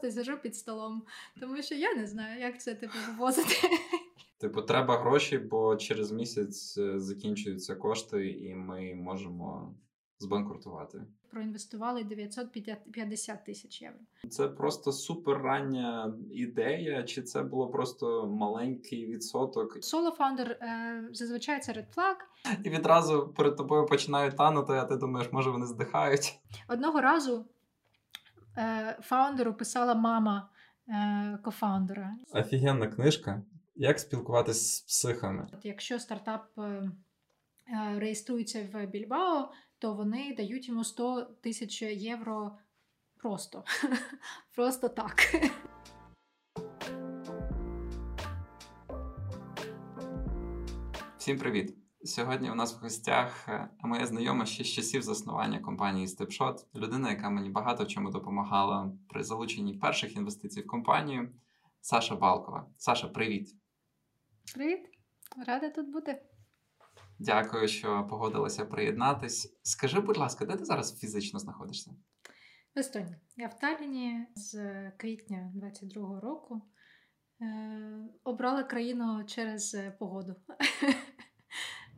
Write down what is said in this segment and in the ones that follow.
просто сижу під столом, тому що я не знаю, як це типу вивозити. Типу, треба гроші, бо через місяць е, закінчуються кошти, і ми можемо збанкрутувати. Проінвестували 950 тисяч євро. Це просто супер рання ідея, чи це було просто маленький відсоток? Соло фаундер зазвичай це Red Flag. І відразу перед тобою починають танути, а ти думаєш, може вони здихають. Одного разу фаундеру писала мама е, кофаундера. Офігенна книжка. Як спілкуватися з психами? От Якщо стартап е, е, реєструється в Більбао, то вони дають йому 100 тисяч євро просто. Просто так. Всім привіт! Сьогодні у нас в гостях е, моя знайома ще з часів заснування компанії StepShot, людина, яка мені багато в чому допомагала при залученні перших інвестицій в компанію. Саша Балкова. Саша, привіт! Привіт, рада тут бути. Дякую, що погодилася приєднатись. Скажи, будь ласка, де ти зараз фізично знаходишся? В Естонії. Я в Талліні з квітня 22-го року. Е, обрала країну через е, погоду.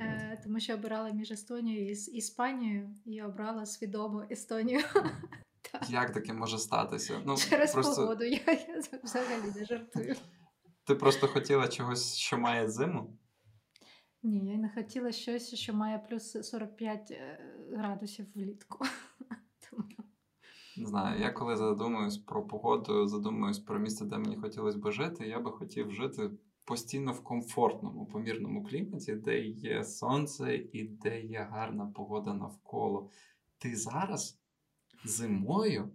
Е, тому що обирала між Естонією і Іспанією і обрала свідомо Естонію. Як таке може статися? Ну, Через просто... погоду, я, я взагалі не жартую. Ти просто хотіла чогось, що має зиму? Ні, я не хотіла щось, що має плюс 45 е, градусів влітку. Не знаю, я коли задумуюсь про погоду, задумуюсь про місце, де мені хотілося би жити, я би хотів жити постійно в комфортному, помірному кліматі, де є сонце і де є гарна погода навколо. Ти зараз зимою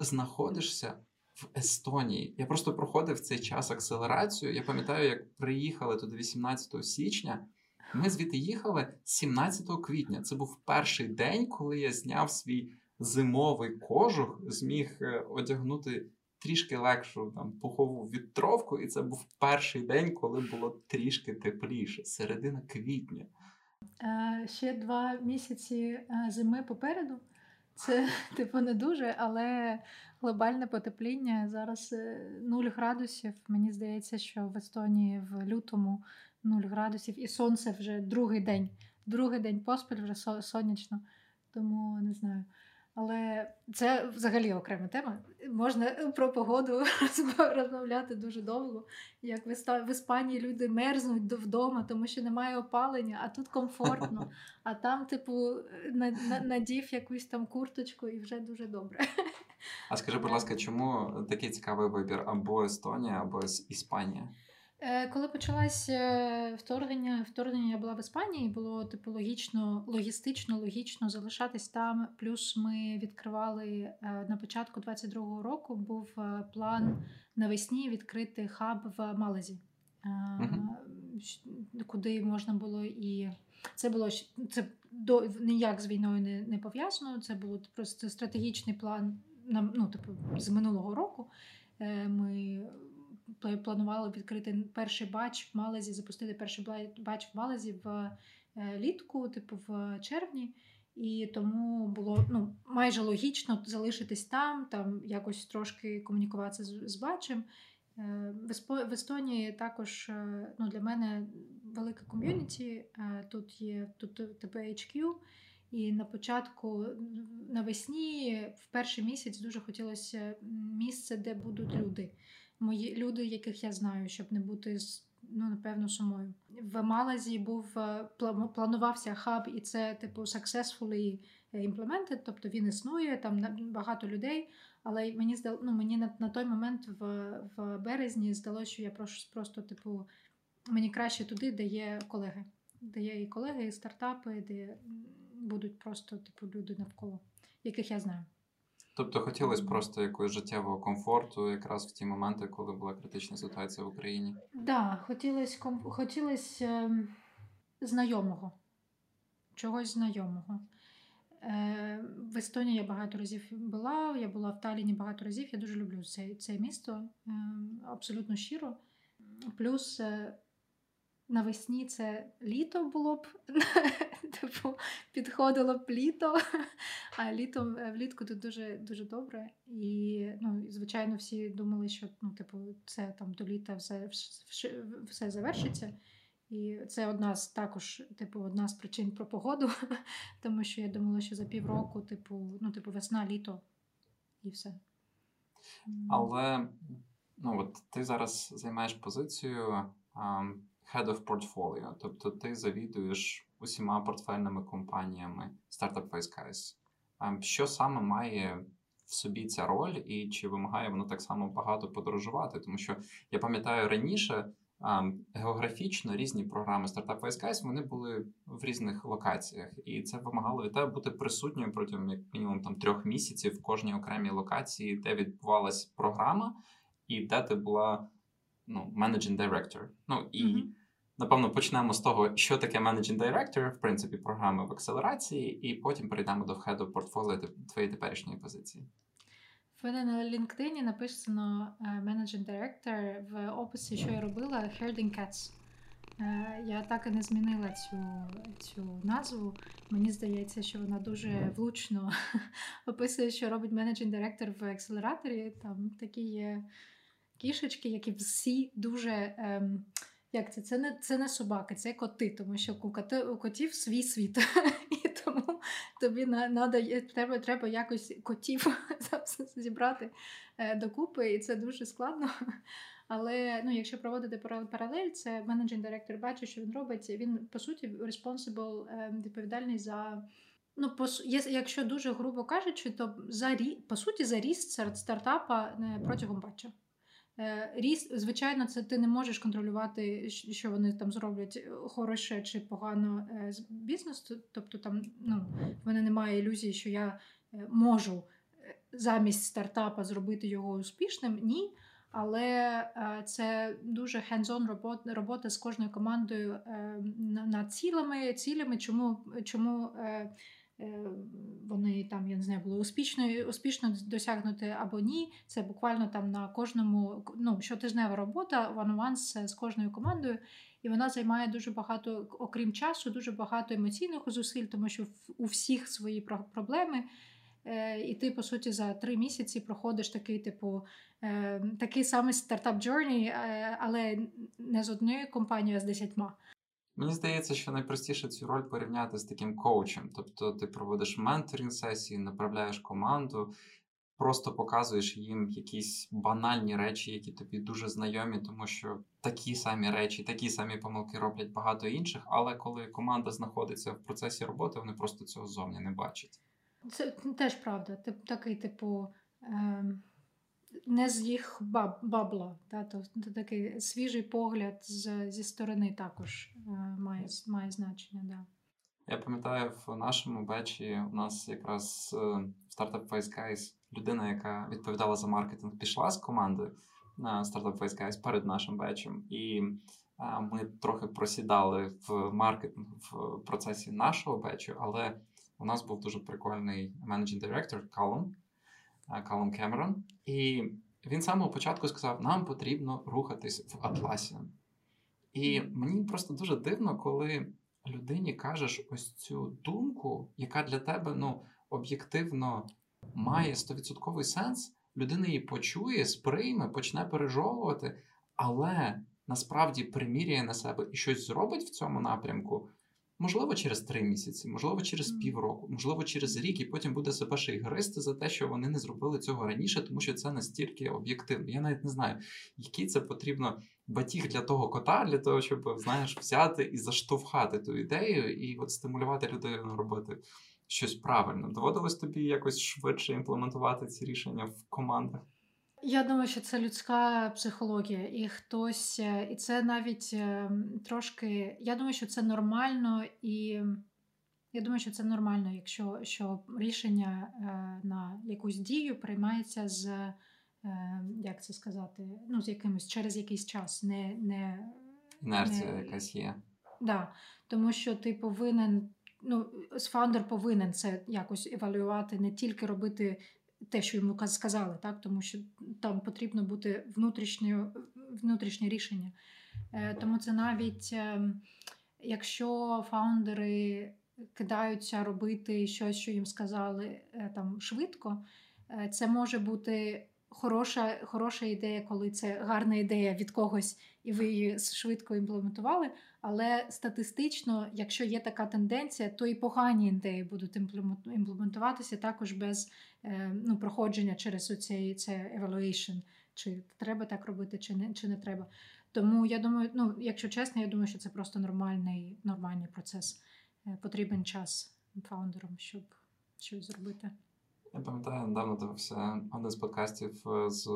знаходишся в Естонії. Я просто проходив цей час акселерацію. Я пам'ятаю, як приїхали туди 18 січня. Ми звідти їхали 17 квітня. Це був перший день, коли я зняв свій зимовий кожух, зміг е, одягнути трішки легшу там пухову відтровку, і це був перший день, коли було трішки тепліше, середина квітня. Е, ще два місяці е, зими попереду. Це, типу, не дуже, але глобальне потепління зараз 0 градусів. Мені здається, що в Естонії в лютому 0 градусів, і сонце вже другий день. Другий день поспіль вже сонячно. Тому не знаю. Але це взагалі окрема тема. Можна про погоду розмовляти дуже довго. Як в Іспанії люди мерзнуть вдома, тому що немає опалення, а тут комфортно. А там, типу, надів якусь там курточку і вже дуже добре. А скажи, будь ласка, чому такий цікавий вибір або Естонія, або Іспанія? Е, коли почалось е, вторгнення, вторгнення я була в Іспанії, було типу логічно, логістично, логічно залишатись там. Плюс ми відкривали е, на початку 22-го року. Був план навесні відкрити хаб в Малазі, uh куди можна було і це було це до ніяк з війною не не пов'язано. Це було просто стратегічний план ну, типу, з минулого року. Ми планували відкрити перший бач в Малазі, запустити перший бач в Малазі в е, літку, типу в червні. І тому було ну, майже логічно залишитись там, там якось трошки комунікуватися з, з бачем. Е, в Естонії також е, ну, для мене велика ком'юніті. Тут є тут ТПHQ, і на початку навесні, в перший місяць, дуже хотілося місце, де будуть люди мої люди, яких я знаю, щоб не бути ну, напевно самою. В Малазі був е, планувався хаб, і це типу successfully implemented, тобто він існує, там багато людей. Але мені здал, ну, мені на, на той момент в в березні здалося, що я просто, просто, типу, мені краще туди, де є колеги, де є і колеги, і стартапи, де будуть просто типу люди навколо, яких я знаю. Тобто хотілося просто якогось життєвого комфорту, якраз в ті моменти, коли була критична ситуація в Україні. Так, да, хотілося комп... хотілося е... знайомого, чогось знайомого. Е... В Естонії я багато разів була, я була в Таліні багато разів. Я дуже люблю це це місто, е... абсолютно щиро. Плюс е... навесні це літо було б, типу, підходило б літо, а літом е, влітку тут дуже дуже добре. І, ну, звичайно, всі думали, що ну, типу, це там до літа все, все завершиться. І це одна з також, типу, одна з причин про погоду, тому що я думала, що за півроку, типу, ну, типу, весна, літо і все. Але ну, от ти зараз займаєш позицію um, Head of Portfolio, тобто ти завідуєш усіма портфельними компаніями Startup Face Guys. Що саме має в собі ця роль, і чи вимагає воно так само багато подорожувати? Тому що я пам'ятаю раніше. Географічно різні програми Startup Face Guys, вони були в різних локаціях, і це вимагало від тебе бути присутньою протягом як мінімум там трьох місяців в кожній окремій локації, де відбувалась програма, і де ти була ну, managing director. Ну і mm-hmm. Напевно почнемо з того, що таке managing director, в принципі, програми в акселерації, і потім перейдемо до вхеду портфоліо твоєї теперішньої позиції. В мене на LinkedIn написано е, Managing Director в описі, що я робила Herding Cats. Е, я так і не змінила цю цю назву. Мені здається, що вона дуже влучно описує, що робить managing director в акселераторі. Там такі є кішечки, які всі дуже. Ем, як це? Це не це не собаки, це коти, тому що у, у котів свій світ. І тому тобі надо, треба треба якось котів зібрати е, докупи, і це дуже складно. Але ну, якщо проводити паралель, це managing director бачить, що він робить. Він по суті responsible, е, відповідальний за. Ну, по якщо дуже грубо кажучи, то за по суті за ріст стартапа е, протягом батча. Е, ріст, звичайно, це ти не можеш контролювати, що вони там зроблять е, хороше чи погано е, з бізнесу. Тобто, там ну, в мене немає ілюзії, що я можу замість стартапа зробити його успішним. Ні. Але це дуже hands-on робота, робота з кожною командою над цілими, цілями, чому чому вони там, я не знаю, були успішно успішно досягнути або ні. Це буквально там на кожному ну, щотижнева робота one-on-one з кожною командою, і вона займає дуже багато, окрім часу, дуже багато емоційних зусиль, тому що у всіх свої проблеми. Е, і ти, по суті, за три місяці проходиш такий, типу, е, такий самий стартап джорні, але не з однією компанією, а з десятьма. Мені здається, що найпростіше цю роль порівняти з таким коучем. Тобто ти проводиш менторинг сесії, направляєш команду, просто показуєш їм якісь банальні речі, які тобі дуже знайомі, тому що такі самі речі, такі самі помилки роблять багато інших. Але коли команда знаходиться в процесі роботи, вони просто цього зовні не бачать. Це теж правда. Тип такий, типу. Ем не з їх баб, бабла. Та, то, то такий свіжий погляд з, зі сторони також е, має має значення. Да. Я пам'ятаю, в нашому бечі у нас якраз в Startup Face Guys людина, яка відповідала за маркетинг, пішла з команди на Startup Face Guys перед нашим бечем. І е, ми трохи просідали в маркетинг в процесі нашого бечу, але у нас був дуже прикольний managing director Калум. Калум Кемерон, і він з самого початку сказав: нам потрібно рухатись в Атласіан. І мені просто дуже дивно, коли людині кажеш ось цю думку, яка для тебе ну, об'єктивно має 100% сенс, людина її почує, сприйме, почне пережовувати, але насправді приміряє на себе і щось зробить в цьому напрямку. Можливо, через три місяці, можливо, через півроку, можливо, через рік, і потім буде себе ще й гристи за те, що вони не зробили цього раніше, тому що це настільки об'єктивно. Я навіть не знаю, який це потрібно батіг для того кота, для того, щоб знаєш, взяти і заштовхати ту ідею, і от стимулювати людину робити щось правильно. Доводилось тобі якось швидше імплементувати ці рішення в командах. Я думаю, що це людська психологія, і хтось, е, і це навіть е, трошки. Я думаю, що це нормально, і я думаю, що це нормально, якщо що рішення е, на якусь дію приймається з як це сказати, ну з якимось через якийсь час, не не інерція не, якась є. Да, Тому що ти повинен. Ну, фаундер повинен це якось евалювати, не тільки робити те, що йому сказали, так? тому що там потрібно бути внутрішнє рішення. Е, тому це навіть ем, якщо фаундери кидаються робити щось, що їм сказали е, там швидко, е, це може бути хороша хороша ідея, коли це гарна ідея від когось, і ви її швидко імплементували. Але статистично, якщо є така тенденція, то і погані ідеї будуть імплементуватися також без е, ну, проходження через оцей це evaluation, чи треба так робити, чи не чи не треба. Тому я думаю, ну якщо чесно, я думаю, що це просто нормальний нормальний процес. Е, потрібен час фаундерам, щоб щось зробити. Я пам'ятаю, недавно дивився один з подкастів е, з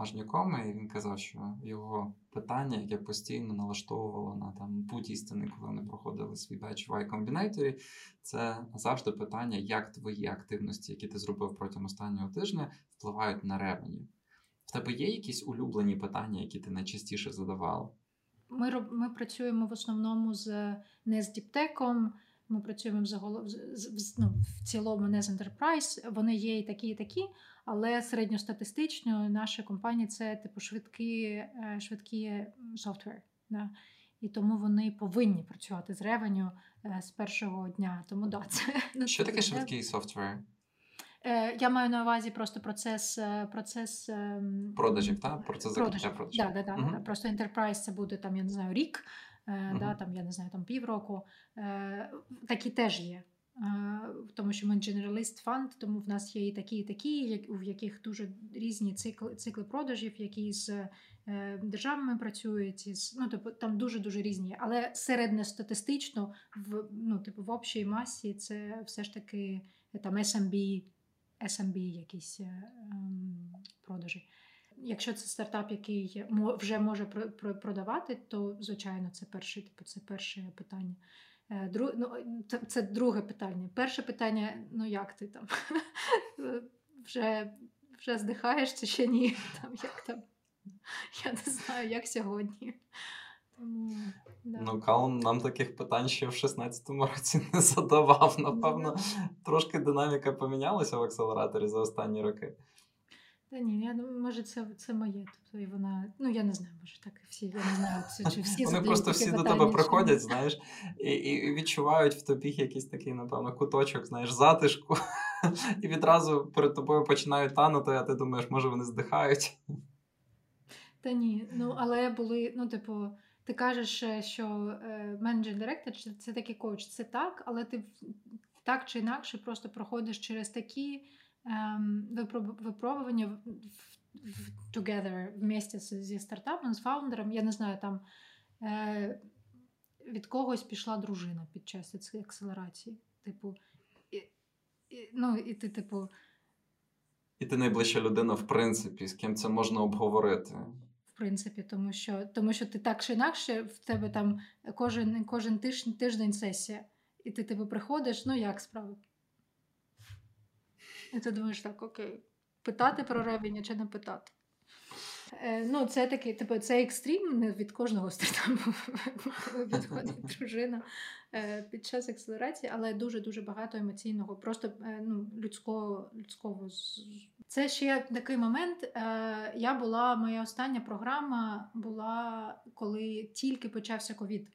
Ажняком, і він казав, що його питання, яке постійно налаштовувало на там путь істини, коли вони проходили свій беч в Y Combinator, це завжди питання, як твої активності, які ти зробив протягом останнього тижня, впливають на ревені. В тебе є якісь улюблені питання, які ти найчастіше задавав? Ми ми працюємо в основному з не з діптеком. Ми працюємо взагалі ну, в цілому не з Enterprise. Вони є і такі, і такі, але середньостатистично наша компанія це типу швидкі е, швидкі софтвер. Да? І тому вони повинні працювати з ревеню е, з першого дня. Тому да, це що таке швидкий софтвер? Е, я маю на увазі просто процес процес ем, продажів, так? Процес закриття продажів. Да, да, да, угу. Просто Enterprise це буде там, я не знаю, рік uh-huh. да, там, я не знаю, там півроку. Е, такі теж є. Тому що ми дженераліст фанд, тому в нас є і такі, і такі, в яких дуже різні цикли цикли продажів, які з е, державами працюють, із ну тобто там дуже дуже різні. Але середньостатистично в ну, типу, в общій масі це все ж таки там SMB, SMB якісь ем, продажі. Якщо це стартап, який вже може продавати, то звичайно це перше, типу, це перше питання. Е, друг, ну, це, це друге питання. Перше питання: ну як ти там? Вже вже здихаєш чи ще ні? Там, як там? Я не знаю, як сьогодні. Тому, да. Ну, Каун нам таких питань ще в 16-му році не задавав. Напевно, трошки динаміка помінялася в акселераторі за останні роки. Та ні, я може, це це моє. Тобто і вона, ну я не знаю, може так і всі. Я не знаю, чи всі Вони просто всі до тебе приходять, знаєш, і і відчувають в тобі якийсь такий, напевно, куточок, знаєш, затишку, і відразу перед тобою починають танути, а ти думаєш, може вони здихають. Та ні, ну але були, ну, типу, ти кажеш, що менеджер директор це такий коуч, це так, але ти так чи інакше просто проходиш через такі ем, випробування together вместе зі стартапом, з фаундером. Я не знаю, там е, від когось пішла дружина під час цієї акселерації. Типу, і, і, ну, і ти, типу. І ти найближча людина, в принципі, з ким це можна обговорити. В принципі, тому що тому що ти так чи інакше, в тебе там кожен кожен тиждень, тиждень сесія, і ти типу приходиш, ну як справи? І ти думаєш, так, окей, питати про ревені чи не питати. Е, ну, Це такий, типу, це екстрім не від кожного стартапу відходить дружина е, під час акселерації, але дуже-дуже багато емоційного, просто е, ну, людського. людського. Це ще такий момент. Е, я була, моя остання програма була, коли тільки почався ковід.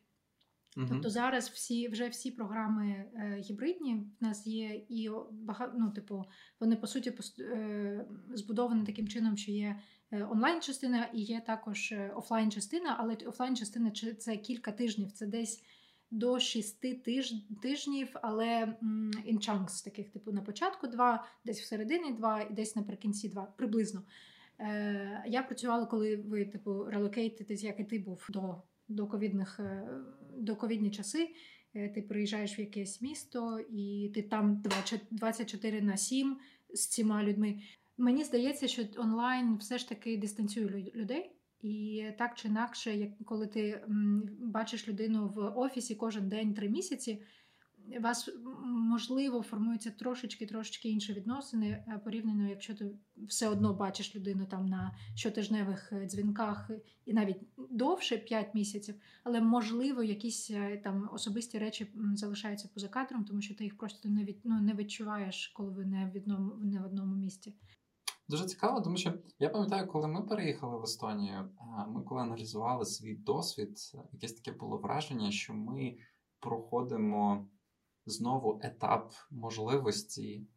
Тобто зараз всі вже всі програми е, гібридні. В нас є і багато, ну, типу, вони по суті е, збудовані таким чином, що є е, онлайн-частина і є також офлайн-частина, але офлайн-частина це кілька тижнів, це десь до шести тиж, тижнів, але in chunks таких, типу, на початку два, десь всередині два і десь наприкінці два, приблизно. Е, Я працювала, коли ви, типу, релокейтитесь, як і ти був до до ковідних до ковідні часи. Е, ти приїжджаєш в якесь місто, і ти там 24 на 7 з цими людьми. Мені здається, що онлайн все ж таки дистанціює людей. І так чи інакше, як коли ти бачиш людину в офісі кожен день три місяці, у вас можливо формуються трошечки трошечки інші відносини е, порівняно, якщо ти все одно бачиш людину там на щотижневих е, дзвінках і навіть довше 5 місяців, але можливо якісь е, там особисті речі залишаються поза кадром, тому що ти їх просто не від, ну, не відчуваєш, коли ви не в одному не в одному місці. Дуже цікаво, тому що я пам'ятаю, коли ми переїхали в Естонію, ми коли аналізували свій досвід, якесь таке було враження, що ми проходимо знову етап можливості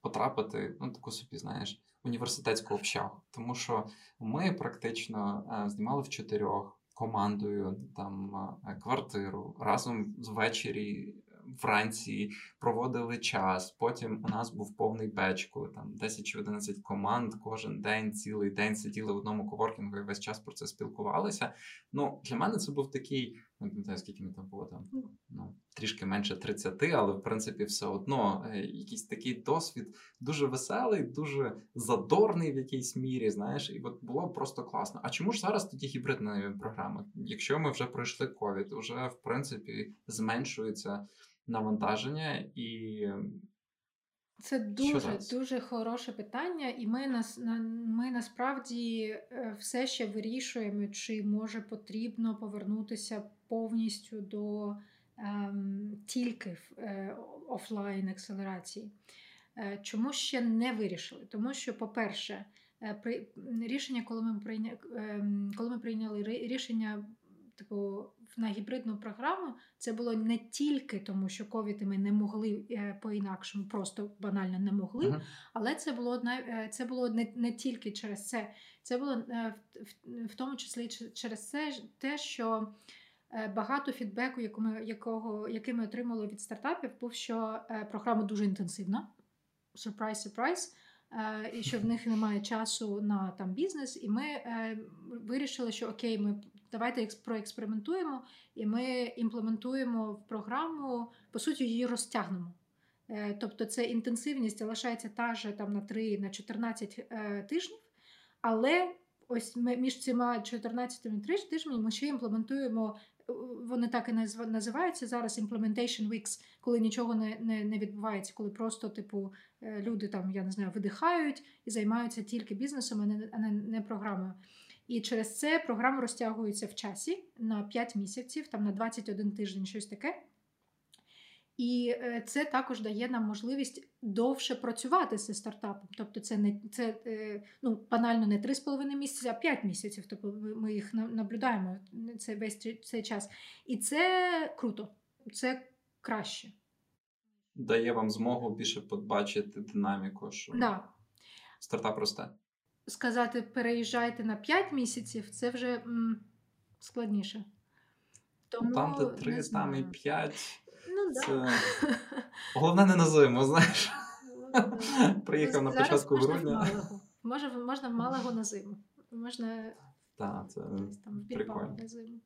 потрапити, ну таку собі, знаєш, університетську общагу. Тому що ми практично знімали в чотирьох командою там квартиру разом ввечері вранці проводили час. Потім у нас був повний коли там 10 чи 11 команд кожен день, цілий день сиділи в одному коворкінгу і весь час про це спілкувалися. Ну для мене це був такий, не пам'ятаю, скільки ми там було там. Ну трішки менше 30, але в принципі все одно е, якийсь такий досвід дуже веселий, дуже задорний в якійсь мірі. Знаєш, і от було просто класно. А чому ж зараз тоді гібридна програма? Якщо ми вже пройшли ковід, вже в принципі зменшується навантаження і. Це дуже дуже хороше питання, і ми нас ми насправді е, все ще вирішуємо, чи може потрібно повернутися повністю до ем, тільки е, офлайн акселерації. Е, чому ще не вирішили? Тому що, по-перше, при рішення, коли ми прийняли, ем, коли ми прийняли рішення, типу на гібридну програму це було не тільки тому, що ковід ми не могли е, по-інакшому, просто банально не могли. Uh-huh. Але це було е, це було не не тільки через це. Це було е, в, в тому числі через це те, що багато фідбеку, якого, який ми отримали від стартапів, був що програма дуже інтенсивна. Surprise, surprise. І що в них немає часу на там бізнес, і ми е, вирішили, що окей, ми давайте проекспериментуємо, і ми імплементуємо в програму, по суті, її розтягнемо. Е, тобто це інтенсивність залишається та ж там на 3 на 14 е, тижнів, але ось ми між цими 14 тижнями ми ще імплементуємо. Е, вони так і називаються зараз Implementation Weeks, коли нічого не не, не відбувається, коли просто, типу, люди там, я не знаю, видихають і займаються тільки бізнесом, а не а не, не програмою. І через це програма розтягується в часі на 5 місяців, там на 21 тиждень, щось таке. І е, це також дає нам можливість довше працювати з стартапом. Тобто, це не це е, ну, банально не 3,5 місяці, а 5 місяців. Тобто ми їх наблюдаємо це весь цей час. І це круто, це краще. Дає вам змогу більше побачити динаміку, що да. стартап росте сказати, переїжджайте на 5 місяців, це вже м, складніше. Тому, Там, де 3, там і 5. Ну, це... да. Головне, не знаєш. Ну, Приїхав на початку грудня. Може, можна в Малагу на зиму. Можна так, це там прикольно.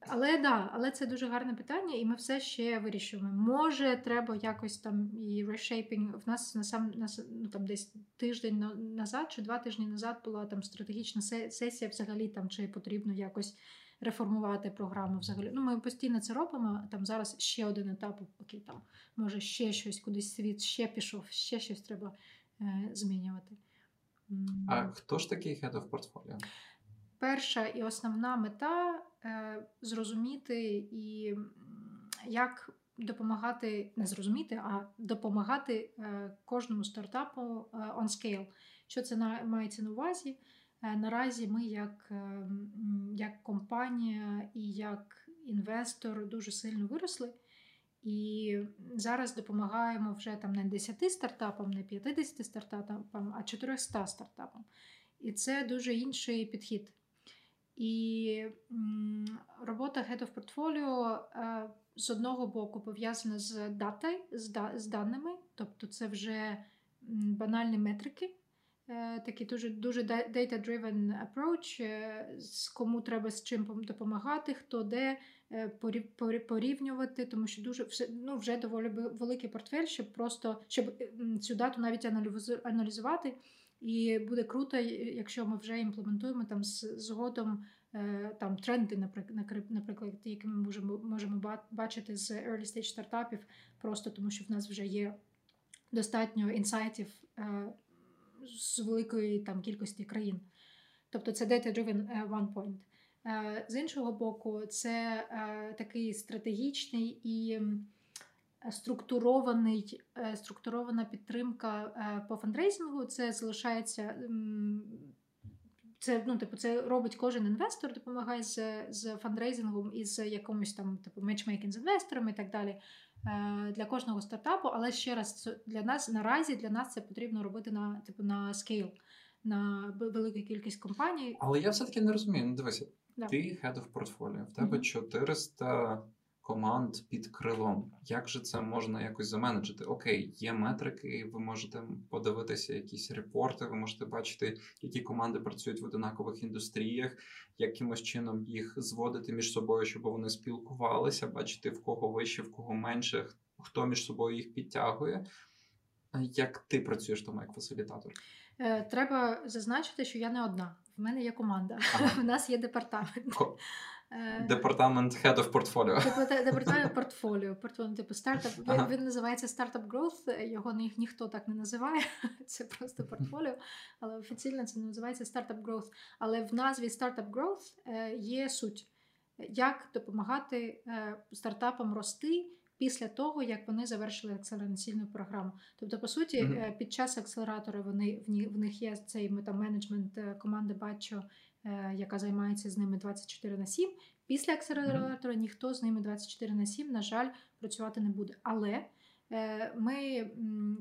Але да, але це дуже гарне питання, і ми все ще вирішуємо. Може, треба якось там і решейпінг. В нас на сам на, ну, там десь тиждень назад чи два тижні назад була там стратегічна сесія, взагалі там чи потрібно якось реформувати програму. Взагалі, ну ми постійно це робимо. Там зараз ще один етап. Окей, там може ще щось, кудись світ ще пішов, ще щось треба е, змінювати. А хто ж такий head of portfolio? перша і основна мета е, зрозуміти і як допомагати, не зрозуміти, а допомагати е, кожному стартапу е, on scale. Що це на, мається на увазі? Наразі ми, як, як компанія і як інвестор, дуже сильно виросли. І зараз допомагаємо вже там не 10 стартапам, не 50 стартапам, а 400 стартапам. І це дуже інший підхід. І робота Head of Portfolio е, з одного боку пов'язана з датою, з даними, тобто це вже банальні метрики, е, такий дуже дуже data-driven approach, е, кому треба з чим допомагати, хто де порівнювати, тому що дуже ну, вже доволі великий портфель, щоб просто щоб цю дату навіть аналізувати. І буде круто, якщо ми вже імплементуємо там згодом е, там тренди, наприклад, які ми можемо можемо бачити з early stage стартапів, просто тому що в нас вже є достатньо інсайтів е, з великої там кількості країн. Тобто це data-driven е, one point. З іншого боку, це такий стратегічний і структурований, е, структурована підтримка е, по фандрейзингу. Це залишається. Це ну, типу, це робить кожен інвестор, допомагає з з фандрейзингом і з якомусь там типу матчмейкінг з інвесторами і так далі для кожного стартапу. Але ще раз для нас наразі для нас це потрібно робити на типу на скейл, на велику кількість компаній. Але я все таки не розумію. Ну дивися, да. ти head of portfolio, в тебе mm-hmm. 400 команд під крилом. Як же це можна якось заменеджити? Окей, є метрики, ви можете подивитися якісь репорти, ви можете бачити, які команди працюють в одинакових індустріях, якимось чином їх зводити між собою, щоб вони спілкувалися, бачити в кого вище, в кого менше, хто між собою їх підтягує. Як ти працюєш там як фасилітатор? Е, треба зазначити, що я не одна. В мене є команда. Ага. У нас є департамент. Е, департамент Head of Portfolio. Департамент портфоліо. Типу стартап. Ага. Він називається Startup Growth, Його ні, ніхто так не називає. Це просто портфоліо. Але офіційно це називається Startup Growth. Але в назві Startup Growth е, є суть, як допомагати е, стартапам рости. Після того, як вони завершили акселераційну програму. Тобто, по суті, mm-hmm. під час акселератора вони в них є цей там менеджмент команди Бачо Е, яка займається з ними 24 на 7. Після акселератора ніхто з ними 24 на 7, на жаль, працювати не буде. Але е, ми,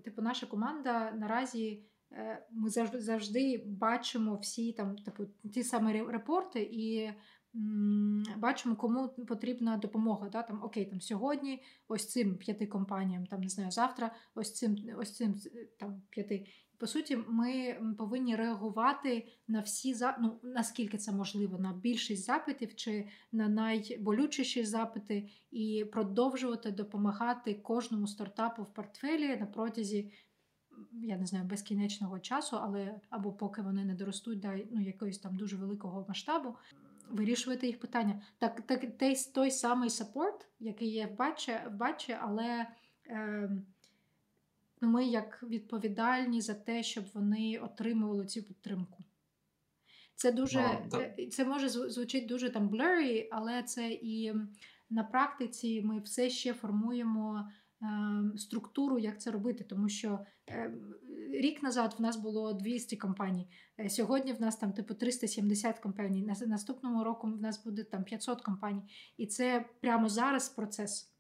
типу, наша команда наразі. Е, ми завжди завжди бачимо всі там типу ті самі репорти і м, бачимо, кому потрібна допомога. Да? Там окей, там сьогодні ось цим п'яти компаніям, там не знаю, завтра ось цим ось цим там п'яти. По суті, ми повинні реагувати на всі ну, наскільки це можливо, на більшість запитів чи на найболючіші запити, і продовжувати допомагати кожному стартапу в портфелі на протязі. Я не знаю, безкінечного часу, але або поки вони не доростуть до ну, якогось там дуже великого масштабу, вирішувати їх питання. Так, так той, той самий саппорт, який є в Батчі але е, ми як відповідальні за те, щоб вони отримували цю підтримку. Це дуже no, це може звучить дуже там blurry, але це і на практиці ми все ще формуємо е, структуру, як це робити. Тому що е, рік назад в нас було 200 компаній. Е, сьогодні в нас там типу 370 компаній. На наступному року в нас буде там 500 компаній. І це прямо зараз процес.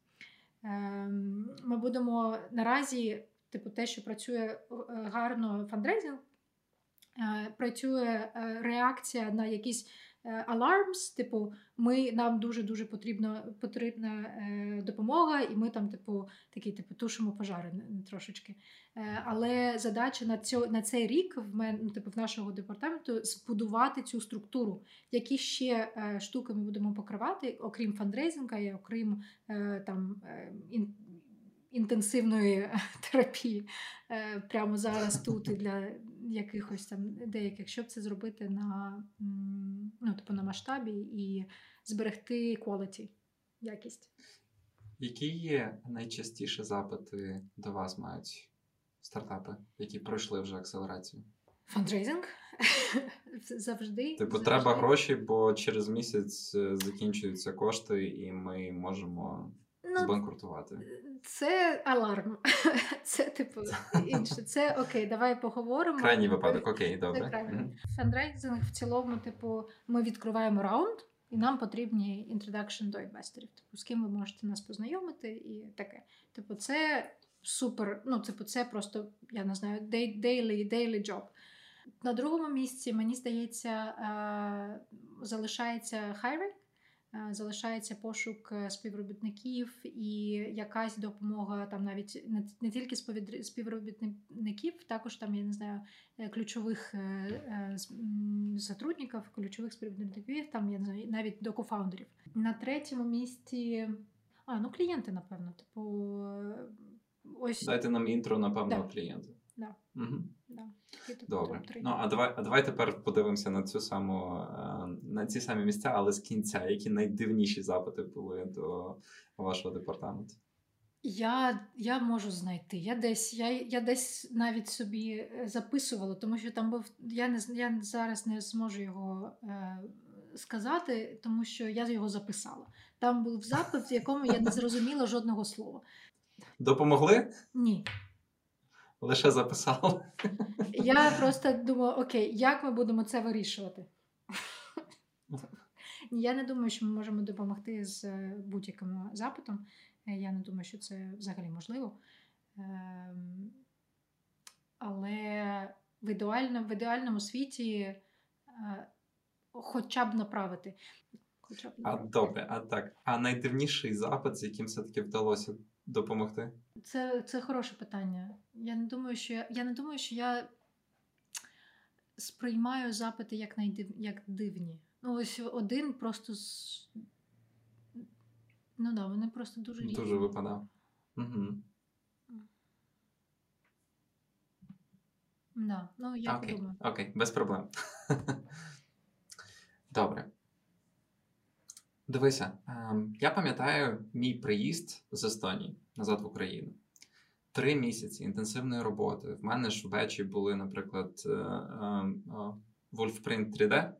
Е, ми будемо наразі типу, те, що працює е, гарно фандрейзинг, е, працює е, реакція на якісь алармс, типу, ми нам дуже дуже потрібна потрібна допомога, і ми там, типу, такі типу тушимо пожари трошечки. Але задача на цьо, на цей рік в мен, ну, типу, в нашого департаменту збудувати цю структуру, які ще штуки ми будемо покривати, окрім фандрейзинга і окрім там інтенсивної терапії е, прямо зараз тут і для якихось там деяких, щоб це зробити на ну, типу, на масштабі і зберегти quality, якість. Які є найчастіше запити до вас мають стартапи, які пройшли вже акселерацію? Фандрейзинг завжди. Типу, завжди. треба гроші, бо через місяць е, закінчуються кошти, і ми можемо ну, збанкрутувати. Це аларм. Це типу інше. Це окей, давай поговоримо. Крайній випадок, окей, добре. Mm-hmm. Фандрейзинг в цілому, типу, ми відкриваємо раунд, і нам потрібні introduction до інвесторів. Типу, з ким ви можете нас познайомити, і таке. Типу, це супер. Ну, типу, це просто, я не знаю, daily, daily job. На другому місці, мені здається, залишається hiring. Е, залишається пошук е, співробітників і якась допомога там навіть не, не тільки співробітників, також там я не знаю е, ключових сотрудників, ключових співробітників, там я не знаю, навіть до кофаундерів. На третьому місці а ну клієнти, напевно, типу ось дайте нам інтро, напевно, да. клієнти. Да. Угу. Да. Добре. Ну а давай, а давай тепер подивимося на цю саму е, на ці самі місця, але з кінця, які найдивніші запити були до вашого департаменту. Я я можу знайти. Я десь я, я десь навіть собі е, записувала, тому що там був. Я не я зараз не зможу його е, сказати, тому що я його записала. Там був запит, в якому я не зрозуміла жодного слова. Допомогли? Ні. Лише записали. Я просто думаю, окей, як ми будемо це вирішувати? Я не думаю, що ми можемо допомогти з е, будь-яким запитом. Е, Я не думаю, що це взагалі можливо. Ем, Але в, ідеально, в ідеальному світі е, хоча б направити. Хоча б А добре, а так. А найдивніший запит, з яким все-таки вдалося допомогти? Це, це хороше питання. Я не думаю, що я, я не думаю, що я сприймаю запити як, найдив, як дивні. Ну, ось один просто з... Ну да, вони просто дуже різні. Дуже випадав. Угу. Да. Ну, я Окей, подумаю. окей, без проблем. Добре. Дивися, ем, я пам'ятаю мій приїзд з Естонії назад в Україну. Три місяці інтенсивної роботи. В мене ж в були, наприклад, е, ем, Wolfprint 3D.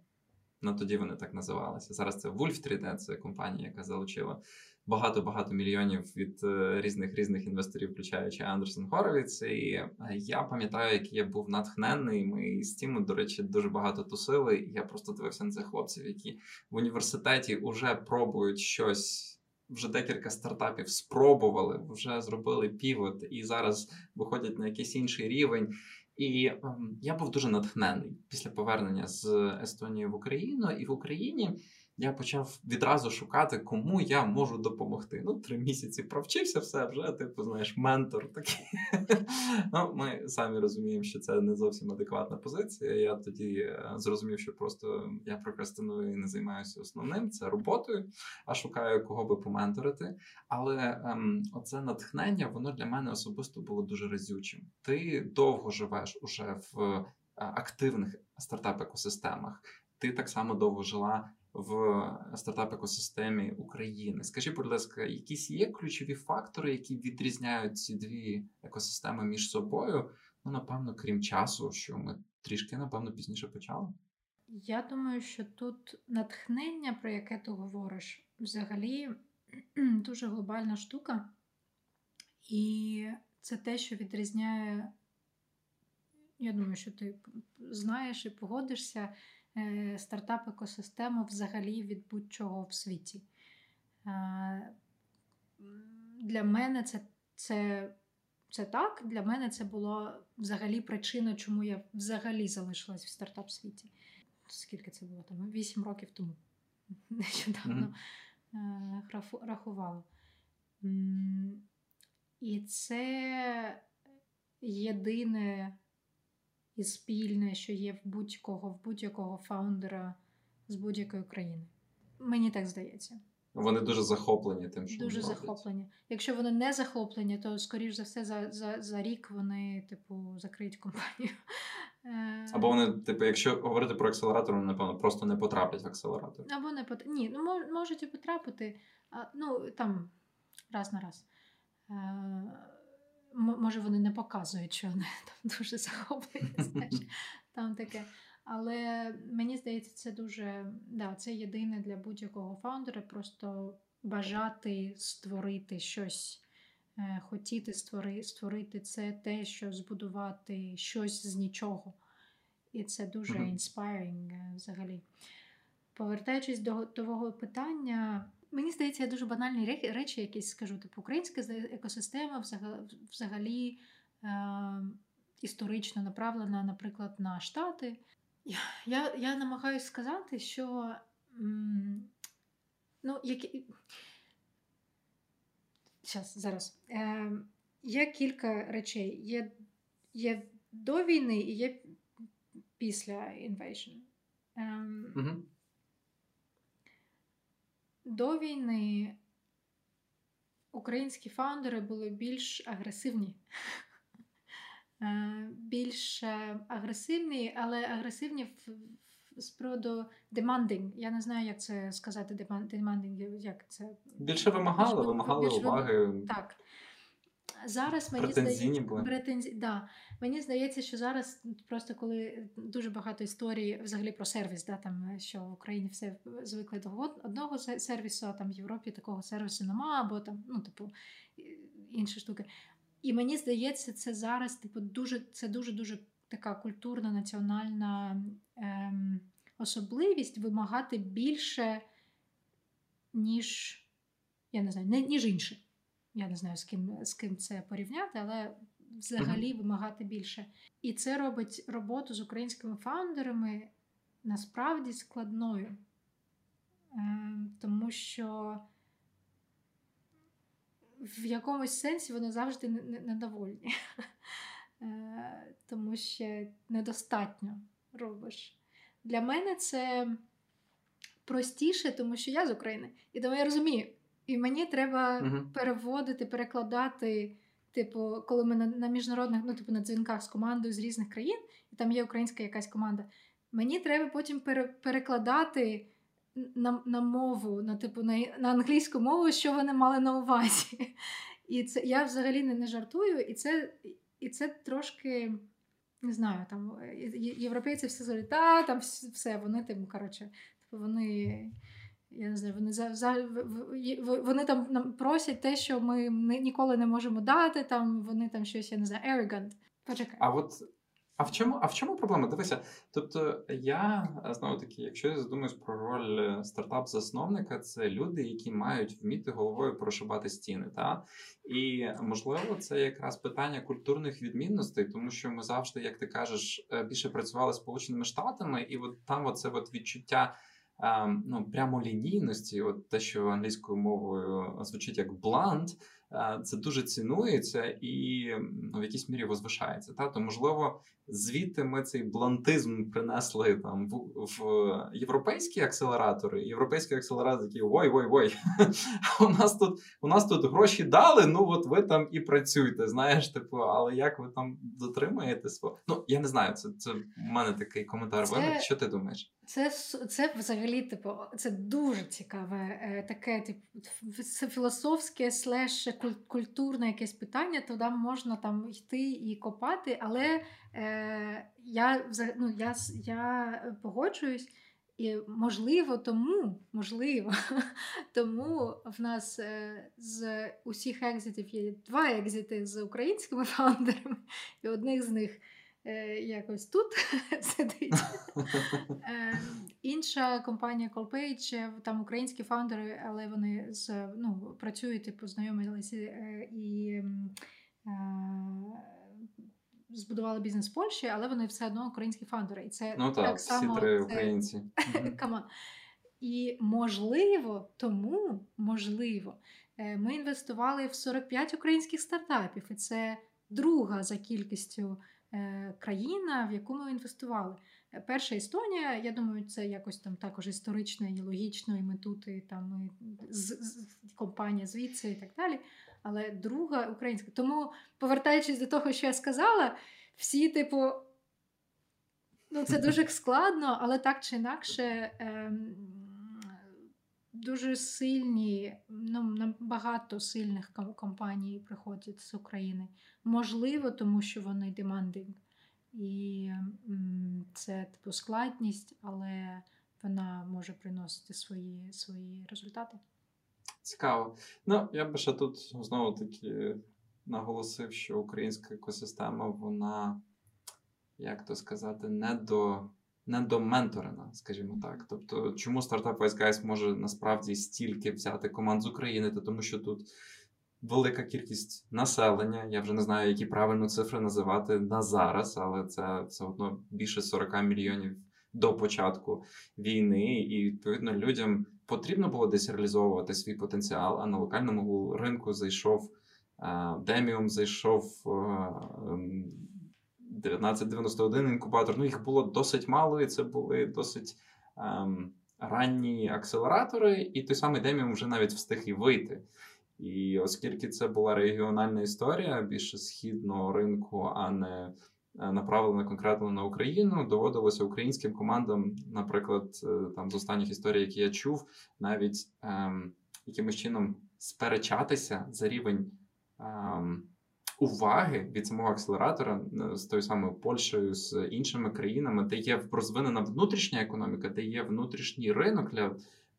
Ну, тоді вони так називалися. Зараз це Wolf 3D, це компанія, яка залучила багато-багато мільйонів від е, різних різних інвесторів, включаючи Андерсон Хоровіц. І е, я пам'ятаю, як я був натхненний. Ми з Тіму, до речі, дуже багато тусили. І я просто дивився на цих хлопців, які в університеті вже пробують щось. Вже декілька стартапів спробували, вже зробили півот і зараз виходять на якийсь інший рівень. І ем, я був дуже натхнений після повернення з Естонії в Україну. І в Україні я почав відразу шукати, кому я можу допомогти. Ну, три місяці провчився, все вже, типу, знаєш, ментор такий. ну, ми самі розуміємо, що це не зовсім адекватна позиція. Я тоді е, зрозумів, що просто я прокрастиную і не займаюся основним, це роботою, а шукаю кого би поменторити. Але ем, оце натхнення, воно для мене особисто було дуже разючим. Ти довго живеш уже в е, активних стартап-екосистемах. Ти так само довго жила в стартап-екосистемі України. Скажи, будь ласка, якісь є ключові фактори, які відрізняють ці дві екосистеми між собою? Ну, напевно, крім часу, що ми трішки, напевно, пізніше почали. Я думаю, що тут натхнення, про яке ти говориш, взагалі дуже глобальна штука. І це те, що відрізняє, я думаю, що ти знаєш і погодишся е, стартап-екосистему взагалі від будь-чого в світі. Е, Для мене це, це, це так. Для мене це було взагалі причина, чому я взагалі залишилась в стартап-світі. Скільки це було там? Вісім років тому. Нещодавно е, графу- рахувала. І це єдине і спільне, що є в будь-кого, в будь-якого фаундера з будь-якої країни. Мені так здається. Вони дуже захоплені тим, що Дуже вони роблять. захоплені. Якщо вони не захоплені, то скоріш за все за, за, за рік вони, типу, закриють компанію. Е, Або вони, типу, якщо говорити про акселератор, вони, напевно, просто не потраплять в акселератор. Або не пот... Ні, ну можуть і потрапити, ну там раз на раз. Може, вони не показують, що вони там дуже захоплені, знаєш, там таке. Але мені здається, це дуже да, це єдине для будь-якого фаундера просто бажати створити щось, е, хотіти створи, створити це те, що збудувати щось з нічого. І це дуже inspiring е, взагалі. Повертаючись до того питання, мені здається, я дуже банальні речі якісь скажу. Типу, українська екосистема взага- взагалі е, історично направлена, наприклад, на Штати. Я, я, я намагаюся сказати, що ну, які... Щас, зараз. Е, є кілька речей. Є, є до війни і є після invasion. Ем, Угу. До війни українські фаундери були більш агресивні. Е, Більш агресивні, але агресивні з приводу demanding. Я не знаю, як це сказати, demand- demanding, як це. Більше вимагали, Більш- вимагали більш уваги. Так. Зараз мені здається, були. претензі... да. мені здається, що зараз просто коли дуже багато історій взагалі про сервіс, да, там, що в Україні все звикли до одного сервісу, а там в Європі такого сервісу нема, або там, ну, типу, інші штуки. І мені здається, це зараз типу, дуже це дуже-дуже така культурна національна ем, особливість вимагати більше, ніж я не знаю, ніж інше. Я не знаю, з ким з ким це порівняти, але взагалі вимагати більше. І це робить роботу з українськими фаундерами насправді складною. Ем, тому що в якомусь сенсі вони завжди недовольні, е, тому що недостатньо робиш. Для мене це простіше, тому що я з України. І тому я розумію. І мені треба uh переводити, перекладати. Типу, коли ми на, на міжнародних, ну, типу, на дзвінках з командою з різних країн, і там є українська якась команда, мені треба потім пере, перекладати на на мову, на типу на на англійську мову, що вони мали на увазі. І це я взагалі не, не жартую, і це і це трошки не знаю, там європейці всі говорять, там все, вони тим, коротше, типу вони. Я не знаю, вони за, за вони там нам просять те, що ми ніколи не можемо дати. Там вони там щось я не знаю, arrogant. Почекай. А от а в чому а в чому проблема? Дивися, тобто я знову таки, якщо я задумуюсь про роль е, стартап-засновника, це люди, які мають вміти головою прошибати стіни. Та? І можливо, це якраз питання культурних відмінностей, тому що ми завжди, як ти кажеш, е, більше працювали з Сполученими Штатами, і от там оце от відчуття. Ну, прямолінійності, от те, що англійською мовою звучить як блант, це дуже цінується і ну, в якійсь мірі возвишається. Та? То можливо, звідти ми цей блантизм принесли там в, в європейські акселератори. Європейські акселератори такі ой ой ой у нас тут у нас тут гроші дали. Ну от ви там і працюйте. Знаєш, типу, але як ви там дотримаєте свого? Ну я не знаю. Це це в мене такий коментар. Це... Що ти думаєш? Це це взагалі типу, це дуже цікаве, е, таке типу, це філософське слеш культурне якесь питання, туди можна там йти і копати, але е, я ну, я, я погоджуюсь, і можливо, тому можливо, тому в нас е, з усіх екзитів є два екзити з українськими фаундерами, і одних з них. Е, якось тут сидить. Е, інша компанія Colpage, там українські фаундери, але вони з ну, працюють, типу, знайомилися е, і збудували бізнес в Польщі, але вони все одно українські фаундери. І це ну, так, так само всі три українці. Come on. І можливо, тому можливо, ми інвестували в 45 українських стартапів, і це друга за кількістю. Е, країна, в яку ми інвестували. Е, перша Естонія, я думаю, це якось там також історично і логічно, і ми тут, і там і з, з, компанія звідси і так далі. Але друга українська. Тому, повертаючись до того, що я сказала, всі, типу, ну це дуже складно, але так чи інакше. Е, Дуже сильні, ну набагато сильних компаній приходять з України. Можливо, тому що вони демандинг. І це типу складність, але вона може приносити свої свої результати. Цікаво. Ну, я би ще тут знову таки наголосив, що українська екосистема, вона, як то сказати, не до. Недоменторена, скажімо так. Тобто, чому стартап Guys може насправді стільки взяти команд з України, то тому що тут велика кількість населення. Я вже не знаю, які правильно цифри називати на зараз, але це все одно більше 40 мільйонів до початку війни, і відповідно людям потрібно було десь реалізовувати свій потенціал. А на локальному ринку зайшов Demium, зайшов 1991 ем, інкубатор. Ну їх було досить мало, і це були досить. Ем, ранні акселератори, і той самий Demium вже навіть встиг і вийти. І оскільки це була регіональна історія більше східного ринку, а не е, направлена конкретно на Україну, доводилося українським командам, наприклад, е, там з останніх історій, які я чув, навіть ем, якимось чином сперечатися за рівень. Ем, Уваги від самого акселератора е, з тою самою Польщею, з іншими країнами, де є розвинена внутрішня економіка, де є внутрішній ринок для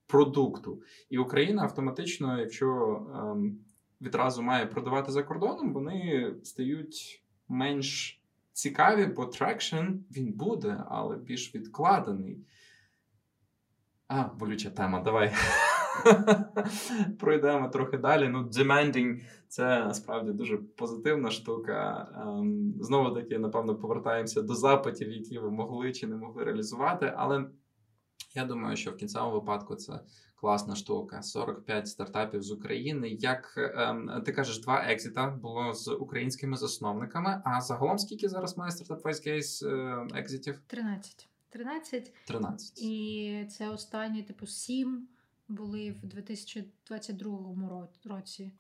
продукту. І Україна автоматично, якщо ем, відразу має продавати за кордоном, вони стають менш цікаві, бо traction він буде, але більш відкладений. А, болюча тема, давай. Пройдемо трохи далі. Ну, demanding – це насправді дуже позитивна штука. Ем, Знову таки, напевно, повертаємося до запитів, які ви могли чи не могли реалізувати. Але я думаю, що в кінцевому випадку це класна штука. 45 стартапів з України. Як ем, ти кажеш, два екзита було з українськими засновниками. А загалом скільки зараз має стартап Wise Case е, екзитів? 13. 13. 13. І це останні, типу, 7 були в 2022 році.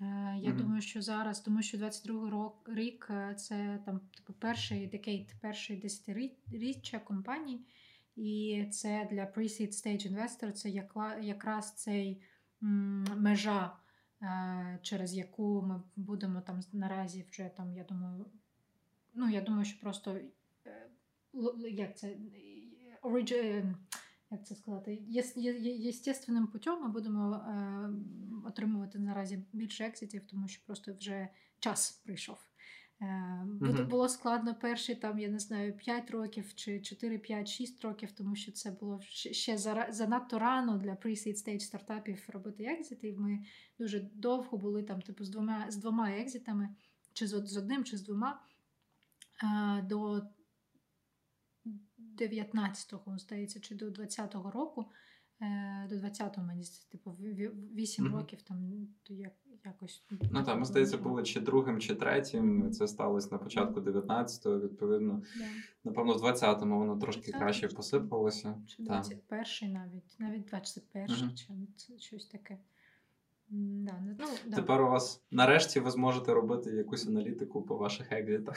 Е, Я Мгм. думаю, що зараз, тому що 22 рок, рік е, це там, типу, перший декейт, перший десятиріччя компаній. І це для pre-seed stage investor це якраз цей межа, е, через яку ми будемо там наразі вже там, я думаю, ну я думаю, що просто як це оригі... як це сказати, єстественним путем ми будемо е, отримувати наразі більше екситів, тому що просто вже час прийшов. Е, буде, Мгм. Було складно перші там, я не знаю, 5 років чи 4, 5, 6 років, тому що це було ще, занадто рано для pre-seed stage стартапів робити екзити. І Ми дуже довго були там, типу, з двома з двома екзитами, чи з, з одним, чи з двома. е, До 19-го, здається, чи до 20-го року. Е, До 20-го, мені типу, 8 Мгм. років там то як, якось. Ну там, здається, було чи другим, чи третім. Це сталося на початку 19-го, відповідно. Да. Напевно, в 20-му воно трошки 20-му, краще посипалося. Чи Так. 21-й навіть, навіть 21-й, Мгм. чи щось таке. Да, ну, да. Тепер у вас нарешті ви зможете робити якусь аналітику по ваших екзитах.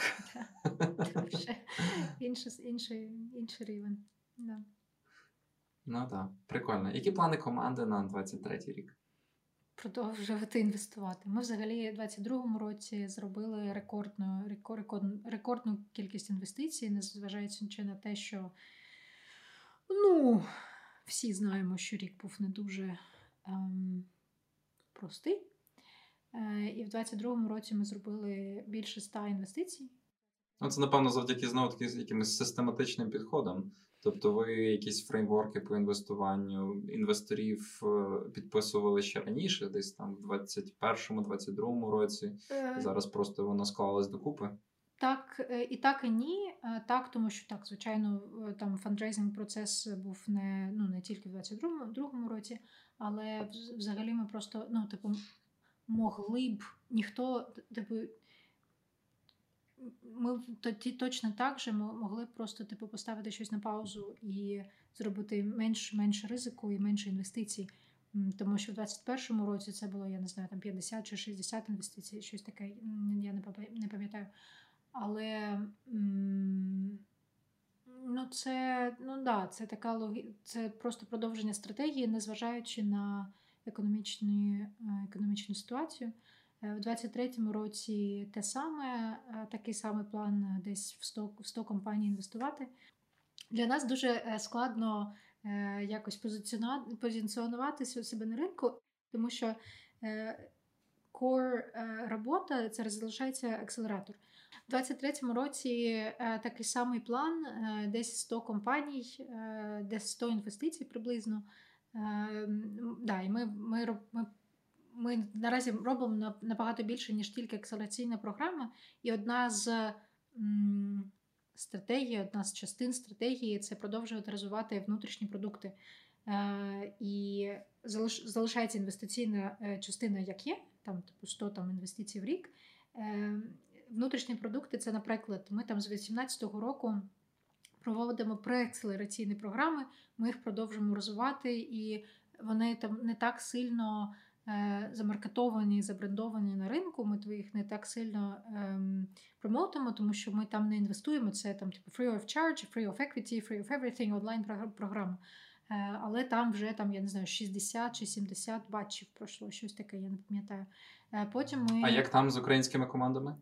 Вже інший, інший, інший рівень. Да. Ну так, прикольно. Які плани команди на 23-й рік? Продовжувати інвестувати. Ми взагалі у 2022 році зробили рекордну, рекордну, рекордну кількість інвестицій, незважаючи на те, що ну, всі знаємо, що рік був не дуже ем, простий. Е, і в 2022 році ми зробили більше 100 інвестицій. Ну, це, напевно, завдяки знову таки якимось систематичним підходом. Тобто, ви якісь фреймворки по інвестуванню інвесторів е, підписували ще раніше, десь там в 21-22 році. Е, Зараз просто воно склалось докупи. Так, е, і так, і ні. Так, тому що так, звичайно, там фандрейзинг процес був не, ну, не тільки в 22-му році, але взагалі ми просто, ну, типу, могли б ніхто, типу, ми тоді точно так же могли б просто типу, поставити щось на паузу і зробити менш, менше ризику і менше інвестицій. Тому що в 21-му році це було, я не знаю, там 50 чи 60 інвестицій, щось таке, я не пам'ятаю. Але м, ну, це, ну, да, це така логі... це просто продовження стратегії, незважаючи на економічні, е, економічну ситуацію. Е, В 23-му році те саме, е, такий самий план десь в 100, в 100 компаній інвестувати. Для нас дуже складно якось позиціонувати себе на ринку, тому що core робота це залишається акселератор. У 23-му році е, такий самий план, е, десь 100 компаній, е, десь 100 інвестицій приблизно. Да, і ми, ми, ми, ми наразі робимо набагато більше, ніж тільки акселераційна програма. І одна з стратегій, одна з частин стратегії це продовжувати розвивати внутрішні продукти. І залишається інвестиційна частина, як є, там типу 100 там, інвестицій в рік. Внутрішні продукти це, наприклад, ми там з 2018 року проводимо преакселераційні програми, ми їх продовжуємо розвивати, і вони там не так сильно е, замаркетовані, забрендовані на ринку. Ми їх не так сильно ем, промоутимо, тому що ми там не інвестуємо. Це там типу free of charge, free of equity, free of everything, онлайн програма. Е, але там вже там, я не знаю, 60 чи 70 батчів пройшло, щось таке, я не пам'ятаю. Е, потім ми... А як там з українськими командами?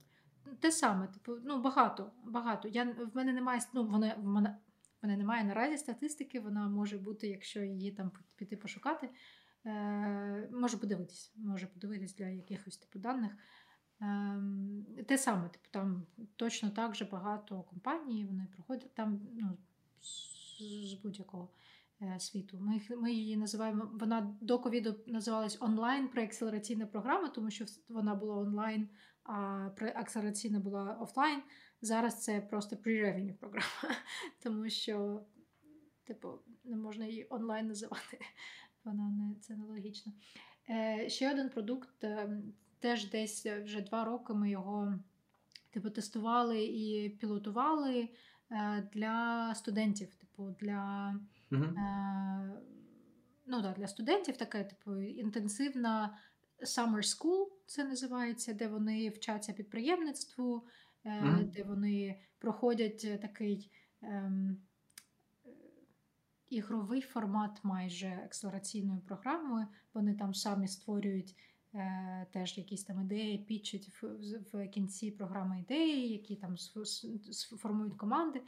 Те саме, типу, ну багато, багато. Я в мене немає ну, вона в мене, в мене немає наразі статистики. Вона може бути, якщо її там піти пошукати. Е, Може подивитись, може подивитись для якихось типу даних. Е, те саме, типу, там точно так же багато компаній, вони проходять там ну, з, будь-якого е, світу. Ми, ми її називаємо, вона до ковіду називалась онлайн преакселераційна програма, тому що вона була онлайн, а преакселераційна була офлайн. Зараз це просто pre-revenue програма, тому що, типу, не можна її онлайн називати. Вона не це нелогічно. Е, Ще один продукт, е, теж десь вже два роки ми його типу, тестували і пілотували е, для студентів. Типу, для е, ну, да, для студентів таке, типу, інтенсивна summer school, це називається, де вони вчаться підприємництву, Мгм. де вони проходять е, такий ем, е, ігровий формат майже акселераційною програмою. Вони там самі створюють е, теж якісь там ідеї, пічуть в, в- в кінці програми ідеї, які там сформують команди.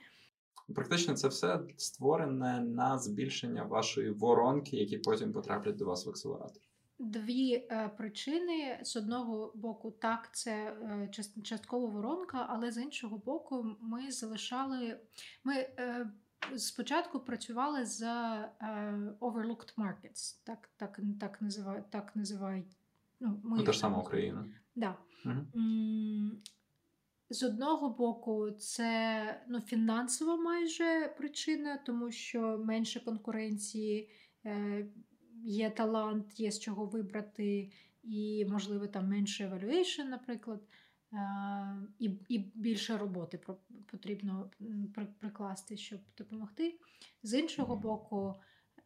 Практично це все створене на збільшення вашої воронки, які потім потраплять до вас в акселератор. Дві е, причини з одного боку, так, це е, част- частково воронка, але з іншого боку, ми залишали. Ми е, спочатку працювали за overlooked markets, так, так, так, називають, так називають. Ну, ми Ну, та ж сама Україна. Да. М, З одного боку, це ну, фінансова майже причина, тому що менше конкуренції, є талант, є з чого вибрати, і, можливо, там менше evaluation, наприклад, е, і, і більше роботи потрібно прикласти, щоб допомогти. З іншого боку,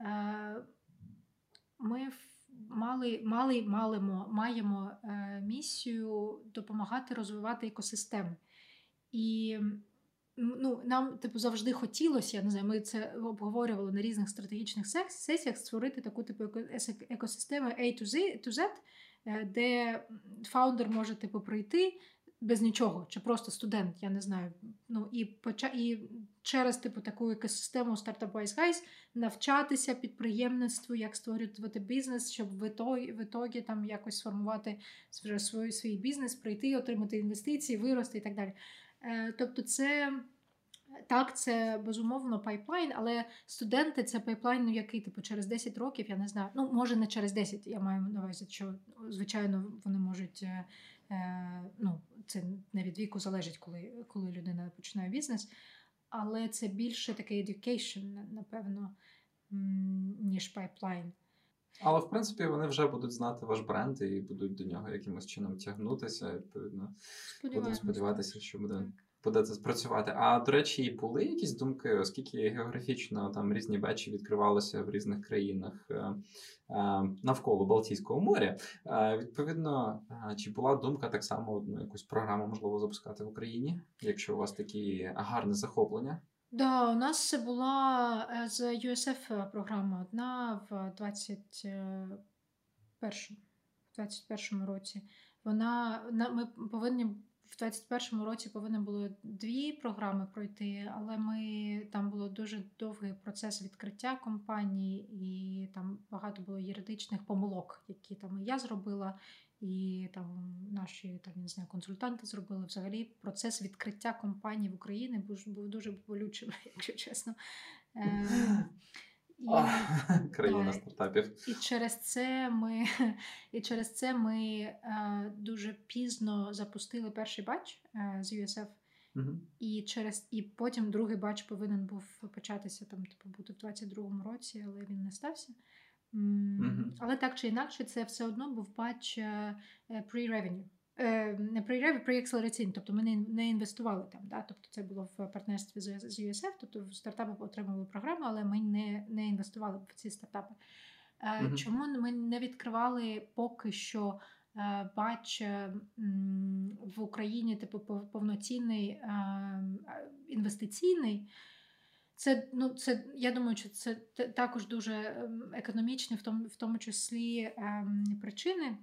е, ми мали, мали, малимо, маємо е, місію допомагати розвивати екосистеми. І ну, нам типу, завжди хотілося, я не знаю, ми це обговорювали на різних стратегічних сесіях, створити таку типу екосистему A to Z, е, де фаундер може типу, прийти без нічого, чи просто студент, я не знаю. Ну, і, поча... і через типу, таку екосистему Startup Wise Guys навчатися підприємництву, як створювати бізнес, щоб в ітогі, в ітогі там якось сформувати свій, свій бізнес, прийти, отримати інвестиції, вирости і так далі. Е, тобто, це. Так, це безумовно пайплайн, але студенти це пайплайн, ну, який типу через 10 років, я не знаю. Ну, може, не через 10, я маю на увазі, що звичайно вони можуть. е, е, ну, це не від віку залежить, коли, коли людина починає бізнес. Але це більше такий education, напевно, ніж пайплайн. Але в принципі вони вже будуть знати ваш бренд і будуть до нього якимось чином тягнутися. Відповідно, будемо сподіватися, що буде Так. буде це спрацювати. А до речі, були якісь думки, оскільки географічно там різні бечі відкривалися в різних країнах е, е, навколо Балтійського моря. Е, відповідно, чи була думка так само ну, якусь програму можливо запускати в Україні, якщо у вас такі гарне захоплення? Да, у нас це була е, з USF програма одна в 21 в 21 році. Вона на- ми повинні в 21 році повинні були дві програми пройти, але ми там було дуже довгий процес відкриття компанії, і там багато було юридичних помилок, які там і я зробила, і там наші там не знаю, консультанти зробили. Взагалі процес відкриття компанії в Україні був, був дуже болючим, якщо чесно. Е, і, Країна да. стартапів. і через це ми, і через це ми е, дуже пізно запустили перший батч е, з USF. Мгм. І через і потім другий батч повинен був початися там, типу, бути в 22-му році, але він не стався. Але так чи інакше, це все одно був батч е, е, pre-revenue. Е, Не pre-revenue, pre-acceleration, тобто ми не, інвестували там. Да? Тобто це було в партнерстві з, USF, тобто стартапи отримали програму, але ми не, не інвестували в ці стартапи. Мгм. Чому ми не відкривали поки що бач в Україні, типу, пов- повноцінний інвестиційний? Це, ну, це, я думаю, що це також дуже ем, економічні, в тому, в тому числі ем, причини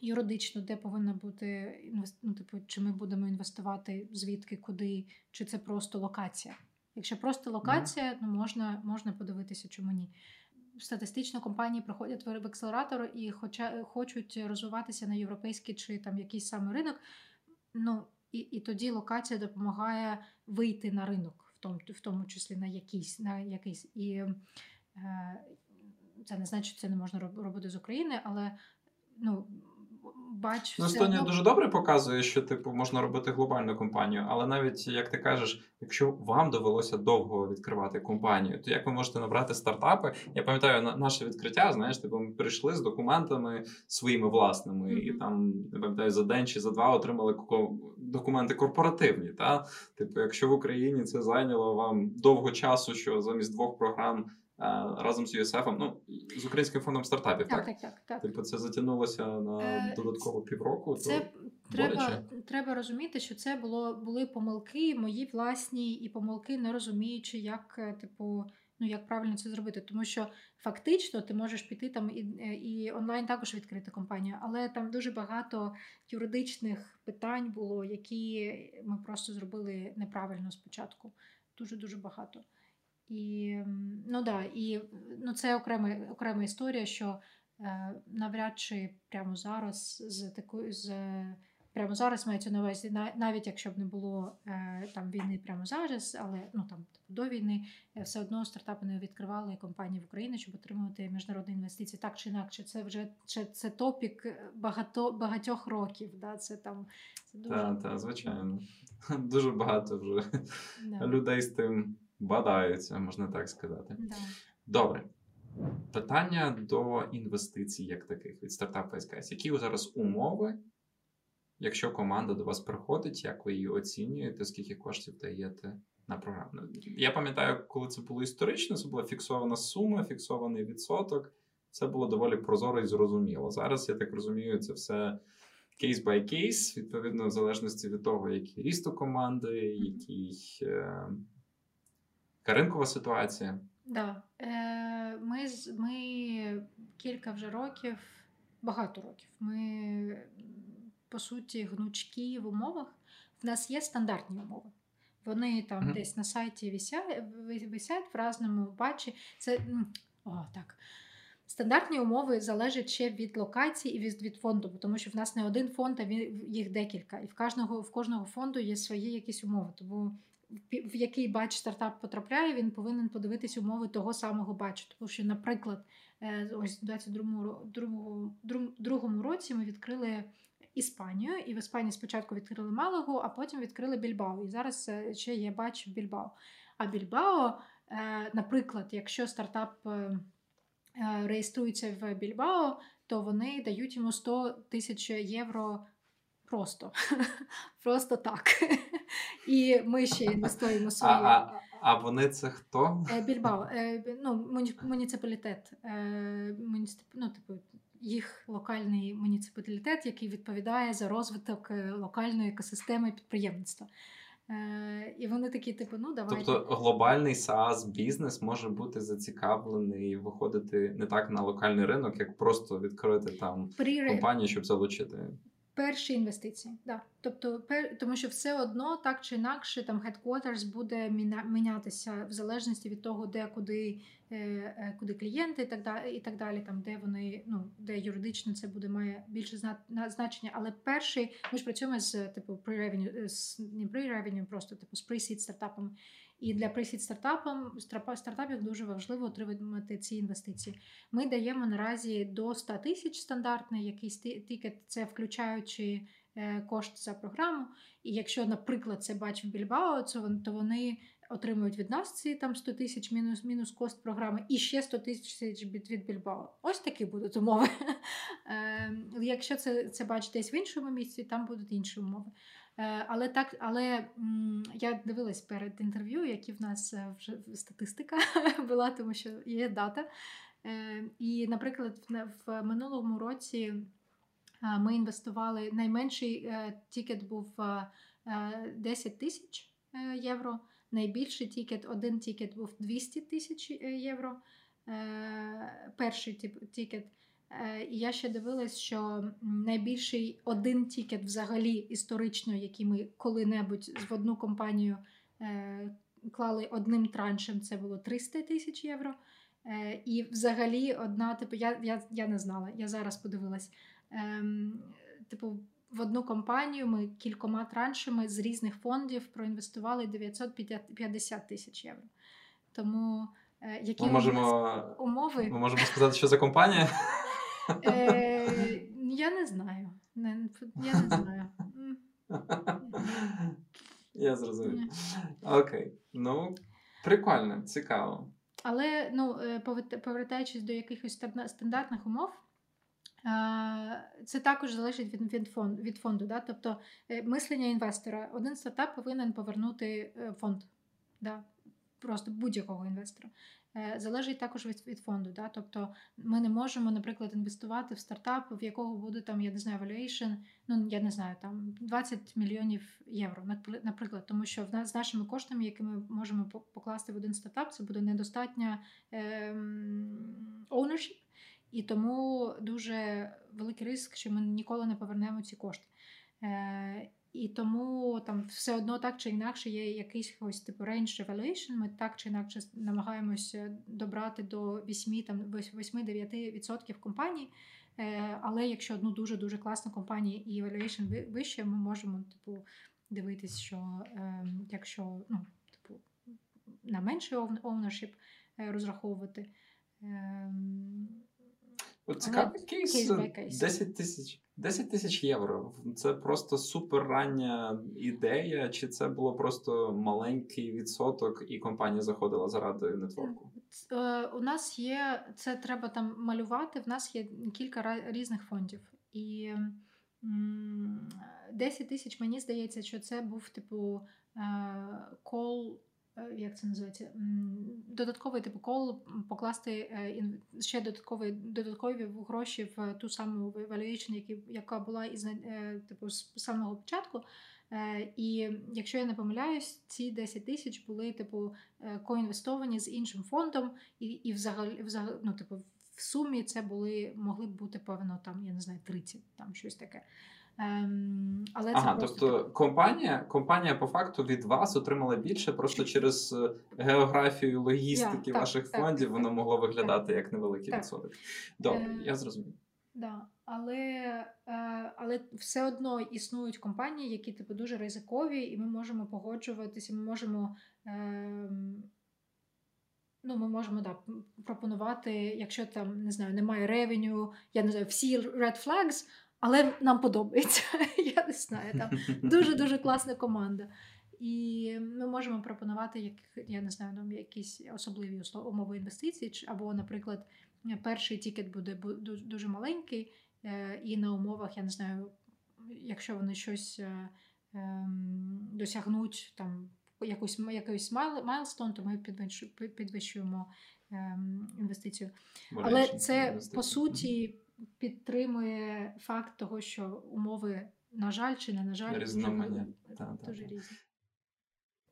юридично, де повинна бути ну, типу, чи ми будемо інвестувати звідки, куди, чи це просто локація. Якщо просто локація, ну можна, можна подивитися, чому ні. статистично компанії проходять в акселератор і хоча, хочуть розвиватися на європейський чи там якийсь саме ринок. Ну, і і тоді локація допомагає вийти на ринок, в тому в тому числі на якийсь. на якийсь. І е, це не значить, що це не можна робити з України, але ну, бач, ну, Естонія дуже добре показує, що типу можна робити глобальну компанію, але навіть як ти кажеш, якщо вам довелося довго відкривати компанію, то як ви можете набрати стартапи? Я пам'ятаю на наше відкриття, знаєш, типу ми прийшли з документами своїми власними, mm-hmm. і там не пам'ятаю за день чи за два отримали документи корпоративні. Та типу, якщо в Україні це зайняло вам довго часу, що замість двох програм разом з USF, ну з українським фондом стартапів. Так, так, так. так. Типу, це затягнулося на е, додатково півроку. Це то треба треба розуміти, що це було були помилки мої власні і помилки, не розуміючи, як е, типу. Ну, як правильно це зробити, тому що фактично ти можеш піти там і е, і онлайн також відкрити компанію, але там дуже багато юридичних питань було, які ми просто зробили неправильно спочатку. Дуже дуже багато. І ну да, і ну це окрема окрема історія, що е, навряд чи прямо зараз з такою з прямо зараз мається на увазі, навіть якщо б не було е, там війни прямо зараз, але ну там типу, до війни е, все одно стартапи не відкривали компанії в Україні, щоб отримувати міжнародні інвестиції. Так чи інакше, це вже це, це топік багато багатьох років. Да, це там це дуже Так, та, звичайно. Дуже багато вже да. людей з тим бадаються, можна так сказати. Да. Добре. Питання до інвестицій, як таких від стартапу СКС. Які зараз умови, якщо команда до вас приходить, як ви її оцінюєте, скільки коштів даєте на програму? Я пам'ятаю, коли це було історично, це була фіксована сума, фіксований відсоток. Це було доволі прозоро і зрозуміло. Зараз, я так розумію, це все кейс бай кейс, відповідно, в залежності від того, який ріст у команди, який. Е, ринкова ситуація. Да. Е, Ми ми кілька вже років, багато років. Ми, по суті, гнучкі в умовах. В нас є стандартні умови. Вони там mm-hmm. десь на сайті висять, висять в разному бачі. Це о, так. Стандартні умови залежать ще від локації і від від фонду, тому що в нас не один фонд, а їх декілька. І в кожного в кожного фонду є свої якісь умови. Тому в який бач стартап потрапляє, він повинен подивитись умови того самого бачу. Тому що, наприклад, е, ось у 2022 році ми відкрили Іспанію, і в Іспанії спочатку відкрили Малагу, а потім відкрили Більбао. І зараз е, ще є бач Більбао. А Більбао, е, наприклад, якщо стартап реєструється в Більбао, то вони дають йому 100 тисяч євро Просто Просто так. І ми ще інвестуємо свої. А, а, а вони це хто? Е, Більбао. Е, ну, Муніципалітет. Е, ну, типу, їх локальний муніципалітет, який відповідає за розвиток локальної екосистеми підприємництва. І вони такі, типу, ну давайте. Тобто глобальний SaaS бізнес може бути зацікавлений виходити не так на локальний ринок, як просто відкрити там При... компанію, щоб залучити. Перші інвестиції, да. Тобто, пер, тому що все одно так чи інакше там headquarters буде мінятися в залежності від того, де куди е, е, куди клієнти, і так далі, і так далі, там де вони, ну де юридично це буде має більше значення. Але перший ми ж працюємо з типу pre-revenue, з не pre-revenue, просто типу з pre-seed стартапами. І для присід стартапам стартапів дуже важливо отримати ці інвестиції. Ми даємо наразі до 100 тисяч стандартний якийсь тикет, це включаючи е, кошт за програму. І якщо, наприклад, це бач в Більбао, то вони отримують від нас ці там 100 тисяч мінус мінус кост програми і ще 100 тисяч від Більбао. Ось такі будуть умови. Ем, якщо це це бач десь в іншому місці, там будуть інші умови. Е, але так, але я дивилась перед інтерв'ю, які в нас е, вже статистика була, тому що є дата. Е, і, наприклад, в минулому році ми інвестували найменший тікет був 10 тисяч євро. Найбільший тікет, один тікет був 200 тисяч євро. Перший тікет і я ще дивилась, що найбільший один тікет взагалі історично, який ми коли-небудь в одну компанію е, клали одним траншем, це було 300 тисяч євро. Е, І взагалі, одна, типу, я я, я не знала, я зараз подивилась. Е, Типу, в одну компанію ми кількома траншами з різних фондів проінвестували 950 тисяч євро. Тому е, які ми можемо, умови? Ми можемо сказати, що за компанія? Е, Я не знаю. Не, Я не знаю. Я зрозумів. Окей. Ну, прикольно, цікаво. Але ну, е, повертаючись до якихось стандартних умов, це також залежить від від, фонду. Від фонду да? Тобто е, мислення інвестора. Один стартап повинен повернути е, фонд. Да? Просто будь-якого інвестора. Е, залежить також від від фонду. Да? Тобто ми не можемо, наприклад, інвестувати в стартап, в якого буде там, я не знаю, valuation, ну я не знаю, там 20 мільйонів євро, наприклад, тому що в нас з нашими коштами, які ми можемо покласти в один стартап, це буде недостатня е, ownership, і тому дуже великий ризик, що ми ніколи не повернемо ці кошти. Е, і тому там все одно так чи інакше є якийсь ось типу range evaluation, Ми так чи інакше намагаємося добрати до 8-9% компаній. Е, але якщо ну, дуже дуже класна компанія і evaluation вище, ми можемо типу дивитись, що е, якщо ну, типу, на менший ownership е, розраховувати. Е, Цікавий кейс 10 тисяч. 10 тисяч євро. Це просто супер рання ідея, чи це було просто маленький відсоток, і компанія заходила заради нетворку? Е, у нас є це треба там малювати. В нас є кілька різних фондів. І 10 тисяч мені здається, що це був типу кол. Е, як це називається, додатковий типу кол покласти е, ще додаткові додаткові гроші в ту саму valuation, яка була із е, типу з самого початку. І якщо я не помиляюсь, ці 10 тисяч були типу коінвестовані з іншим фондом, і і взагалі взагалі ну, типу, в сумі це були могли б бути певно там, я не знаю, 30, там щось таке. Ем, але ага, це тобто так. компанія компанія по факту від вас отримала більше просто через е, географію логістики yeah, ваших так, фондів так, воно могло виглядати як невеликий відсоток. Добре, е, я зрозумів. Да. Але е, але все одно існують компанії, які типу дуже ризикові, і ми можемо погоджуватися. Ми можемо е, ну, ми можемо да, пропонувати, якщо там не знаю, немає ревеню, я не знаю, всі red flags, але нам подобається. Я не знаю, там дуже-дуже класна команда. І ми можемо пропонувати, як я не знаю, нам якісь особливі умови інвестицій, або, наприклад, перший тікет буде дуже маленький, е, і на умовах, я не знаю, якщо вони щось е, ем, досягнуть там якусь якийсь майлстон, то ми підвищуємо ем, інвестицію. Але це по суті підтримує факт того, що умови, на жаль, чи не на жаль, дуже, дуже різні.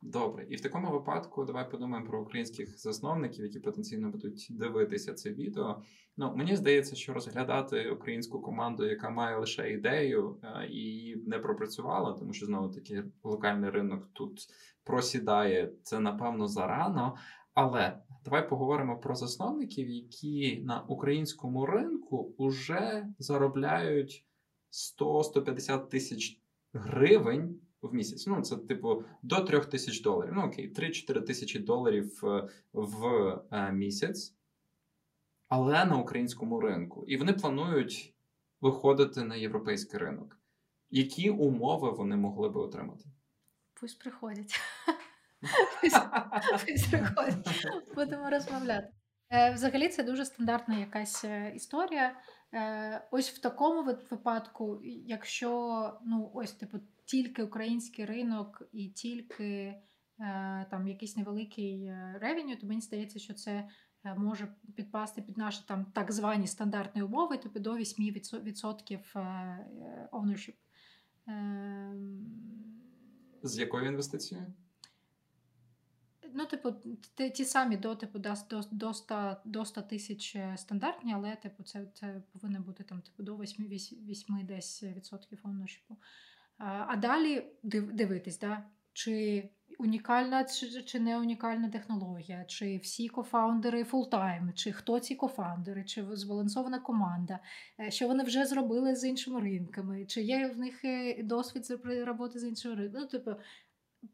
Добре, і в такому випадку давай подумаємо про українських засновників, які потенційно будуть дивитися це відео. Ну мені здається, що розглядати українську команду, яка має лише ідею е, і не пропрацювала, тому що знову таки локальний ринок тут просідає. Це напевно зарано. Але давай поговоримо про засновників, які на українському ринку вже заробляють 100-150 тисяч гривень в місяць. Ну, це типу до 3 тисяч доларів. Ну окей, 3-4 тисячі доларів е, в е, місяць, але на українському ринку. І вони планують виходити на європейський ринок. Які умови вони могли би отримати? Пусть приходять. Будемо розмовляти. Е, взагалі, це дуже стандартна якась е, історія. Е, ось в такому випадку, якщо ну ось типу тільки український ринок і тільки там якийсь невеликий ревеню, то мені здається, що це може підпасти під наші там так звані стандартні умови, типу до 8% ownership. Ем, З якою інвестицією? Ну, типу, ті, ті самі до типу до, до 100 до 100 тисяч е, стандартні, але типу, це це повинно бути там типу до 8 8 десь відсотків ownership. А, а далі дивитись, да, чи унікальна чи, чи не унікальна технологія, чи всі кофаундери full-time, чи хто ці кофаундери, чи збалансована команда, е, що вони вже зробили з іншими ринками, чи є в них е, досвід роботи з іншими ринками. Ну, типу,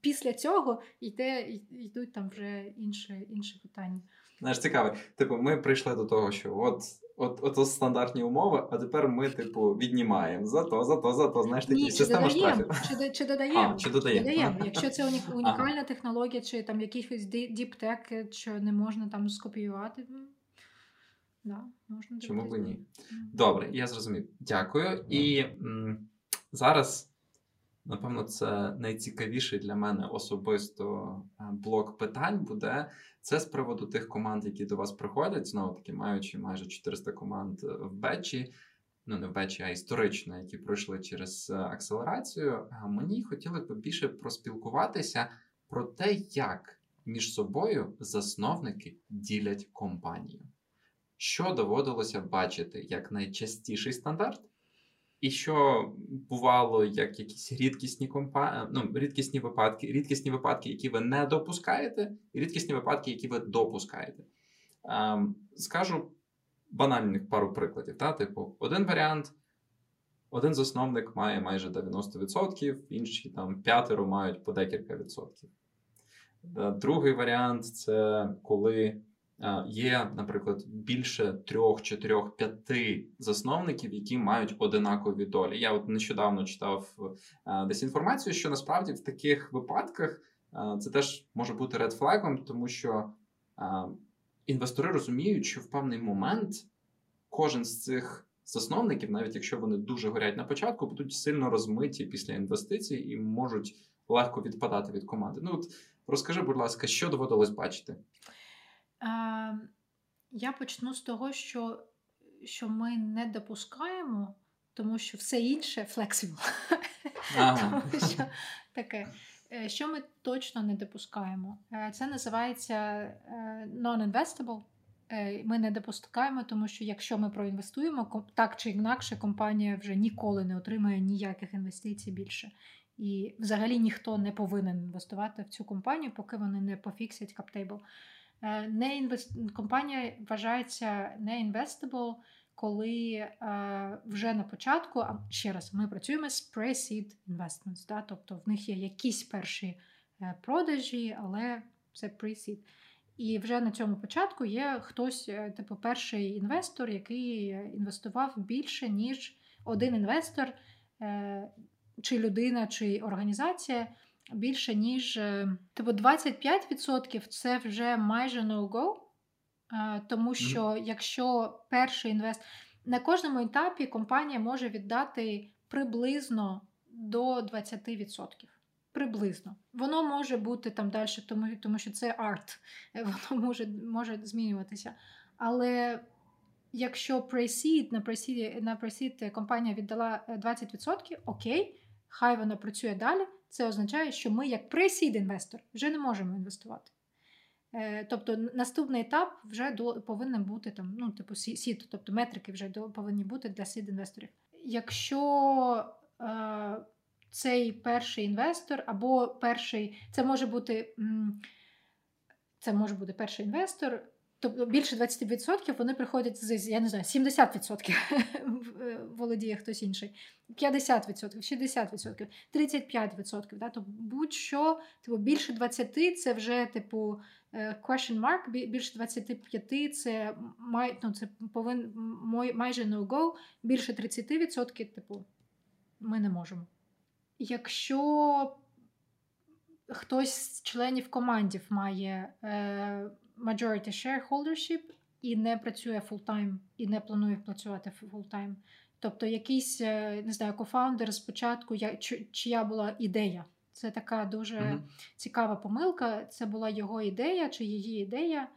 після цього йде, йдуть там вже інші, інші питання. Знаєш, цікаве. Типу, ми прийшли до того, що от от, от, от стандартні умови, а тепер ми, типу, віднімаємо за то, за то, за то. Знаєш, такі Ні, система чи додаємо, штрафів. Чи, чи додаємо? А, чи додаємо. додаємо. Якщо це унікальна ага. технологія, чи там якийсь діптек, що не можна там скопіювати. Да, можна Чому б ні? Добре, я зрозумів. Дякую. І м, зараз. Напевно, це найцікавіший для мене особисто е, блок питань буде. Це з приводу тих команд, які до вас приходять, знову таки, маючи майже 400 команд е, в бечі, ну не в бечі, а історично, які пройшли через е, акселерацію. Мені хотілося б більше проспілкуватися про те, як між собою засновники ділять компанію. Що доводилося бачити як найчастіший стандарт, і що бувало як якісь рідкісні компа... ну, рідкісні випадки, рідкісні випадки, які ви не допускаєте, і рідкісні випадки, які ви допускаєте. Ем, Скажу банальних пару прикладів. Та? Типу, один варіант, один засновник має майже 90%, інші там п'ятеро мають по декілька відсотків. Е, другий варіант це коли Є, наприклад, більше трьох, чотирьох, п'яти засновників, які мають одинакові долі. Я от нещодавно читав десь інформацію, що насправді в таких випадках це теж може бути редфлегом, тому що інвестори розуміють, що в певний момент кожен з цих засновників, навіть якщо вони дуже горять на початку, будуть сильно розмиті після інвестицій і можуть легко відпадати від команди. Ну от розкажи, будь ласка, що доводилось бачити. Ем, я почну з того, що що ми не допускаємо, тому що все інше. Ага. Тому що таке. Е, що ми точно не допускаємо? Е, це називається е, non-investable. Ми не допускаємо, тому що якщо ми проінвестуємо, так чи інакше компанія вже ніколи не отримає ніяких інвестицій більше. І взагалі ніхто не повинен інвестувати в цю компанію, поки вони не пофіксять каптейбл. Е, не інвест... Компанія вважається не investable, коли е, вже на початку, а ще раз, ми працюємо з pre-seed investments, да? тобто в них є якісь перші е, продажі, але це pre-seed. І вже на цьому початку є хтось, типу, перший інвестор, який інвестував більше, ніж один інвестор, чи людина, чи організація більше, ніж е, типу 25% це вже майже no-go, е, тому що якщо перший інвест на кожному етапі компанія може віддати приблизно до 20%. Приблизно. Воно може бути там далі, тому тому що це арт, воно може може змінюватися. Але якщо pre-seed, на pre-seed, на pre-seed компанія віддала 20%, е, окей, хай вона працює далі, це означає, що ми, як пресід інвестор, вже не можемо інвестувати. Е, тобто наступний етап вже до, повинен бути там, ну, типу, сід, тобто метрики вже до, повинні бути для сід інвесторів. Якщо е, цей перший інвестор або перший, це може бути це може бути перший інвестор, Тобто більше 20% вони приходять з я не знаю, 70% е, володіє хтось інший, 50%, 60%, 35%. Да? Тобто будь-що, типу, більше 20% це вже типу е, question mark, більше 25% це май, ну, це повин, майже no-go, більше 30%, типу, ми не можемо. Якщо хтось з членів командів має. Е, majority shareholdership і не працює full-time, і не планує працювати full-time. Тобто якийсь, е, не знаю, кофаундер спочатку, я, чия була ідея. Це така дуже mm-hmm. цікава помилка. Це була його ідея чи її ідея,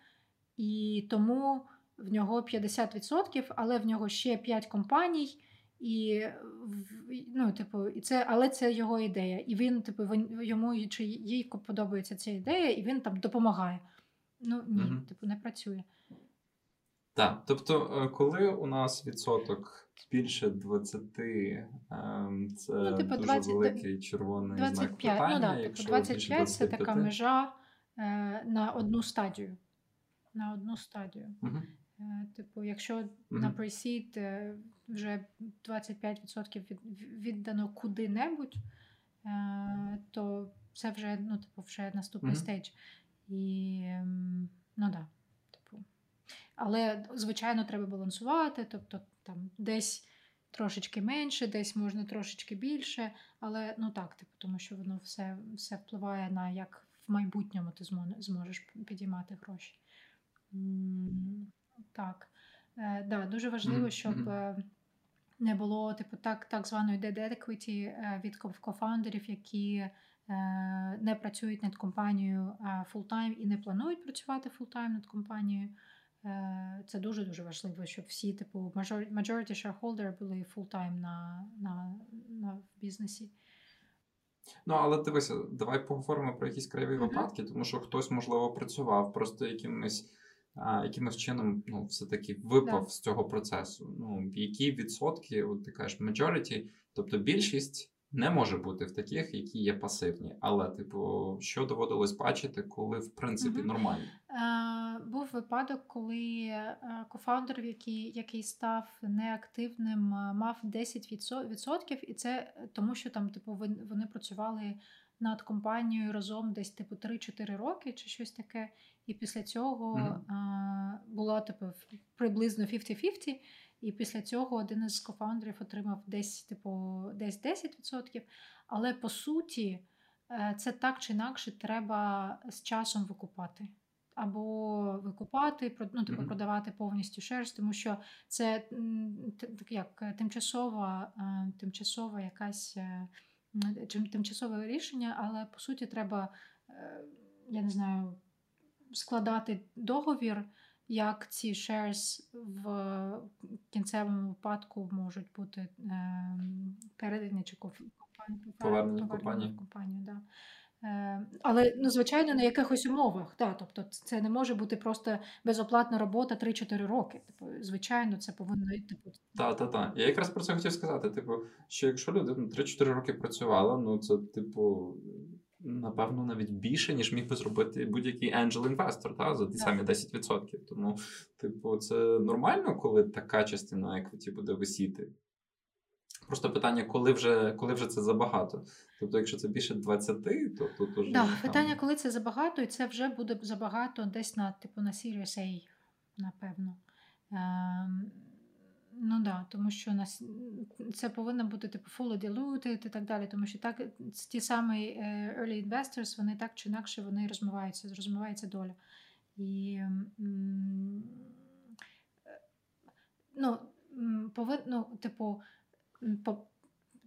і тому в нього 50%, але в нього ще 5 компаній. І ну, типу, і це, але це його ідея. І він, типу, він, йому чи їй подобається ця ідея, і він там допомагає. Ну ні, угу. типу, не працює. Так, тобто, е, коли у нас відсоток більше 20, ем, це ну, типу, дуже 20, великий червоний 25, знак питання. Ну, да, типу 25 це така межа е, на одну стадію. На одну стадію. Угу. Е, типу, якщо угу. на пресід е, вже 25% від, віддано куди-небудь, е, то це вже ну, типу, вже наступний stage. І ну да. Але, звичайно, треба балансувати, тобто там десь трошечки менше, десь можна трошечки більше. Але ну так, типу, тому що воно все все впливає на як в майбутньому ти зможеш підіймати гроші. Так, е, да, дуже важливо, щоб е, не було типу так так званої dead equity е, від кофаундерів, які не працюють над компанією full-time і не планують працювати full-time над компанією. Е, це дуже-дуже важливо, щоб всі, типу, majority shareholder були full-time на, на, на бізнесі. Ну, але дивися, давай поговоримо про якісь краєві uh-huh. випадки, тому що хтось, можливо, працював, просто якимось а, якимось чином ну, все-таки випав yeah. з цього процесу. Ну, Які відсотки, от ти кажеш, majority, тобто більшість не може бути в таких, які є пасивні. Але, типу, що доводилось бачити, коли в принципі uh-huh. нормально? був випадок, коли е, кофаундер, який який став неактивним, мав 10%, і це тому, що там, типу, вони працювали над компанією разом десь типу 3-4 роки чи щось таке. І після цього mm-hmm. було типу приблизно 50-50, і після цього один із кофаундерів отримав десь, типу, десь 10%. Але по суті, е, це так чи інакше треба з часом викупати або викупати, ну, типу, mm-hmm. продавати повністю шерсть, тому що це так як тимчасова, е, тимчасова якась е, тимчасове рішення, але по суті треба, е, я не знаю, складати договір, як ці shares в кінцевому випадку можуть бути передані чи в компанію. компанію да. Е, але ну, звичайно на якихось умовах. Да, тобто це не може бути просто безоплатна робота 3-4 роки. Типу, звичайно, це повинно типу. Так, так, так. Я якраз про це хотів сказати. Типу, що якщо людина 3-4 роки працювала, ну це типу. Напевно, навіть більше, ніж міг би зробити будь-який angel інвестор та, за ті самі 10%. Тому, типу, це нормально, коли така частина еквіті буде висіти. Просто питання, коли вже коли вже це забагато. Тобто, якщо це більше 20, то тут уже. Да, там... питання, коли це забагато, і це вже буде забагато десь на типу на Series A, напевно. Ем, Ну да, тому що нас це повинно бути типу fully diluted і так далі. Тому що так ті самі е, early investors, вони так чи інакше вони розмиваються, розмивається доля. І ну, повинно, ну, типу,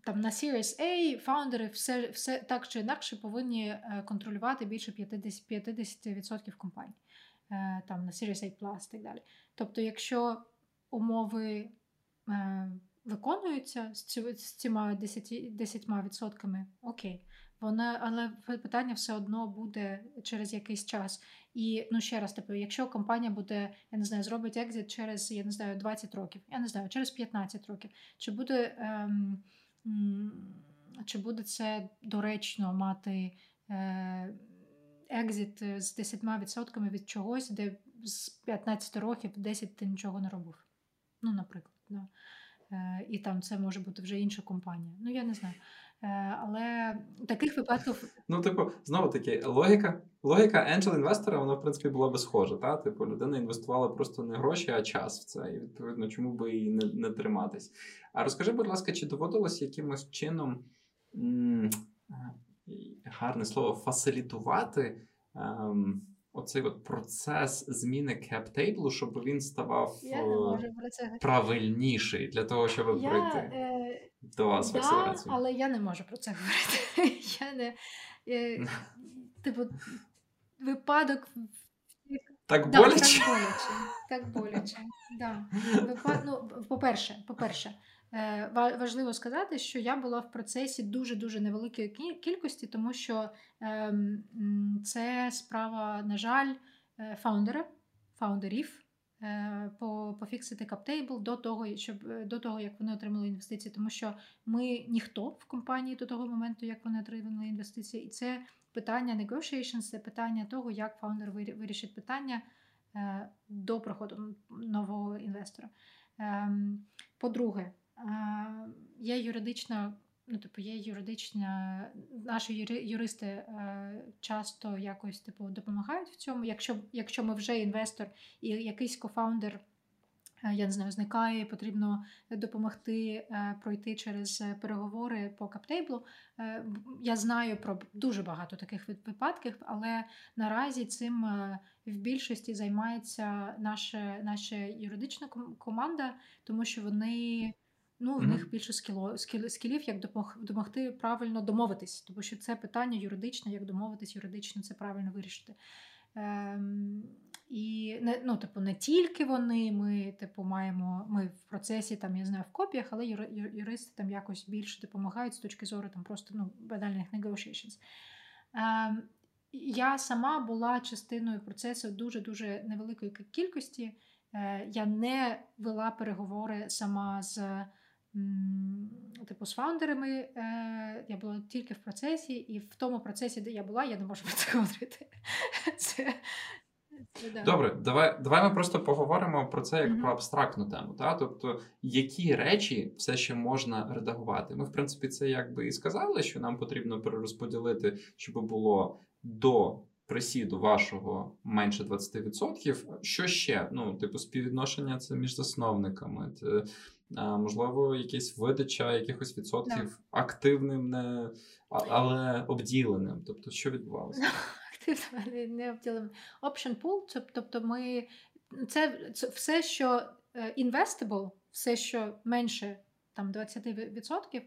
там на Series A фаундери все все так чи інакше повинні е, контролювати більше 50% 50% компаній. Е, там на Series A Plus і так далі. Тобто, якщо умови е, виконуються з цими 10%, 10% окей. Вона, але питання все одно буде через якийсь час. І ну ще раз, типу, якщо компанія буде, я не знаю, зробить екзит через я не знаю 20 років, я не знаю, через 15 років, чи буде ем, чи буде це доречно мати е, екзит з 10% від чогось, де з 15 років 10 ти нічого не робив. Ну, наприклад. Да. Е, і там це може бути вже інша компанія. Ну, я не знаю. Е, але таких випадків. Ну, типу, знову таки, логіка логіка angel інвестора, вона, в принципі, була би схожа. Та? Типу, людина інвестувала просто не гроші, а час в це. І відповідно, чому би і не, не триматись. А розкажи, будь ласка, чи доводилось якимось чином м- гарне слово фасилітувати? Ем, Оцей от процес зміни кептейблу, щоб він ставав це правильніший для того, щоб я, прийти. Е, до вас да, акселерацію. Але я не можу про це говорити. Я не, я, Типу, випадок. Так боляче? Так боляче. Так боляче. Да. Випад... ну, По-перше, по-перше, е, важливо сказати, що я була в процесі дуже-дуже невеликої кількості, тому що ем, це справа, на жаль, е, фаундера, фаундерів. е, пофіксити каптейбл до того, щоб до того, як вони отримали інвестиції, тому що ми ніхто в компанії до того моменту, як вони отримали інвестиції, і це питання negotiations, це питання того, як фаундер вирішить питання до приходу нового інвестора. Ем, по-друге, є юридична ну, типу, є юридична, наші юристи е, часто якось типу, допомагають в цьому. Якщо якщо ми вже інвестор і якийсь кофаундер, е, я не знаю, зникає, потрібно допомогти е, пройти через переговори по каптейблу. Е, я знаю про дуже багато таких випадків, але наразі цим е, в більшості займається наша, наша юридична команда, тому що вони. Ну, в mm-hmm. них більше скіло, скіл, скілів, як допомогти правильно домовитись, тому що це питання юридичне, як домовитись юридично, це правильно вирішити. Ем, І не ну, типу, не тільки вони, ми типу, маємо, ми в процесі там, я знаю, в копіях, але юристи там якось більше допомагають з точки зору там просто ну, банальних negotiations. Ем, Я сама була частиною процесу дуже-дуже невеликої кількості. Е, Я не вела переговори сама з типу, з фаундерами. Е, Я була тільки в процесі, і в тому процесі, де я була, я не можу про це говорити. Це, це, да. Добре, давай давай ми просто поговоримо про це як mm-hmm. про абстрактну тему. Та? Тобто, які речі все ще можна редагувати. Ми, в принципі, це якби і сказали, що нам потрібно перерозподілити, щоб було до. Присіду вашого менше 20%. Що ще? Ну, типу, співвідношення це між засновниками, це можливо, якісь видача якихось відсотків yeah. активним, не але обділеним. Тобто, що відбувалося? Активним, не обділеним. Option pool, тобто, ми це, це все, що е, investable, все, що менше там 20%, е,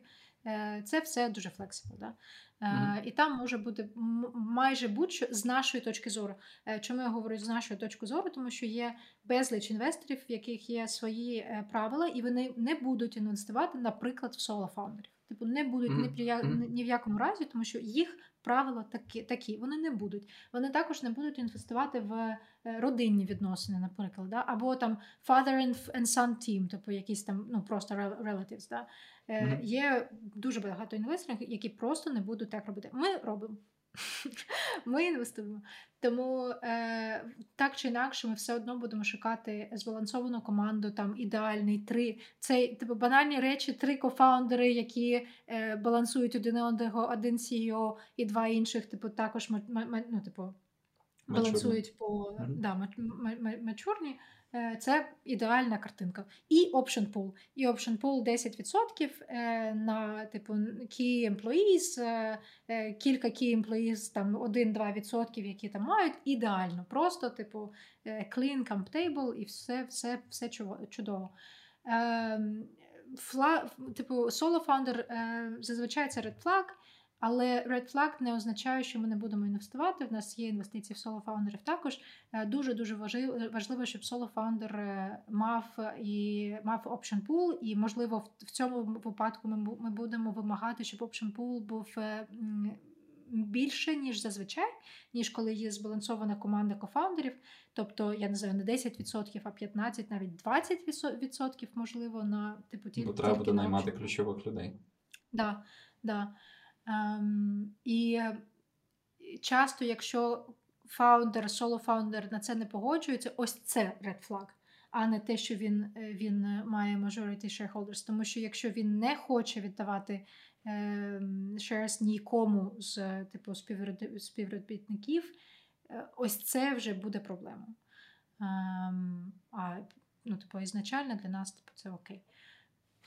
це все дуже flexible. Да? Mm-hmm. І там може бути майже будь-що з нашої точки зору. Е, чому я говорю з нашої точки зору? Тому що є безліч інвесторів, в яких є свої е, правила, і вони не будуть інвестувати, наприклад, в соло фаундерів. Типу не будуть mm-hmm. ні, ні, ні в якому разі, тому що їх правила такі, такі. Вони не будуть. Вони також не будуть інвестувати в родинні відносини, наприклад, да? або там father and son team, тобто якісь там ну просто relatives, да? Mm-hmm. Є дуже багато інвесторів, які просто не будуть так робити. Ми робимо. Ми інвестуємо. Тому е, так чи інакше, ми все одно будемо шукати збалансовану команду, там ідеальний три. Це типу банальні речі, три кофаундери, які е, балансують один одного, один CEO і два інших, типу, також ну, типу, балансують по mm-hmm. да, мачурні. Е, це ідеальна картинка. І option pool. І option pool 10% е, на типу key employees, е, кілька key employees, там 1-2%, які там мають. Ідеально. Просто, типу, clean camp table і все все, все чудово. Ем, фла, типу, solo founder зазвичай це red flag. Але Red Flag не означає, що ми не будемо інвестувати. В нас є інвестиції в соло-фаундерів також. Е, дуже дуже важливо, щоб соло-фаундер е, мав і мав option pool, і можливо в цьому випадку ми будемо вимагати, щоб option pool був. Е, більше, ніж зазвичай, ніж коли є збалансована команда кофаундерів. Тобто, я не знаю, не 10%, а 15%, навіть 20% можливо, на типу ті. Бо треба буде наймати ключових людей. Да, да. Ем, І часто, якщо фаундер, соло-фаундер на це не погоджується, ось це red flag, а не те, що він е, він має majority shareholders. Тому що якщо він не хоче віддавати е, shares нікому з типу співробітників, е, ось це вже буде проблема. Ем, а ну, типу, ізначально для нас типу, це окей.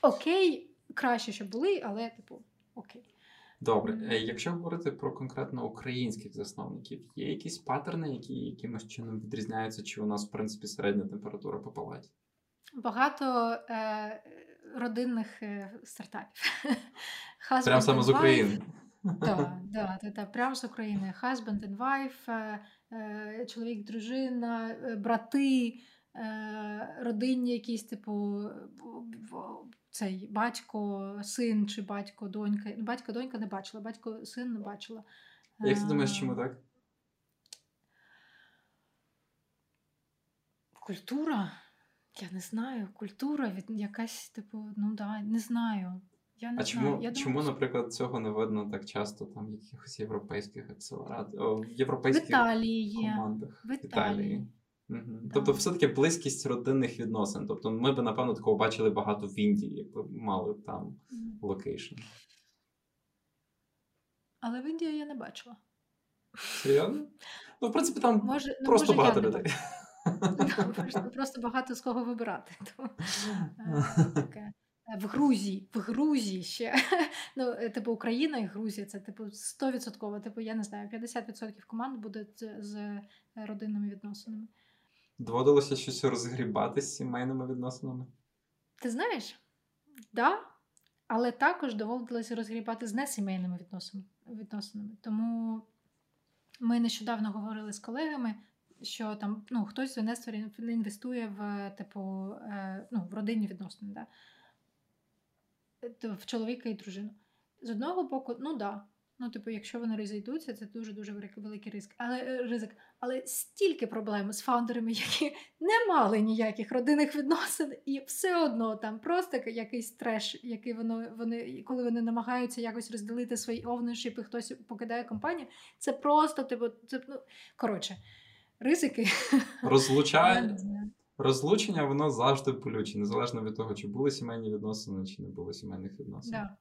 Окей, краще, щоб були, але типу, окей. Добре, mm-hmm. якщо говорити про конкретно українських засновників, є якісь паттерни, які якимось чином відрізняються, чи у нас в принципі середня температура по палаті? Багато е, родинних е, стартапів. Прямо саме з України. Так, да, да, да, прямо з України. Husband and wife, е, е, чоловік, дружина, е, брати, е, родинні якісь, типу, цей батько, син чи батько, донька. Ну, батько, донька не бачила, батько, син не бачила. Як ти думаєш, чому так? Культура? Я не знаю. Культура від якась, типу, ну да, не знаю. Я не а знаю. чому, Я думаю, наприклад, цього не видно так часто там в якихось європейських акселераторів, в в європейських Італії командах В Італії. Мгм. Да. Тобто, все-таки близькість родинних відносин. Тобто, ми б, напевно, такого бачили багато в Індії, якби мали б там location. Але в Індії я не бачила. Серйозно? Ну, в принципі, там Може, ну, просто може, багато людей. бачила. Просто, багато з кого вибирати. Тому, е, таке. Е, В Грузії, в Грузії ще. Ну, е, типу, Україна і Грузія це типу 100%, типу, я не знаю, 50% команд буде з, родинними відносинами. Доводилося щось розгрібати з сімейними відносинами. Ти знаєш? Да, але також доводилося розгрібати з несімейними відносинами. Тому ми нещодавно говорили з колегами, що там ну, хтось в інвесторі інвестує в типу е, ну, в родинні відносини, да? В чоловіка і дружину. З одного боку, ну да. Ну, типу, якщо вони розійдуться, це дуже дуже великий, великий ризик. Але е, ризик. Але стільки проблем з фаундерами, які не мали ніяких родинних відносин, і все одно там просто якийсь треш, який воно вони, коли вони намагаються якось розділити свої ownership, і хтось покидає компанію. Це просто типу, це ну коротше, ризики. Я Розлучає... не знаю. Розлучення воно завжди болюче, незалежно від того, чи були сімейні відносини, чи не було сімейних відносин. Да.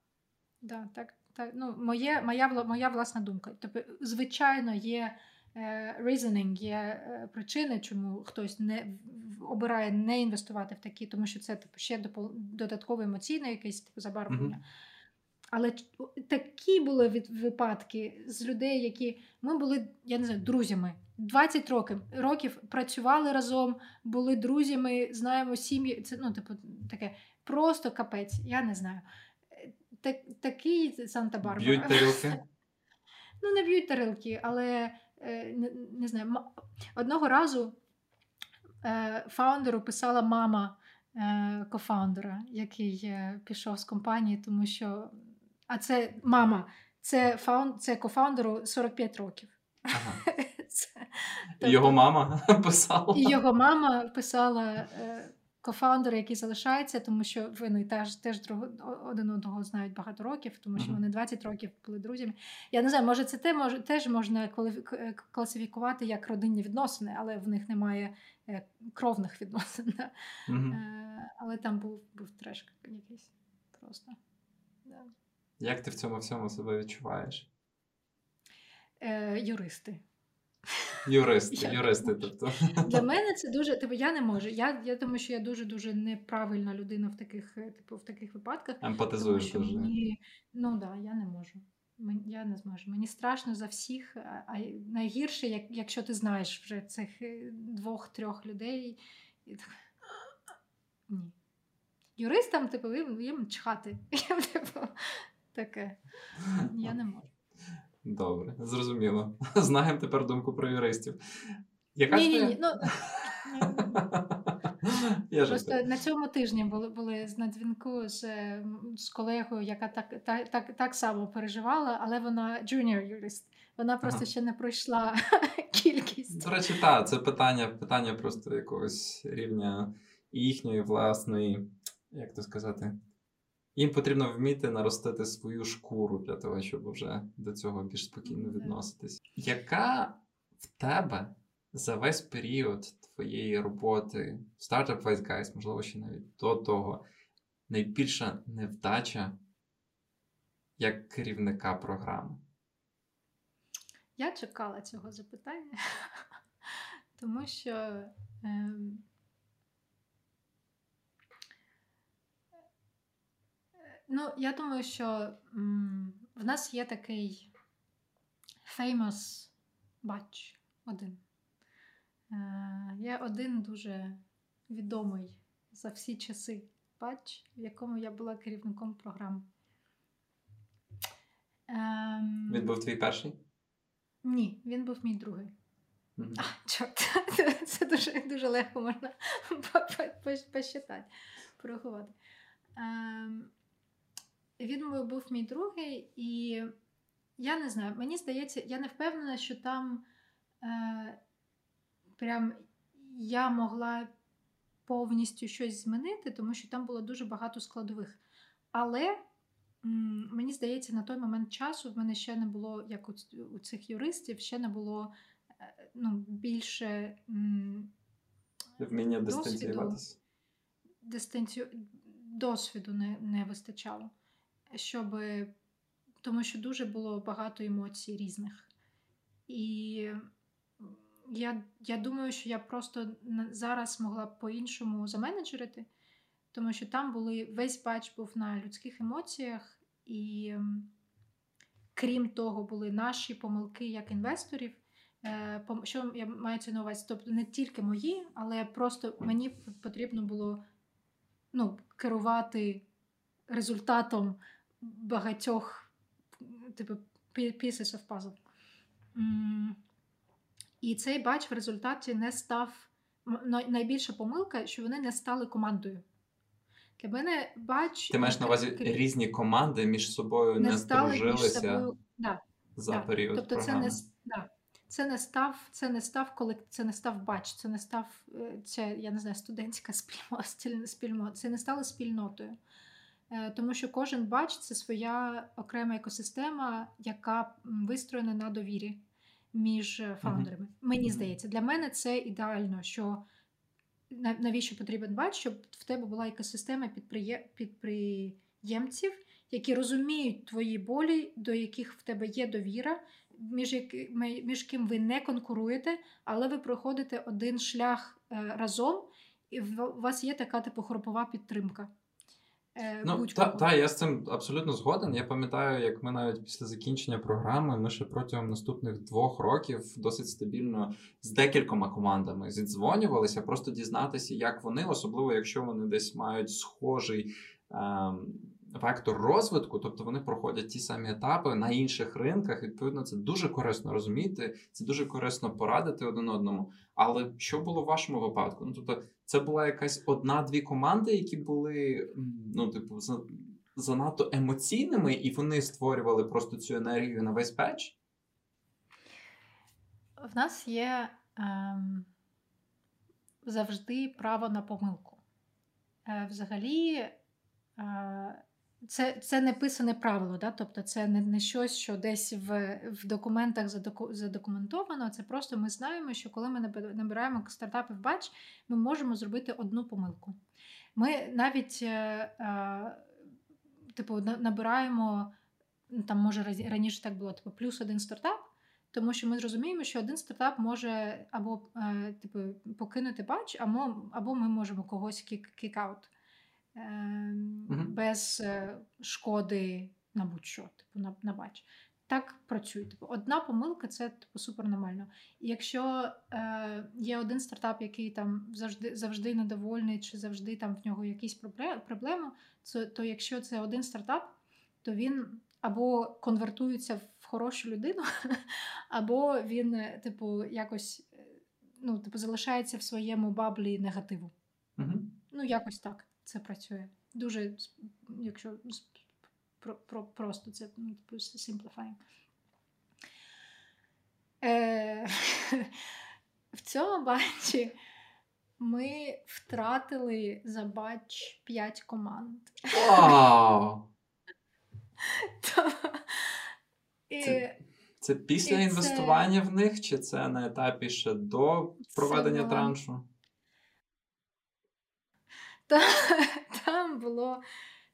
Да, так, так. Ну, моє, моя, моя власна думка. Тобто, звичайно, є е, reasoning, є е, причини, чому хтось не обирає не інвестувати в такі, тому що це типу, ще додаткове емоційне якесь типу, забарвлення. Мгм. Але такі були від, випадки з людей, які ми були, я не знаю, друзями. 20 років, років працювали разом, були друзями, знаємо сім'ї. Це ну, типу, таке просто капець, я не знаю. Так, такий Санта-Барбара. Б'ють тарілки. Ну, не б'ють тарілки, але е, не, не знаю. Одного разу е, фаундеру писала мама е, кофаундера, який пішов з компанії, тому що. А це мама, це фаунд, це кофаундеру 45 років. Ага. Це, І Його мама писала. і його мама писала кофаундера, який залишається, тому що вони теж, теж друг, один одного знають багато років, тому що вони 20 років були друзями. Я не знаю, може це те, може, теж можна е, класифікувати як родинні відносини, але в них немає е, кровних відносин. Да? Е, але там був, був треш якийсь просто. Да. Як ти в цьому всьому себе відчуваєш? Е, юристи. Юристи, юристи, тобто. Для мене це дуже. Типу, я не можу. Я, я думаю, що я дуже дуже неправильна людина в таких, е, типу, в таких випадках. Що дуже. мені, ну да, я не можу. Мен- Я не зможу. Мені страшно за всіх. А найгірше, як, якщо ти знаєш вже цих е, двох-трьох людей. І так... Ні. Юристам, типу, їм, їм чхати. Їм, типу, таке. Я не можу. Добре, зрозуміло. Знаємо тепер думку про юристів. Яка Ні, ні, ні. Ну, Я Просто на цьому тижні були, були на дзвінку з, е, з колегою, яка так, так, так, так само переживала, але вона junior юрист. Вона просто Ага. ще не пройшла кількість. До речі, так, це питання, питання просто якогось рівня їхньої власної, як то сказати, їм потрібно вміти наростити свою шкуру для того, щоб вже до цього більш спокійно відноситись. Яка в тебе за весь період твоєї роботи в Startup Wise Guys, можливо, ще навіть до того, найбільша невдача як керівника програми? Я чекала цього запитання, тому що ем, ну, я думаю, що м, в нас є такий famous батч один. Е, Є один дуже відомий за всі часи батч, в якому я була керівником програми. Ем, Він був твій перший? Ні, він був мій другий. Мгм. А, чорт, це, дуже, дуже легко можна по- по- по- посчитати, порахувати. Ем, він був мій другий, і я не знаю, мені здається, я не впевнена, що там е, прям я могла повністю щось змінити, тому що там було дуже багато складових. Але мені здається, на той момент часу в мене ще не було, як у цих юристів, ще не було е, ну, більше вміння дистанціюватися. Дистанцію... Досвіду не не вистачало, щоб тому що дуже було багато емоцій різних. І я я думаю, що я просто зараз могла б по-іншому заменеджерити, тому що там були весь бач був на людських емоціях, і крім того, були наші помилки як інвесторів. Е, що я маю це на увазі? Тобто не тільки мої, але просто мені потрібно було ну, керувати результатом багатьох типу pieces of puzzle. І цей бач в результаті не став найбільша помилка, що вони не стали командою. Для мене бач. Ти маєш на увазі крім... різні команди між собою не, не здружилися собою... да, за да. період. Тобто програми. це не да. Це не став, це не став коли це не став бач, це не став е, це, я не знаю, студентська спільнота, це не стало спільнотою. Е, тому що кожен бач це своя окрема екосистема, яка вистроєна на довірі між е, фаундерами. Mm-hmm. Мені здається, для мене це ідеально, що навіщо потрібен бач, щоб в тебе була екосистема підприємців, які розуміють твої болі, до яких в тебе є довіра, між якими між ким ви не конкуруєте, але ви проходите один шлях е, разом, і у вас є така типу хропова підтримка. Е, ну, та, та, я з цим абсолютно згоден. Я пам'ятаю, як ми навіть після закінчення програми ми ще протягом наступних двох років досить стабільно з декількома командами зідзвонювалися, просто дізнатися, як вони, особливо якщо вони десь мають схожий. Ем, вектор розвитку, тобто вони проходять ті самі етапи на інших ринках. Відповідно, це дуже корисно розуміти, це дуже корисно порадити один одному. Але що було в вашому випадку? Ну тобто, це була якась одна-дві команди, які були ну, типу, занадто емоційними, і вони створювали просто цю енергію на весь печ? В нас є ем, завжди право на помилку. Е, Взагалі, е, це це не писане правило, да? тобто це не не щось, що десь в в документах задоку, задокументовано. Це просто ми знаємо, що коли ми набираємо стартапи в бач, ми можемо зробити одну помилку. Ми навіть е, е, типу, набираємо, ну, там може раніше так було, типу, плюс один стартап. Тому що ми зрозуміємо, що один стартап може або е, типу, покинути batch, або або ми можемо когось kick out угу. без е, шкоди на будь-що, типу на, на batch. Так працює. Типу, одна помилка це типу супер нормально. І якщо е, є один стартап, який там завжди завжди недовольний, чи завжди там в нього якісь проблеми, то, то якщо це один стартап, то він або конвертується в хорошу людину, або він, е, типу, якось ну, типу, залишається в своєму баблі негативу. Угу. Ну, якось так це працює. Дуже, якщо про, про, просто це ну, типу, simplifying. Е, В цьому батчі ми втратили за батч 5 команд. Вау! Це, це після інвестування це... в них, чи це на етапі ще до проведення це траншу? Та, там було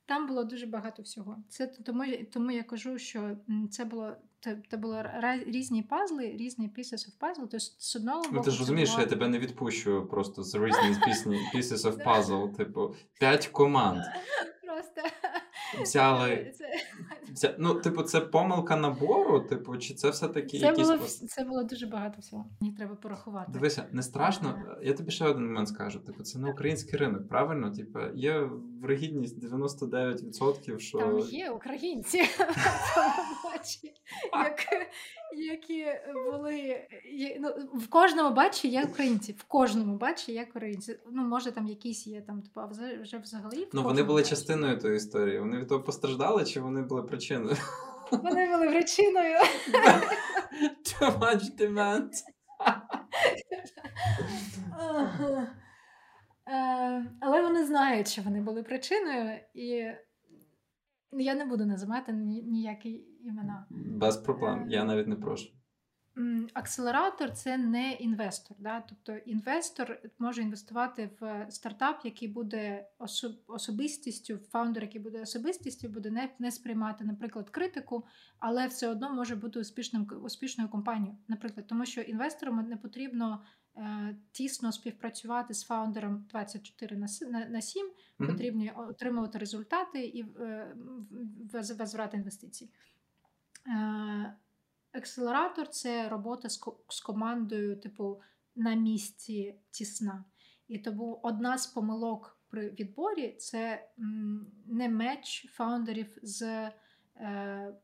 там було дуже багато всього. Це Тому тому я кажу, що це було це, це було різні пазли, різні pieces of puzzle. Тобто, з одного боку, ну, ти ж розумієш, було... я тебе не відпущу просто з різних pieces of puzzle, типу, п'ять команд. Просто взяли. Це... Ну, типу, це помилка набору, типу, чи це все-таки це якісь. Було, це було дуже багато всього. Мені треба порахувати. Дивися, не страшно. Я тобі ще один момент скажу. Типу, це не український ринок, правильно? Типу, є врегідність 99%, що. Там є українці, які були. Ну, В кожному бачі є українці. В кожному бачі є українці. Ну, може, там якісь є там, типу, а вже взагалі. Ну, вони були частиною тої історії. Вони від того постраждали, чи вони були причиною? Вони були причиною. Too much demand. Е, але вони знають, що вони були причиною, і я не буду називати ніякі імена. Без проблем, я навіть не прошу. Акселератор це не інвестор. Да? Тобто інвестор може інвестувати в стартап, який буде особистістю, фаундер, який буде особистістю, буде не не сприймати, наприклад, критику, але все одно може бути успішним успішною компанією. Наприклад, тому що інвесторам не потрібно е, тісно співпрацювати з фаундером 24 на, на, на 7, mm-hmm. потрібно отримувати результати і е, возврат інвестицій. Е, Акселератор це робота з, командою, типу, на місці тісна. І тому одна з помилок при відборі це не меч фаундерів з е,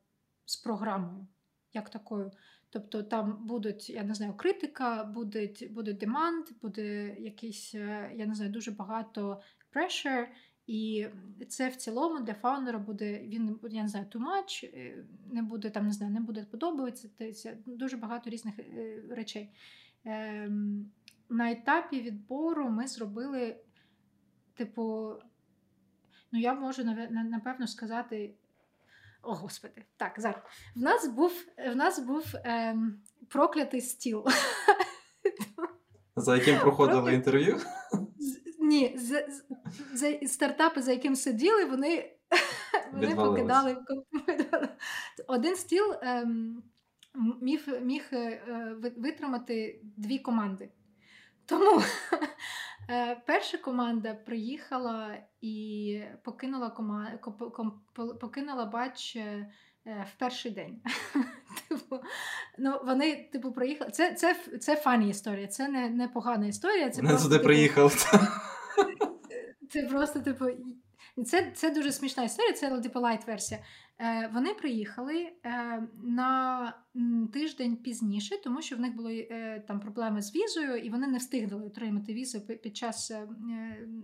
з програмою, як такою. Тобто там будуть, я не знаю, критика, буде буде демант, буде якийсь, е, я не знаю, дуже багато pressure, і це в цілому для фаундера буде, він я не знаю, too much, е, не буде там, не знаю, не буде подобатися. Дуже багато різних е, речей. Ем, на етапі відбору ми зробили, типу, ну я можу напевно сказати. О, господи, так, зараз. В нас був в нас був ем, проклятий стіл. За яким проходили інтерв'ю? Ні, з, з, стартапи, за яким сиділи, вони вони покидали один стіл ем, міг міг е, витримати дві команди. Тому перша команда приїхала і покинула команду покинула батч е, в перший день. Типу, ну, Вони, типу, приїхали. Це це, це funny історія, це не не погана історія. Це Вони просто, туди типу, приїхали. Це просто, типу, це це дуже смішна історія, це типу лайт-версія. Е, Вони приїхали е, на тиждень пізніше, тому що в них були е, там проблеми з візою, і вони не встигли отримати візу під час е,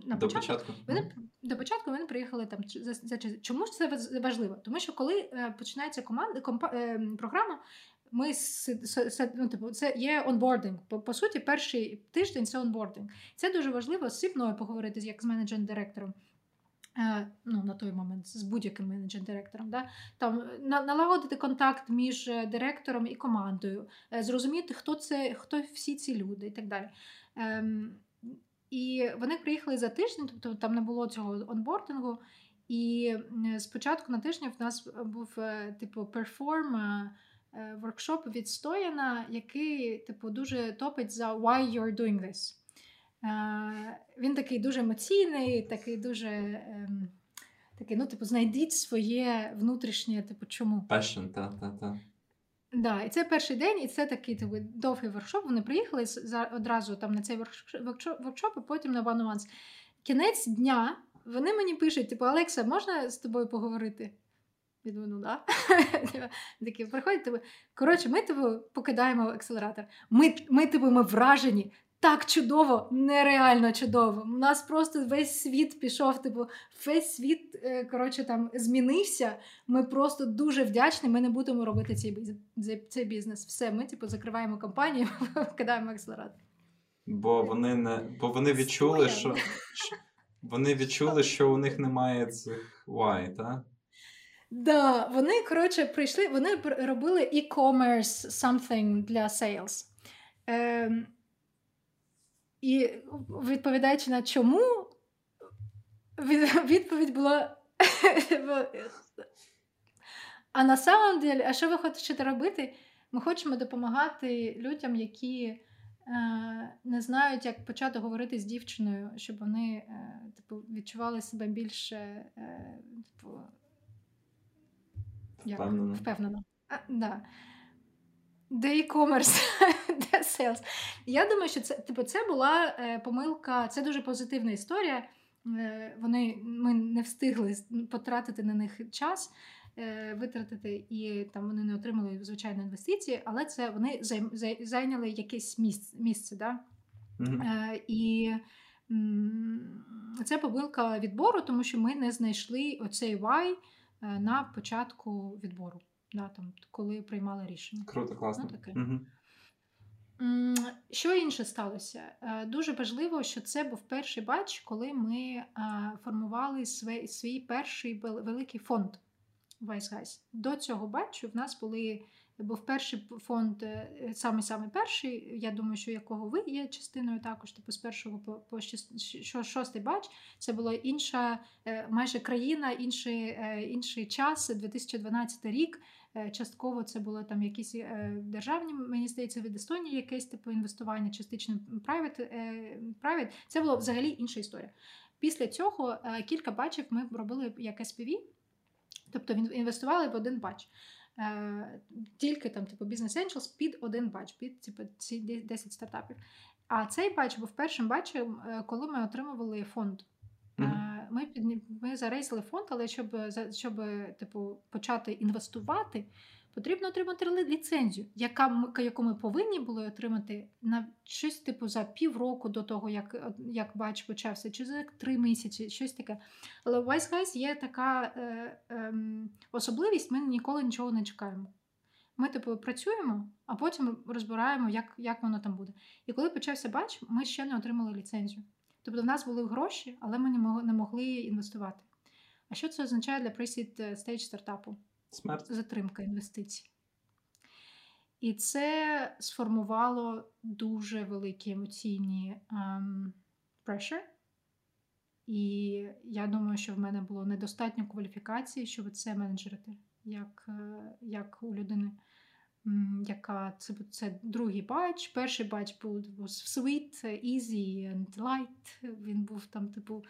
на до початку. Вони до початку вони приїхали там за, за чому ж це важливо? Тому що коли е, починається команда компа, е, програма, ми ну, типу, це є онбординг. По, по суті, перший тиждень це онбординг. Це дуже важливо з мною поговорити як з менеджером директором. Е, ну, На той момент з будь-яким менеджером директором Да? Там, налагодити контакт між директором і командою, е, зрозуміти, хто це, хто всі ці люди і так далі. Ем, І вони приїхали за тиждень, тобто там не було цього онбордингу. І спочатку на тижні в нас був е, типу Perform. Е, воркшоп від Стояна, який типу, дуже топить за why you're doing this. Е, він такий дуже емоційний, такий дуже ем, такий, ну, типу, знайдіть своє внутрішнє, типу, чому. Passion, та, та, та. Да, і це перший день, і це такий типу, довгий воркшоп. Вони приїхали одразу там на цей воркшоп, а потім на one on Кінець дня вони мені пишуть: типу, Олекса, можна з тобою поговорити? Я думаю, ну да. Такі приходять тебе. Коротше, ми тебе покидаємо акселератор. Ми, ми ми вражені. Так чудово, нереально чудово. У нас просто весь світ пішов, типу, весь світ е, коротше, там змінився. Ми просто дуже вдячні. Ми не будемо робити цей цей бізнес. Все, ми типу закриваємо компанію, кидаємо акселератор. Бо вони не бо вони відчули, що вони відчули, що у них немає цих why, так? Да, вони коротше прийшли, вони робили e-commerce something для sales. Е, І відповідаючи на чому, відповідь була. А на самом деле, а що ви хочете робити? Ми хочемо допомагати людям, які е, не знають, як почати говорити з дівчиною, щоб вони е, типу, відчували себе більше. Е, типу, як? Впевнено. А, да. Де e-commerce, де sales. Я думаю, що це типу, це була е, помилка, це дуже позитивна історія. Е, вони, Ми не встигли потратити на них час, е, витратити, і там вони не отримали звичайно інвестиції, але це вони зайняли якесь місце. місце да? Mm-hmm. І це помилка відбору, тому що ми не знайшли оцей why, Е, на початку відбору, да, там, коли приймали рішення. Круто, класно. Ну, таке. Угу. Що інше сталося? Е, дуже важливо, що це був перший батч, коли ми е, формували свій, свій перший великий фонд Wise Guys. До цього батчу в нас були. Був перший фонд, е, саме саме перший, я думаю, що якого ви є частиною також, типу з першого по, по шостий batch. Це була інша майже країна, інший інший час, 2012 рік. Е, частково це було там якісь е, державні, мені здається, від Естонії якесь типу інвестування, частично private, е. Це була взагалі інша історія. Після цього кілька бачів ми робили як SPV, тобто інвестували в один бач. Тільки там, типу, Business Angels під один бач, під типу, ці 10 стартапів. А цей бач був першим бачем, коли ми отримували фонд. Ми під, ми зарейсили фонд, але щоб щоб типу, почати інвестувати, потрібно отримати ліцензію, яка яку ми повинні були отримати на щось типу за півроку до того, як як бач почався, чи за три місяці, щось таке. Але у Guys є така е, е, особливість, ми ніколи нічого не чекаємо. Ми, типу, працюємо, а потім розбираємо, як як воно там буде. І коли почався batch, ми ще не отримали ліцензію. Тобто в нас були гроші, але ми не могли інвестувати. А що це означає для pre-seed stage стартапу? Смерть. Затримка інвестицій. І це сформувало дуже великі емоційні um, pressure. І я думаю, що в мене було недостатньо кваліфікації, щоб це менеджерити, як, е, як у людини яка це це другий батч. Перший батч був sweet, easy and light. Він був там, типу,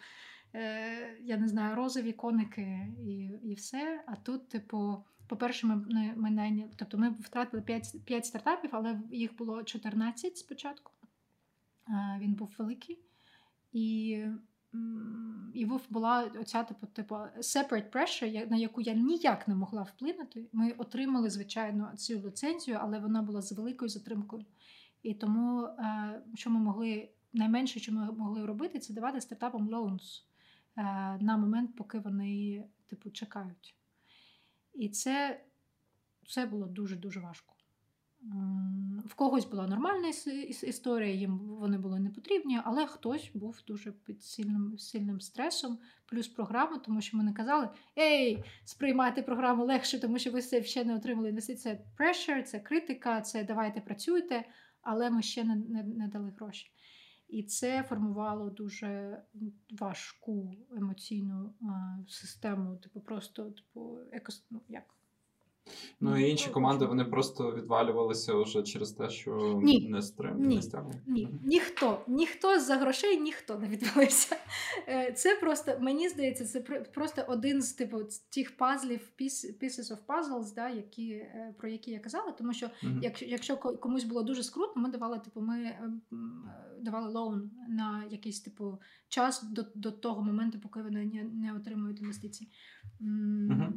е, я не знаю, розові коники і і все. А тут, типу, по-перше, ми ми, ми, тобто ми втратили 5 5 стартапів, але їх було 14 спочатку. Е, він був великий. І і була оця типу, типу separate pressure, на яку я ніяк не могла вплинути. Ми отримали, звичайно, цю ліцензію, але вона була з великою затримкою. І тому, е, що ми могли, найменше, що ми могли робити, це давати стартапам loans е, на момент, поки вони типу, чекають. І це, це було дуже-дуже важко. В когось була нормальна історія, їм вони були не потрібні, але хтось був дуже під сильним сильним стресом, плюс програма, тому що ми не казали: Ей, сприймайте програму легше, тому що ви це ще не отримали інвестиції. Це pressure, це критика, це давайте працюйте, але ми ще не, не, не дали гроші. І це формувало дуже важку емоційну а, систему, типу, просто типу, екос, ну, як Ну і інші команди вони просто відвалювалися вже через те, що Ні. не стрим, Ні. не стягли. Ні, ніхто, ніхто за грошей ніхто не відвалився. Е, це просто, мені здається, це просто один з типу тих пазлів, pieces of puzzles, да, які, е, про які я казала. Тому що mm-hmm. якщо якщо комусь було дуже скрутно, ми давали, типу, ми е, давали лоун на якийсь типу час до до того моменту, поки вони не, не отримують інвестиції. Mm-hmm.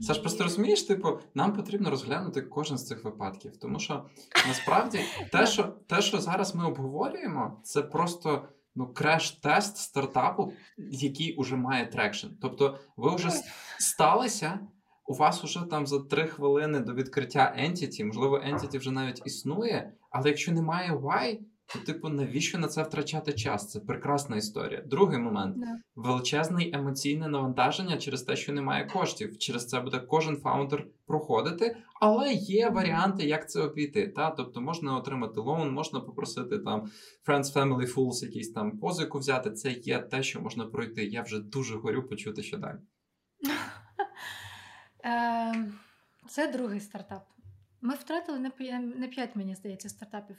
Саш, просто розумієш, типу, нам потрібно розглянути кожен з цих випадків, тому що насправді те, що те, що зараз ми обговорюємо, це просто ну креш-тест стартапу, який уже має traction. Тобто, ви вже сталися. У вас уже там за три хвилини до відкриття Entity, можливо, Entity вже навіть існує, але якщо немає why, то, типу, навіщо на це втрачати час? Це прекрасна історія. Другий момент yeah. величезне емоційне навантаження через те, що немає коштів. Через це буде кожен фаундер проходити, але є варіанти, як це обійти. Та? Тобто можна отримати loan, можна попросити там Friends, Family, Fools, якісь там позику взяти. Це є те, що можна пройти. Я вже дуже горю почути, що далі. Ем, це другий стартап. Ми втратили не 5, мені здається, стартапів.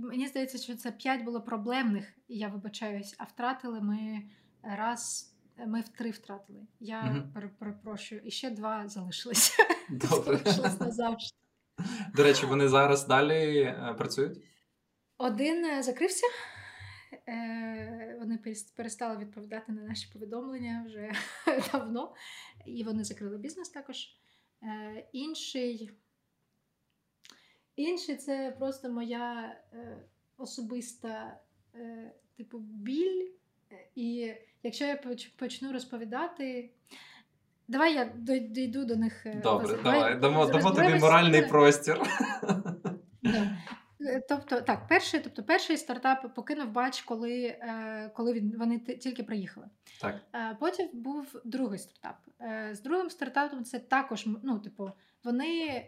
Мені здається, що це 5 було проблемних, я вибачаюсь, а втратили ми раз. Ми в три втратили. Я mm перепрошую, і ще два залишилися. Добре. Залишились назавжди. До речі, вони зараз далі е, працюють? Один е, закрився. Е, вони перестали відповідати на наші повідомлення вже давно, і вони закрили бізнес також. Інший. Інше це просто моя е, особиста е, типу біль. І якщо я почну розповідати, давай я дійду до них. Е, Добре, давай, давай дамо, дамо тобі моральний простір. Да. Тобто, так, перший, тобто, перший стартап покинув бач, коли е, коли він, вони тільки приїхали. Так. Е, потім був другий стартап. З другим стартапом це також, ну, типу, вони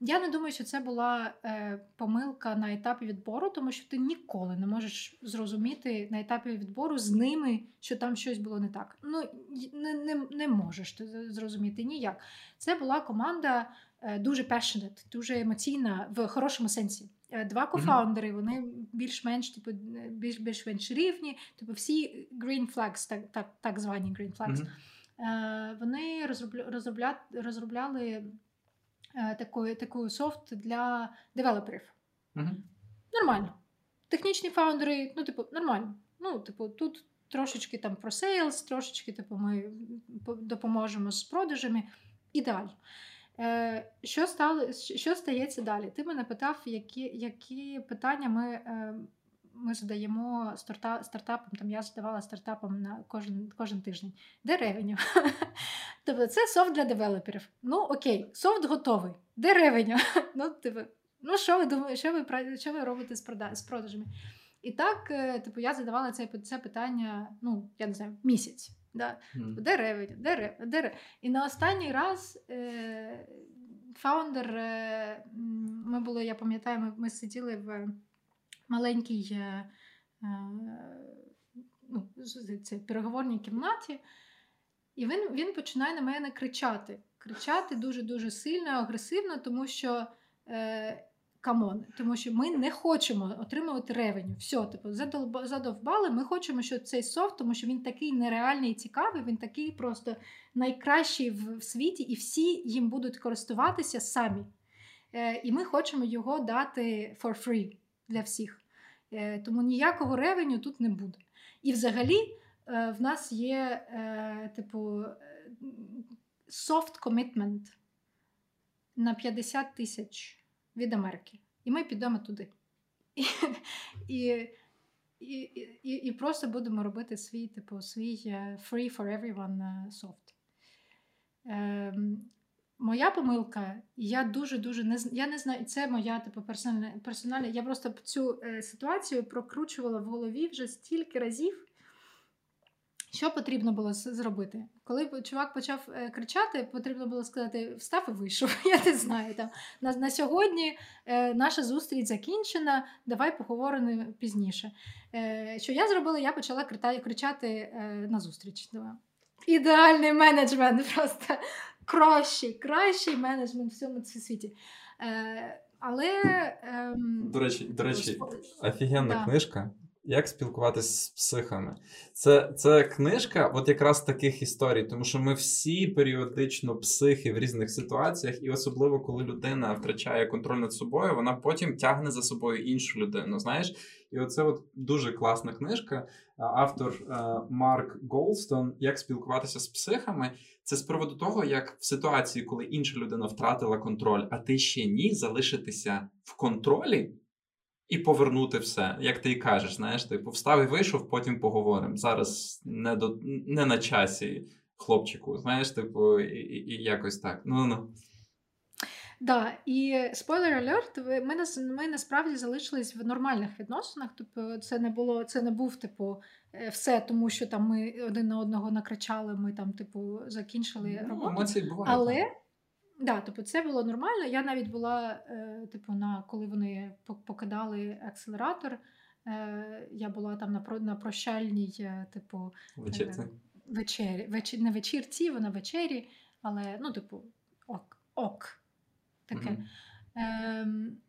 я не думаю, що це була е, помилка на етапі відбору, тому що ти ніколи не можеш зрозуміти на етапі відбору з ними, що там щось було не так. Ну не не, не можеш ти зрозуміти ніяк. Це була команда е, дуже passionate, дуже емоційна в хорошому сенсі. Е, два кофаундери, вони більш-менш типу, більш більш-менш рівні, типу всі green flags, так так, так звані green flags. Mm-hmm. Вони розробля, розробляли Е, такої, такої софт для девелоперів. Угу. Нормально. Технічні фаундери, ну, типу, нормально. Ну, типу, тут трошечки там про sales, трошечки типу, ми допоможемо з продажами. Ідеально. Е, Що стало, що стається далі? Ти мене питав, які які питання ми е, ми задаємо старта, стартапам. Там я задавала стартапам на кожен кожен тиждень. Де ревеню? Тобто це софт для девелоперів. Ну окей, софт готовий. Де ревеню? Ну, типу, ну що ви думаєте, що ви що ви робите з продаж, з продажами? І так, е, типу, я задавала це це питання, ну, я не знаю, місяць. Да? Mm. Де ревеню? Де ревеню? Де ревеню? І на останній раз е, фаундер, е, ми були, я пам'ятаю, ми, ми сиділи в маленькій е, ну, цій переговорній кімнаті, і він він починає на мене кричати. Кричати дуже-дуже сильно, агресивно, тому що е, come on, тому що ми не хочемо отримувати revenue. Все, типу, задовбали. Ми хочемо, що цей софт, тому що він такий нереальний і цікавий, він такий просто найкращий в, в світі, і всі їм будуть користуватися самі. Е, І ми хочемо його дати for free для всіх. Е, тому ніякого ревеню тут не буде. І взагалі е, в нас є е, типу soft commitment на 50 тисяч від Америки. І ми підемо туди. І і, і, і, просто будемо робити свій типу, свій free for everyone soft. Ем, Моя помилка, я дуже-дуже не я не знаю, це моя типу персональна персональна. Я просто цю е, ситуацію прокручувала в голові вже стільки разів, що потрібно було зробити. Коли чувак почав е, кричати, потрібно було сказати Встав і вийшов. Я не знаю. Там На на сьогодні е, наша зустріч закінчена, давай поговоримо пізніше. Е, Що я зробила? Я почала кричати е, на зустріч. Ідеальний менеджмент просто кращий, кращий менеджмент в цьому світі. Е, Але ем, до речі, до речі, офігенна да. книжка. Як спілкуватися з психами? Це це книжка, от якраз таких історій, тому що ми всі періодично психи в різних ситуаціях, і особливо коли людина втрачає контроль над собою, вона потім тягне за собою іншу людину. Знаєш, і оце от дуже класна книжка. Автор е, Марк Голстон, як спілкуватися з психами. Це з приводу того, як в ситуації, коли інша людина втратила контроль, а ти ще ні, залишитися в контролі і повернути все, як ти і кажеш, знаєш, типу, встав і вийшов, потім поговоримо. Зараз не до не на часі хлопчику, знаєш, типу, і, і, і якось так. Ну ну. Да, і спойлер алерт, ми ми насправді залишились в нормальних відносинах. Тобто, це не було, це не був типу е, все, тому що там ми один на одного накричали. Ми там, типу, закінчили ну, роботу. Емоції бувають. Але да, тобто, це було нормально. Я навіть була, е, типу, на коли вони покидали акселератор. Е, я була там на на прощальній, типу, вечірці. вечері, вечір, не вечірці, вона вечері, але ну, типу, ок, ок таке. Mm-hmm.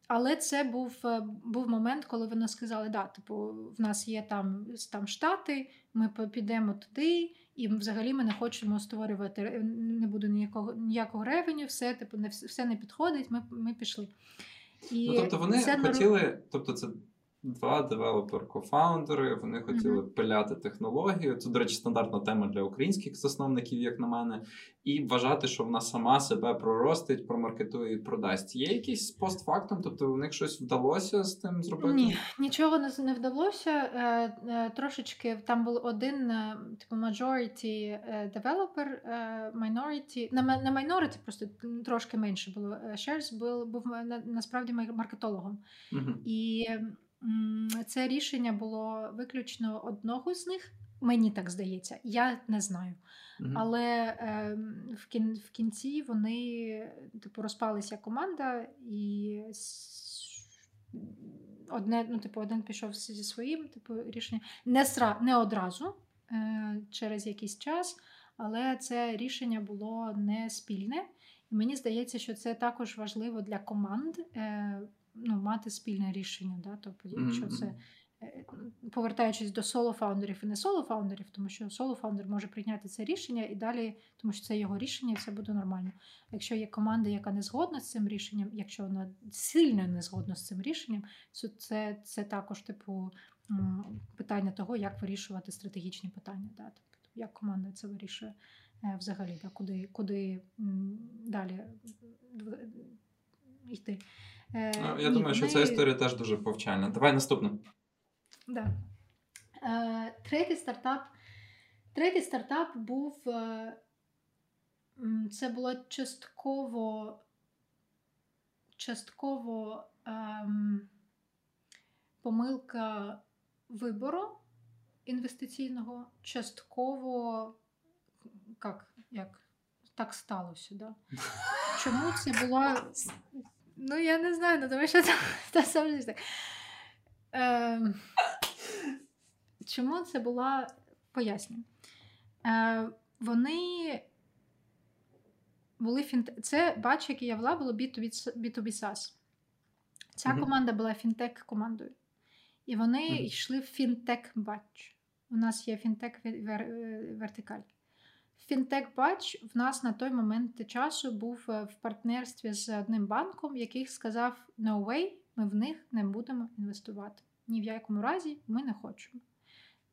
Але це був е, був момент, коли вони сказали, да, типу, в нас є там там штати, ми підемо туди, і взагалі ми не хочемо створювати, не буде ніякого ніякого ревеню, все типу, не все не підходить, ми ми пішли. І ну, Тобто вони це хотіли, тобто це два девелопер-кофаундери. Вони хотіли Мгм. пиляти технологію. Це, до речі, стандартна тема для українських засновників, як на мене, і вважати, що вона сама себе проростить, промаркетує і продасть. Є якийсь постфактум, тобто у них щось вдалося з тим зробити? Ні, нічого не, вдалося. Е, е, трошечки там був один е, типу majority developer, minority, не, ма- minority, просто трошки менше було. Shares був, був на- насправді мар- маркетологом. Мгм. І це рішення було виключно одного з них. Мені так здається, я не знаю. Мгм. Але ем, в, кін, в кінці вони типу розпалися команда, і одне, ну, типу, один пішов зі своїм типу, рішенням. Не, сра, не одразу, е, через якийсь час, але це рішення було не спільне. І мені здається, що це також важливо для команд е, ну, мати спільне рішення. Да? Тобто, якщо це е, повертаючись до соло-фаундерів і не соло-фаундерів, тому що соло-фаундер може прийняти це рішення і далі, тому що це його рішення, і все буде нормально. Якщо є команда, яка не згодна з цим рішенням, якщо вона сильно не згодна з цим рішенням, то це, це також типу питання того, як вирішувати стратегічні питання. Да? Тобто, як команда це вирішує е, взагалі, да? куди, куди далі йти. Е, Ну, я ні, думаю, що вони- ця історія теж дуже повчальна. Давай наступну. Да. Е, третій стартап. Третій стартап був. Е, це було частково. Частково ем, помилка вибору інвестиційного, частково. Як? як? Так сталося, да? Чому це була. Ну, я не знаю, ну, тому що це, завжди так. Ем, чому це була поясню. Е, вони були фінт... Це бач, який я вела, було B2B, B2B SaaS. Ця Мгм. команда була фінтек командою. І вони Мгм. йшли в фінтек бач. У нас є фінтек вер... вер- вертикаль. Фінтек бач в нас на той момент часу був е, в партнерстві з одним банком, який сказав: No way, ми в них не будемо інвестувати. Ні в якому разі ми не хочемо.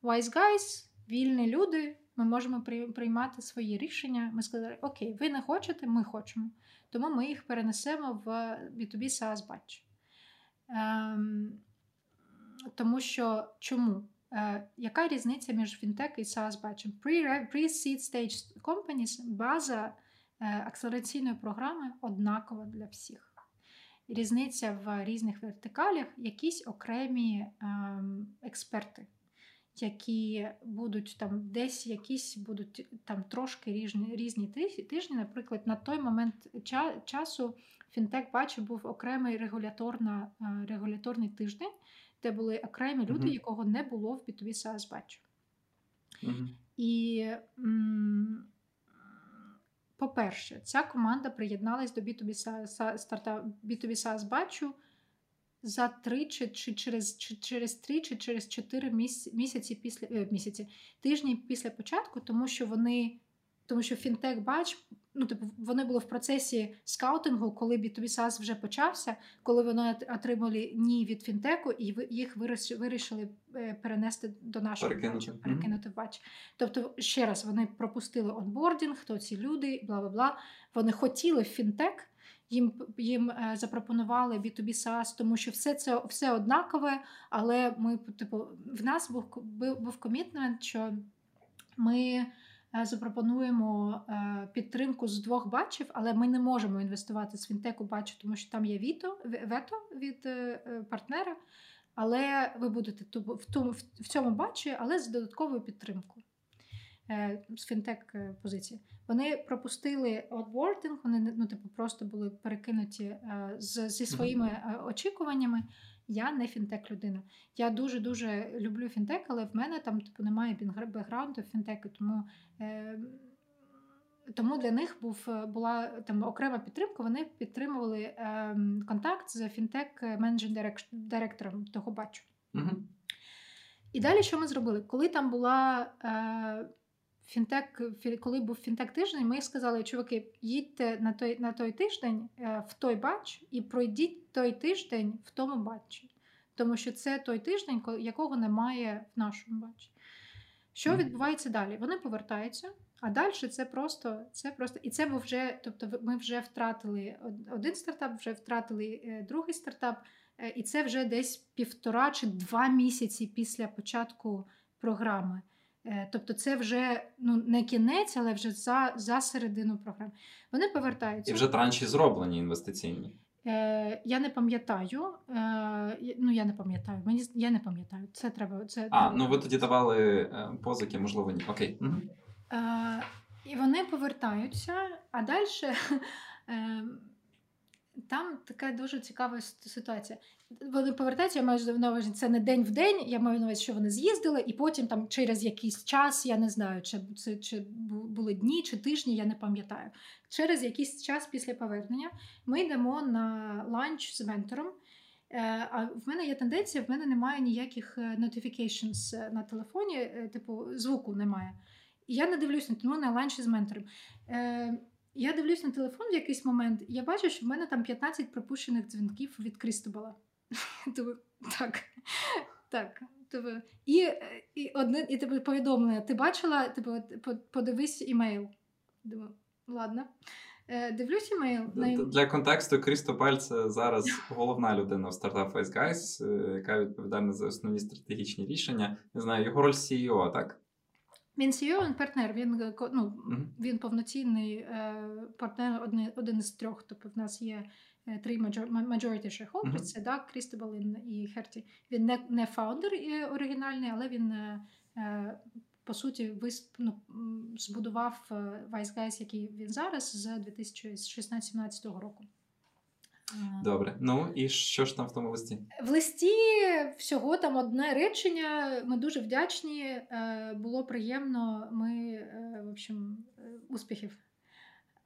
Wise guys, вільні люди, ми можемо приймати свої рішення. Ми сказали, окей, ви не хочете, ми хочемо. Тому ми їх перенесемо в B2B SaaS batch. Ем, тому що чому? Е, яка різниця між фінтек і SaaS? Pre- Pre-seed stage companies база е, акселераційної програми однакова для всіх. Різниця в різних вертикалях якісь окремі ем, експерти, які будуть там десь якісь будуть там трошки різні, різні тижні-. Наприклад, на той момент часу фінтек бачив був окремий е, регуляторний тиждень, де були окремі люди, Мгм. якого не було в B2B SaaS бачу. Мгм. І, м, по-перше, ця команда приєдналась до B2B SaaS, B2B SaaS бачу за три чи, чи через чи, через три чи через чотири місяці після е, місяці, тижні після початку, тому що вони. Тому що фінтек бач, ну типу, вони були в процесі скаутингу, коли B2B SaaS вже почався, коли вони отримали ні від фінтеку, і їх вирішили е, перенести до нашого Перекинути. бачу, перекинути в бач. Тобто, ще раз, вони пропустили онбордінг, хто ці люди, бла бла бла. Вони хотіли в фінтек, їм, їм е, запропонували B2B SaaS, тому що все це все однакове, але ми, типу, в нас був був, комітмент, що ми запропонуємо е, підтримку з двох бачів, але ми не можемо інвестувати з фінтеку бачу, тому що там є віто, вето від е, е, партнера. Але ви будете в тому в- цьому бачі, але з додатковою підтримкою е, з фінтек е, позиції. Вони пропустили онбординг, вони ну, типу, просто були перекинуті е, з, зі своїми е, очікуваннями. Я не фінтек людина. Я дуже дуже люблю фінтек, але в мене там типу немає бекграунду фінтеку, тому. Е, тому для них був е, була там окрема підтримка. Вони підтримували е, контакт з фінтек менеджер директором того бачу. Мгм. І далі що ми зробили? Коли там була е, фінтек, фі- коли був фінтек тиждень, ми сказали, чуваки, їдьте на той, на той тиждень е, в той бач і пройдіть той тиждень в тому бачі. тому що це той тиждень, якого немає в нашому батчі. Що відбувається далі? Вони повертаються, а далі це просто це просто і це вже, тобто, ми вже втратили один стартап, вже втратили е, другий стартап, е, і це вже десь півтора чи два місяці після початку програми. Е, тобто, це вже ну не кінець, але вже за за середину програми. Вони повертаються. І вже транші зроблені інвестиційні. Е, Я не пам'ятаю. Е, Ну я не пам'ятаю. Мені я не пам'ятаю. Це треба. Це а ну ви тоді давали е, позики, можливо, ні. Окей. Угу. Е, І вони повертаються, а далі. Е, там така дуже цікава ситуація. Вони повертаються, я маю на увазі, це не день в день. Я маю на увазі, що вони з'їздили, і потім там через якийсь час, я не знаю, чи це чи були дні чи тижні, я не пам'ятаю. Через якийсь час після повернення ми йдемо на ланч з ментором. Е, а в мене є тенденція, в мене немає ніяких е, notifications е, на телефоні, типу звуку немає. І я не дивлюся тому на ланчі з ментором. Я дивлюсь на телефон в якийсь момент, і я бачу, що в мене там 15 пропущених дзвінків від Крістобала. Так. Так. І і, одне, і тебе повідомлення. Ти бачила, типу, подивись імейл. Думаю, ладно. Е, дивлюсь імейл. Для контексту Крістопаль це зараз головна людина в Face Guys, е, яка відповідальна за основні стратегічні рішення. Не знаю, його роль CEO, так? Він CEO, він партнер, він е, ну, він повноцінний е, партнер, один, один із трьох. Тобто в нас є е, три majority shareholders, це да, Крістебелін і Херті. Він не не фаундер оригінальний, але він е, е по суті висп, ну, збудував Vice Guys, який він зараз з 2016-17 року. Добре, ну і що ж там в тому листі? В листі всього там одне речення. Ми дуже вдячні. Е, було приємно. Ми, е, в общем, е, успіхів.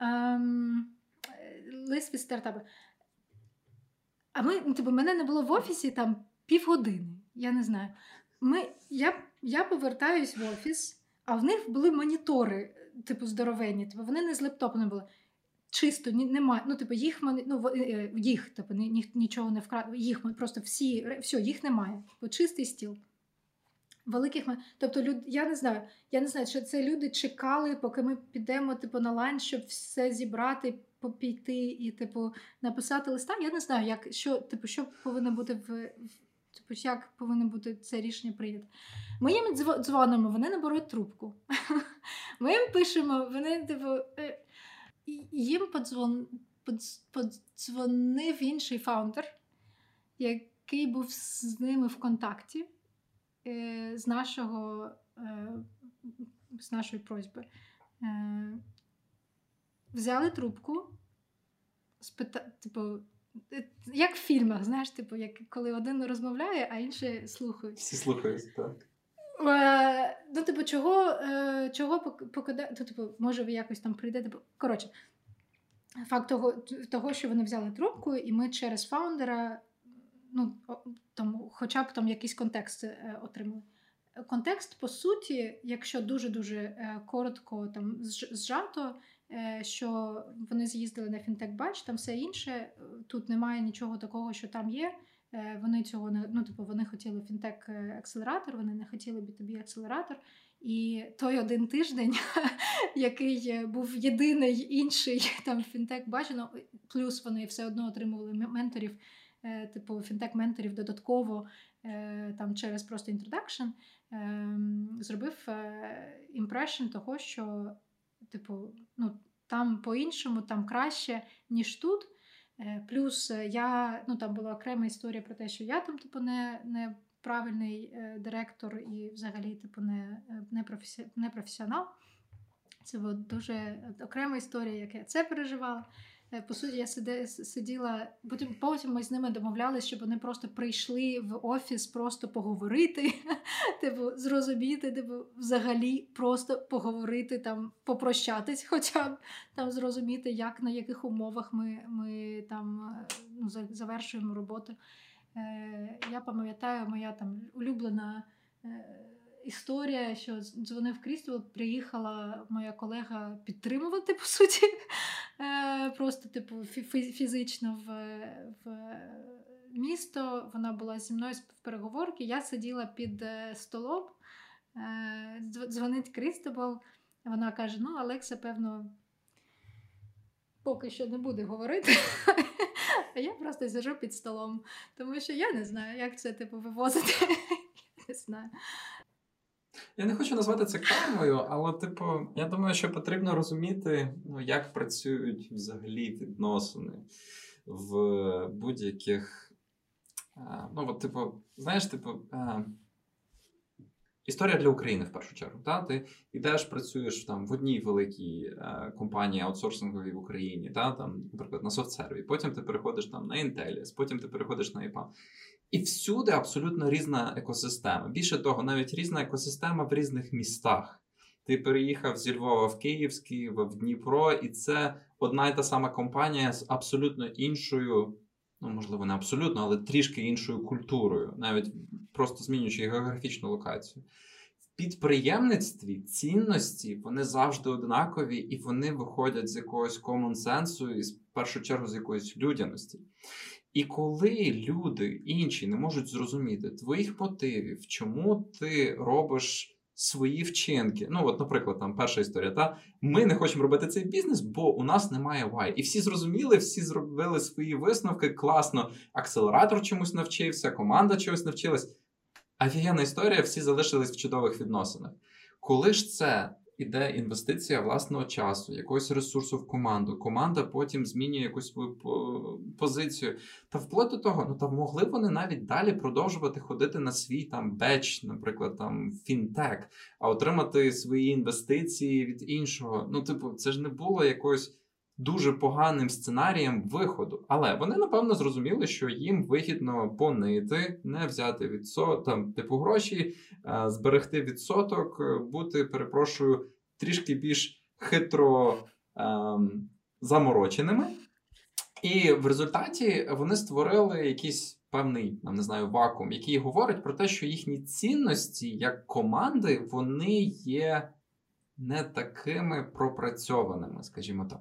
Ем, лист від стартапу. А ми, ну, типу, мене не було в офісі там півгодини. Я не знаю. Ми, Я я повертаюсь в офіс, а в них були монітори, типу, здоровенні. Типу, вони не з лептопом були чисто немає. Ну, типу, їх ну, е, е, їх, типу, ні, нічого не вкрад. Їх просто всі все, їх немає. Бо чистий стіл. Великих Тобто, люд... я не знаю, я не знаю, що це люди чекали, поки ми підемо типу, на ланч, щоб все зібрати, попійти і типу, написати листа. Я не знаю, як що, типу, що повинно бути в. Типу, як повинно бути це рішення прийнято. Ми їм дзвонимо, вони не беруть трубку. Ми їм пишемо, вони типу. «Е, їм подзвон... подзвонив інший фаундер, який був з ними в контакті е, з нашого, е, з нашої просьби. Е, взяли трубку, спита... типу, як в фільмах, знаєш, типу, як коли один розмовляє, а інший слухають. Всі слухають, так. Е, ну, типу, чого е, чого покидати, то, типу, може, ви якось там прийдете. Коротше, факт того, того, що вони взяли трубку, і ми через фаундера, ну, там, хоча б там якийсь контекст е, отримали. Контекст, по суті, якщо дуже-дуже коротко там зжато, що вони з'їздили на фінтек batch, там все інше, тут немає нічого такого, що там є. Е, вони цього не ну, типу, вони хотіли фінтек-акселератор, вони не хотіли B2B акселератор. І той один тиждень, який був єдиний інший там фінтек batch, ну, плюс вони все одно отримували менторів, е, типу фінтек-менторів додатково е, там через просто introduction, зробив impression того, що типу, ну, там по-іншому, там краще, ніж тут. Е, плюс е, я ну там була окрема історія про те, що я там, типу, не не правильний е, директор і взагалі, типу, не не, професі... не професіонал. Це була дуже окрема історія, як я це переживала. Е, по суті, я сиділа, потім потім ми з ними домовлялися, щоб вони просто прийшли в офіс просто поговорити, типу, зрозуміти, типу, взагалі просто поговорити, там, попрощатись, хоча б там зрозуміти, як на яких умовах ми ми там е, ну, завершуємо роботу. Е, Я пам'ятаю, моя там улюблена. Історія, що дзвонив Крістіл, приїхала моя колега підтримувати, по суті, е, просто типу фізично в в місто, вона була зі мною в переговорці, я сиділа під е, столом, е, дзвонить Крістобал, вона каже: ну, Олекса, певно, поки що не буде говорити. А я просто сижу під столом, тому що я не знаю, як це типу вивозити. Не знаю. Я не хочу назвати це кармою, але, типу, я думаю, що потрібно розуміти, ну, як працюють взагалі відносини в будь-яких. Ну, от, типу, знаєш, типу, історія для України в першу чергу. Та? Ти йдеш, працюєш там в одній великій компанії аутсорсинговій в Україні, та? там, наприклад, на софтсерві, потім ти переходиш там на Intellis, потім ти переходиш на IPA. І всюди абсолютно різна екосистема. Більше того, навіть різна екосистема в різних містах. Ти переїхав зі Львова в Київ, в Дніпро, і це одна й та сама компанія з абсолютно іншою, ну можливо, не абсолютно, але трішки іншою культурою, навіть просто змінюючи географічну локацію. В підприємництві цінності вони завжди однакові і вони виходять з якогось common сенсу і в першу чергу з якоїсь людяності. І коли люди інші не можуть зрозуміти твоїх мотивів, чому ти робиш свої вчинки. Ну, от, наприклад, там перша історія, та ми не хочемо робити цей бізнес, бо у нас немає why. І всі зрозуміли, всі зробили свої висновки. Класно, акселератор чомусь навчився, команда чогось навчилась. Офігенна історія, всі залишились в чудових відносинах. Коли ж це іде інвестиція власного часу, якогось ресурсу в команду. Команда потім змінює якусь свою позицію. Та вплоть до того, ну та могли вони навіть далі продовжувати ходити на свій там беч, наприклад, там фінтек, а отримати свої інвестиції від іншого. Ну, типу, це ж не було якось дуже поганим сценарієм виходу. Але вони напевно зрозуміли, що їм вигідно понити, не взяти відсот, там, типу гроші, зберегти відсоток, е, бути, перепрошую, трішки більш хитро ем, замороченими. І в результаті вони створили якийсь певний, не знаю, вакуум, який говорить про те, що їхні цінності як команди вони є не такими пропрацьованими, скажімо так.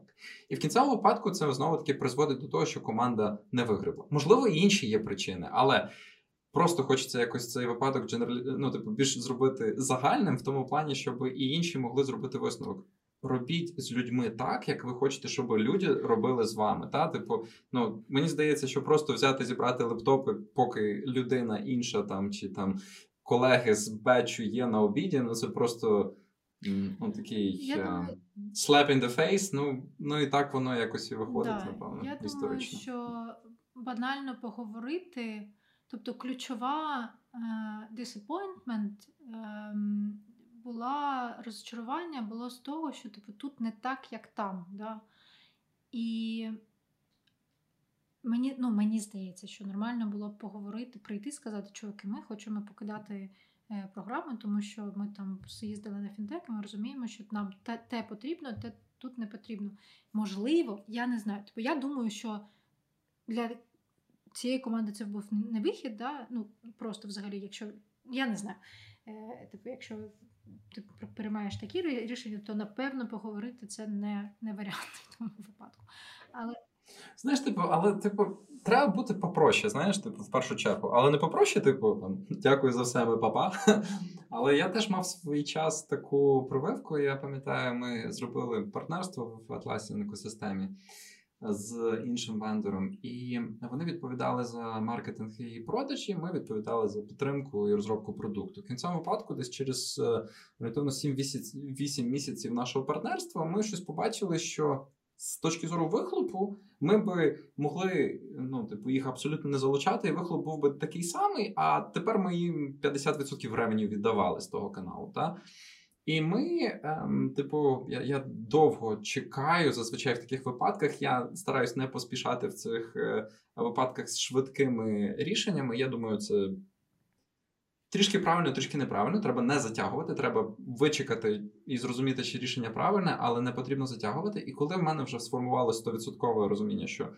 І в кінцевому випадку це знову таки призводить до того, що команда не вигребла. Можливо, і інші є причини, але просто хочеться якось цей випадок дженералі... ну, типу, більш зробити загальним в тому плані, щоб і інші могли зробити висновок. Робіть з людьми так, як ви хочете, щоб люди робили з вами. Та? Типу, ну мені здається, що просто взяти, зібрати лептопи, поки людина інша там чи там колеги з бечу є на обіді, ну це просто. Ну, такий Я думаю... slap in the face, ну ну і так воно якось і виходить, да. напевно. Я історично. думаю, що банально поговорити, тобто ключова uh, disappointment uh, була розчарування було з того, що типу, тут не так, як там. Да? І мені ну, мені здається, що нормально було б поговорити, прийти сказати, чуваки, ми хочемо покидати. Е, програми, тому що ми там їздили на фінтек, і ми розуміємо, що нам те, те потрібно, те тут не потрібно. Можливо, я не знаю. Тобто я думаю, що для цієї команди це був не вихід, да? ну просто взагалі, якщо я не знаю, е, типу, якщо ти приймаєш такі рішення, то напевно поговорити це не не варіант в тому випадку. Але Знаєш, типу, але типу, треба бути попроще, знаєш, типу, в першу чергу. Але не попроще, типу, там, дякую за ми папа. Але я теж мав свій час таку прививку. Я пам'ятаю, ми зробили партнерство в Атласі екосистемі з іншим вендором, і вони відповідали за маркетинг і продажі. Ми відповідали за підтримку і розробку продукту. В кінцевому випадку, десь через е, орієнтовно 7-8 місяців нашого партнерства, ми щось побачили, що з точки зору вихлопу, ми би могли ну, типу, їх абсолютно не залучати, і вихлоп був би такий самий, а тепер ми їм 50% ревеню віддавали з того каналу. Та? І ми, ем, типу, я я довго чекаю, зазвичай в таких випадках. Я стараюсь не поспішати в цих е, випадках з швидкими рішеннями. Я думаю, це Трішки правильно, трішки неправильно. Треба не затягувати, треба вичекати і зрозуміти, чи рішення правильне, але не потрібно затягувати. І коли в мене вже сформувалося 100% розуміння, що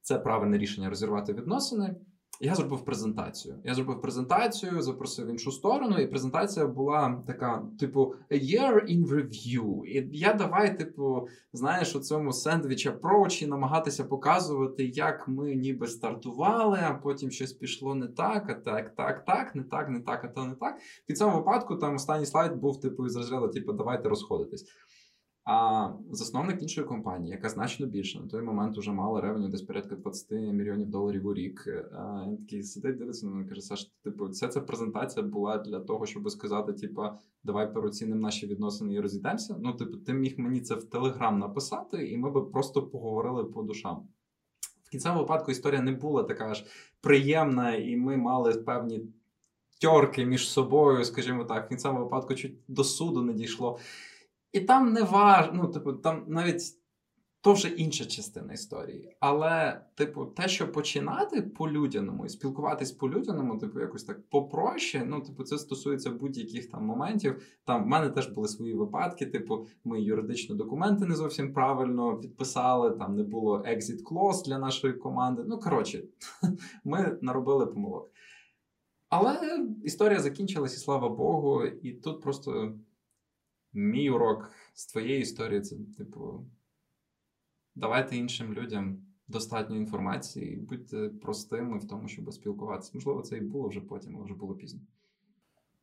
це правильне рішення розірвати відносини, Я зробив презентацію. Я зробив презентацію, запросив іншу сторону, і презентація була така: типу, a year in review. І я давай, типу, знаєш, у цьому сендвіч approach намагатися показувати, як ми ніби стартували, а потім щось пішло не так, а так, так, так, не так, не так, а то не так. В цьому випадку там останній слайд був типу із розряду, типу, давайте розходитись. А засновник іншої компанії, яка значно більше, на той момент вже мала ревеню десь порядка 20 мільйонів доларів у рік. Він такий сидить, дивиться на мене каже: Саш, типу, вся ця презентація була для того, щоб сказати, типу, давай переоцінимо наші відносини і розійдемося. Ну, типу, ти міг мені це в Телеграм написати, і ми би просто поговорили по душам. В кінцевому випадку історія не була така ж приємна, і ми мали певні тьорки між собою, скажімо так, в кінцевому випадку чуть до суду не дійшло. І там не важно, ну, типу, там навіть то вже інша частина історії. Але, типу, те, що починати по-людяному і спілкуватись по-людяному, типу, якось так попроще, ну, типу, це стосується будь-яких там моментів. Там в мене теж були свої випадки. Типу, ми юридичні документи не зовсім правильно підписали, там не було exit clause для нашої команди. Ну, коротше, ми наробили помилок. Але історія закінчилась, і слава Богу, і тут просто мій урок з твоєї історії це, типу, давайте іншим людям достатньо інформації і будьте простими в тому, щоб спілкуватися. Можливо, це і було вже потім, але вже було пізно.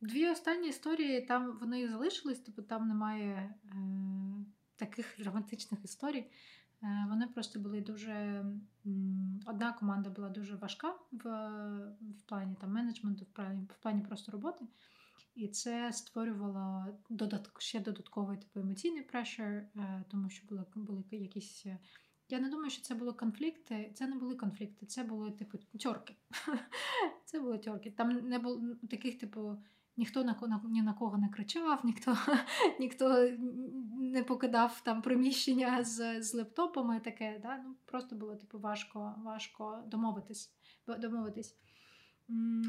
Дві останні історії там вони залишились, типу там немає е, таких драматичних історій. Е, Вони просто були дуже. Одна команда була дуже важка в в плані там менеджменту, в плані в плані просто роботи. І це створювало додатк, ще додатковий типу емоційний прешер, тому що були були якісь. Е, я не думаю, що це були конфлікти. Це не були конфлікти, це були типу тьорки. Це були тьорки. Там не було таких, типу, ніхто на ні на кого не кричав, ніхто ніхто не покидав там приміщення з з лептопами. Таке, да? ну, Просто було типу важко важко домовитись. домовитись.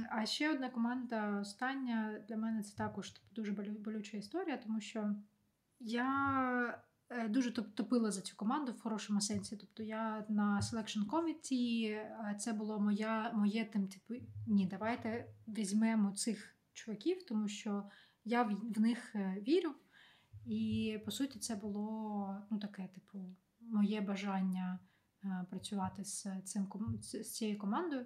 А ще одна команда остання для мене це також дуже болюча історія, тому що я е, дуже топила за цю команду в хорошому сенсі. Тобто я на Selection Committee, це було моя, моє тим, типу, ні, давайте візьмемо цих чуваків, тому що я в них е, вірю. І по суті, це було ну, таке, типу, моє бажання е, працювати з цим з цією командою.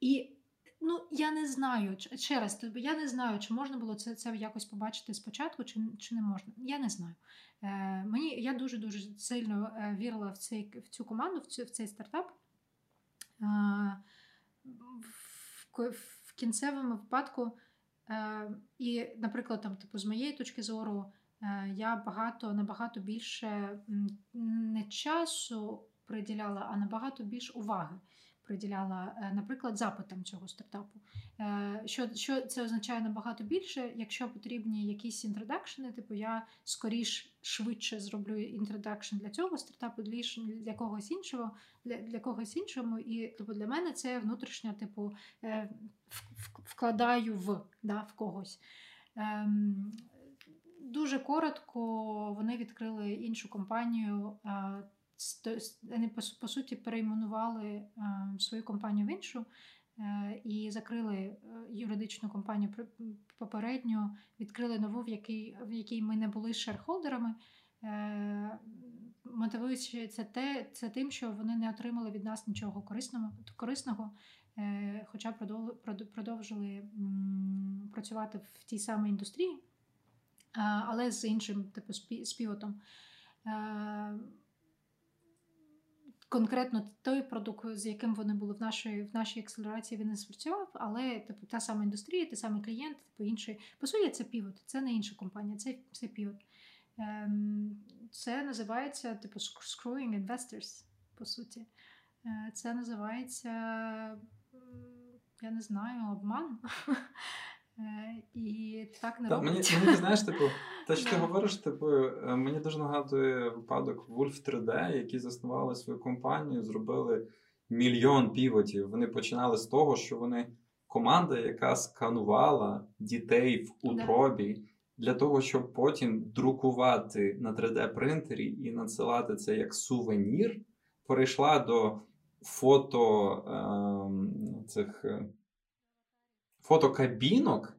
І Ну, я не знаю, ще раз, я не знаю, чи можна було це це якось побачити спочатку, чи чи не можна. Я не знаю. Е, Мені Я дуже-дуже сильно е, вірила в цей, в цю команду, в, цю, в цей стартап. Е, в, в кінцевому випадку, е, і, наприклад, там, типу, з моєї точки зору, е, я багато набагато більше не часу приділяла, а набагато більш уваги приділяла, е, наприклад, запитам цього стартапу. Е, що що це означає набагато більше, якщо потрібні якісь інтродакшени, типу я скоріш швидше зроблю introduction для цього стартапу, для когось іншого, для для когось іншому. І типу, для мене це внутрішньо, типу, е, вкладаю в да, в когось. Ем, дуже коротко вони відкрили іншу компанію вони по суті перейменували е, свою компанію в іншу е, і закрили е, юридичну компанію попередню, відкрили нову, в якій в якій ми не були шерхолдерами. Мотивуючи це те, це тим, що вони не отримали від нас нічого корисного, корисного, хоча продовжили працювати в тій самій індустрії, але з іншим типу співотом конкретно той продукт, з яким вони були в нашій в нашій акселерації, він не спрацював, але типу та сама індустрія, той самий клієнт, типу інший. По суті, це півот, це не інша компанія, це це півот. Ем, це називається типу screwing investors, по суті. Е, це називається, я не знаю, обман. Е, і так не Та, мені, мені знаєш, типу, те, що ти говориш, типу, е, мені дуже нагадує випадок Wolf 3D, які заснували свою компанію, зробили мільйон півотів. Вони починали з того, що вони команда, яка сканувала дітей в утробі. Для того, щоб потім друкувати на 3D-принтері і надсилати це як сувенір, перейшла до фото е, цих фотокабінок,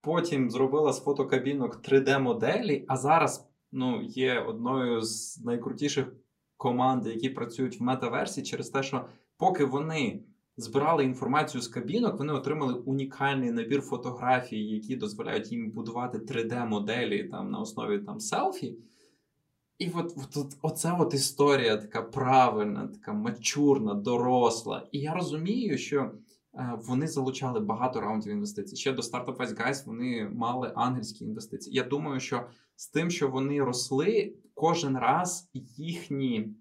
потім зробила з фотокабінок 3D-моделі, а зараз ну, є одною з найкрутіших команд, які працюють в метаверсі, через те, що поки вони збирали інформацію з кабінок, вони отримали унікальний набір фотографій, які дозволяють їм будувати 3D-моделі там на основі там селфі. І от, от, оця от історія така правильна, така мачурна, доросла. І я розумію, що вони залучали багато раундів інвестицій. Ще до Startup Wise Guys вони мали ангельські інвестиції. Я думаю, що з тим, що вони росли, кожен раз їхні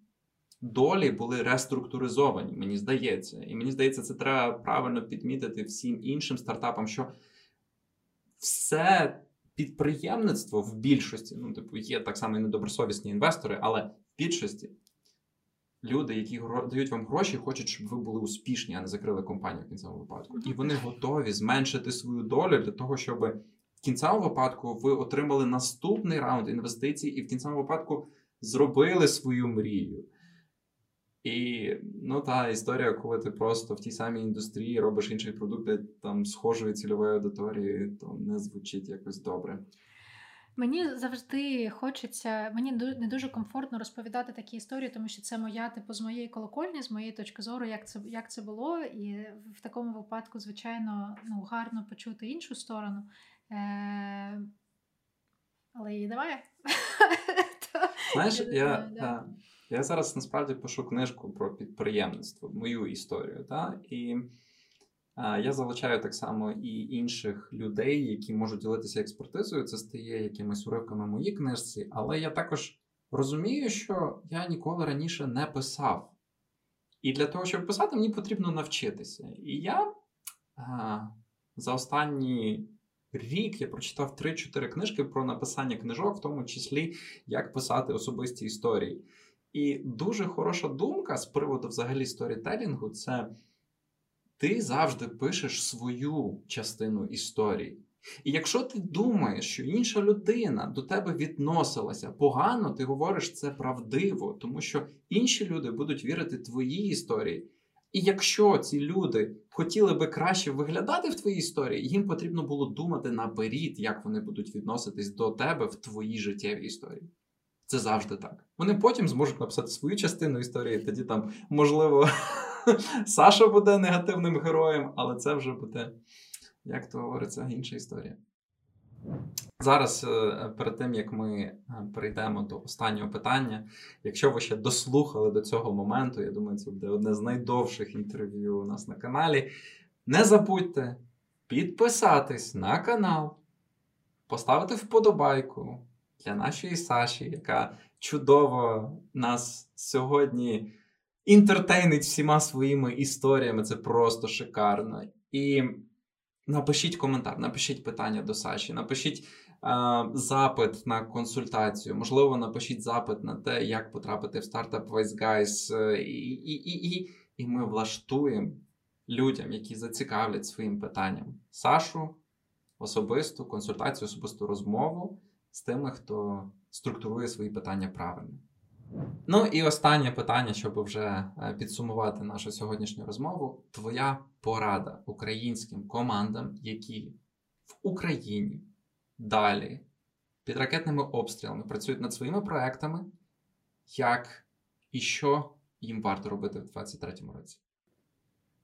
долі були реструктуризовані, мені здається. І мені здається, це треба правильно підмітити всім іншим стартапам, що все підприємництво в більшості, ну, типу, є так само і недобросовісні інвестори, але в більшості люди, які дають вам гроші, хочуть, щоб ви були успішні, а не закрили компанію в кінцевому випадку. І вони готові зменшити свою долю для того, щоб в кінцевому випадку ви отримали наступний раунд інвестицій, і в кінцевому випадку зробили свою мрію. І ну та історія, коли ти просто в тій самій індустрії робиш інший продукт там схожої цільової аудиторії, то не звучить якось добре. Мені завжди хочеться, мені не дуже комфортно розповідати такі історії, тому що це моя, типу, з моєї колокольні, з моєї точки зору, як це як це було. І в такому випадку, звичайно, ну, гарно почути іншу сторону. Е- Але її немає. Знаєш, я. Я зараз насправді пишу книжку про підприємництво, мою історію. Та? І я залучаю так само і інших людей, які можуть ділитися експертизою. Це стає якимись уривками моїй книжці, але я також розумію, що я ніколи раніше не писав. І для того, щоб писати, мені потрібно навчитися. І я а, за останні рік я прочитав 3-4 книжки про написання книжок, в тому числі як писати особисті історії. І дуже хороша думка з приводу взагалі сторітелінгу це ти завжди пишеш свою частину історії. І якщо ти думаєш, що інша людина до тебе відносилася погано, ти говориш це правдиво, тому що інші люди будуть вірити твоїй історії. І якщо ці люди хотіли би краще виглядати в твоїй історії, їм потрібно було думати наперед, як вони будуть відноситись до тебе в твоїй життєвій історії. Це завжди так. Вони потім зможуть написати свою частину історії, тоді там, можливо, Саша буде негативним героєм, але це вже буде, як то говориться, інша історія. Зараз, е, перед тим як ми е, перейдемо до останнього питання, якщо ви ще дослухали до цього моменту, я думаю, це буде одне з найдовших інтерв'ю у нас на каналі. Не забудьте підписатись на канал, поставити вподобайку для нашої Саші, яка чудово нас сьогодні інтертейнить всіма своїми історіями. Це просто шикарно. І напишіть коментар, напишіть питання до Саші, напишіть е, запит на консультацію. Можливо, напишіть запит на те, як потрапити в стартап Wise Guys. Е, і, і, і, і, і ми влаштуємо людям, які зацікавлять своїм питанням Сашу. Особисту консультацію, особисту розмову з тими, хто структурує свої питання правильно. Ну і останнє питання, щоб вже е, підсумувати нашу сьогоднішню розмову. Твоя порада українським командам, які в Україні далі під ракетними обстрілами працюють над своїми проектами, як і що їм варто робити в 2023 році.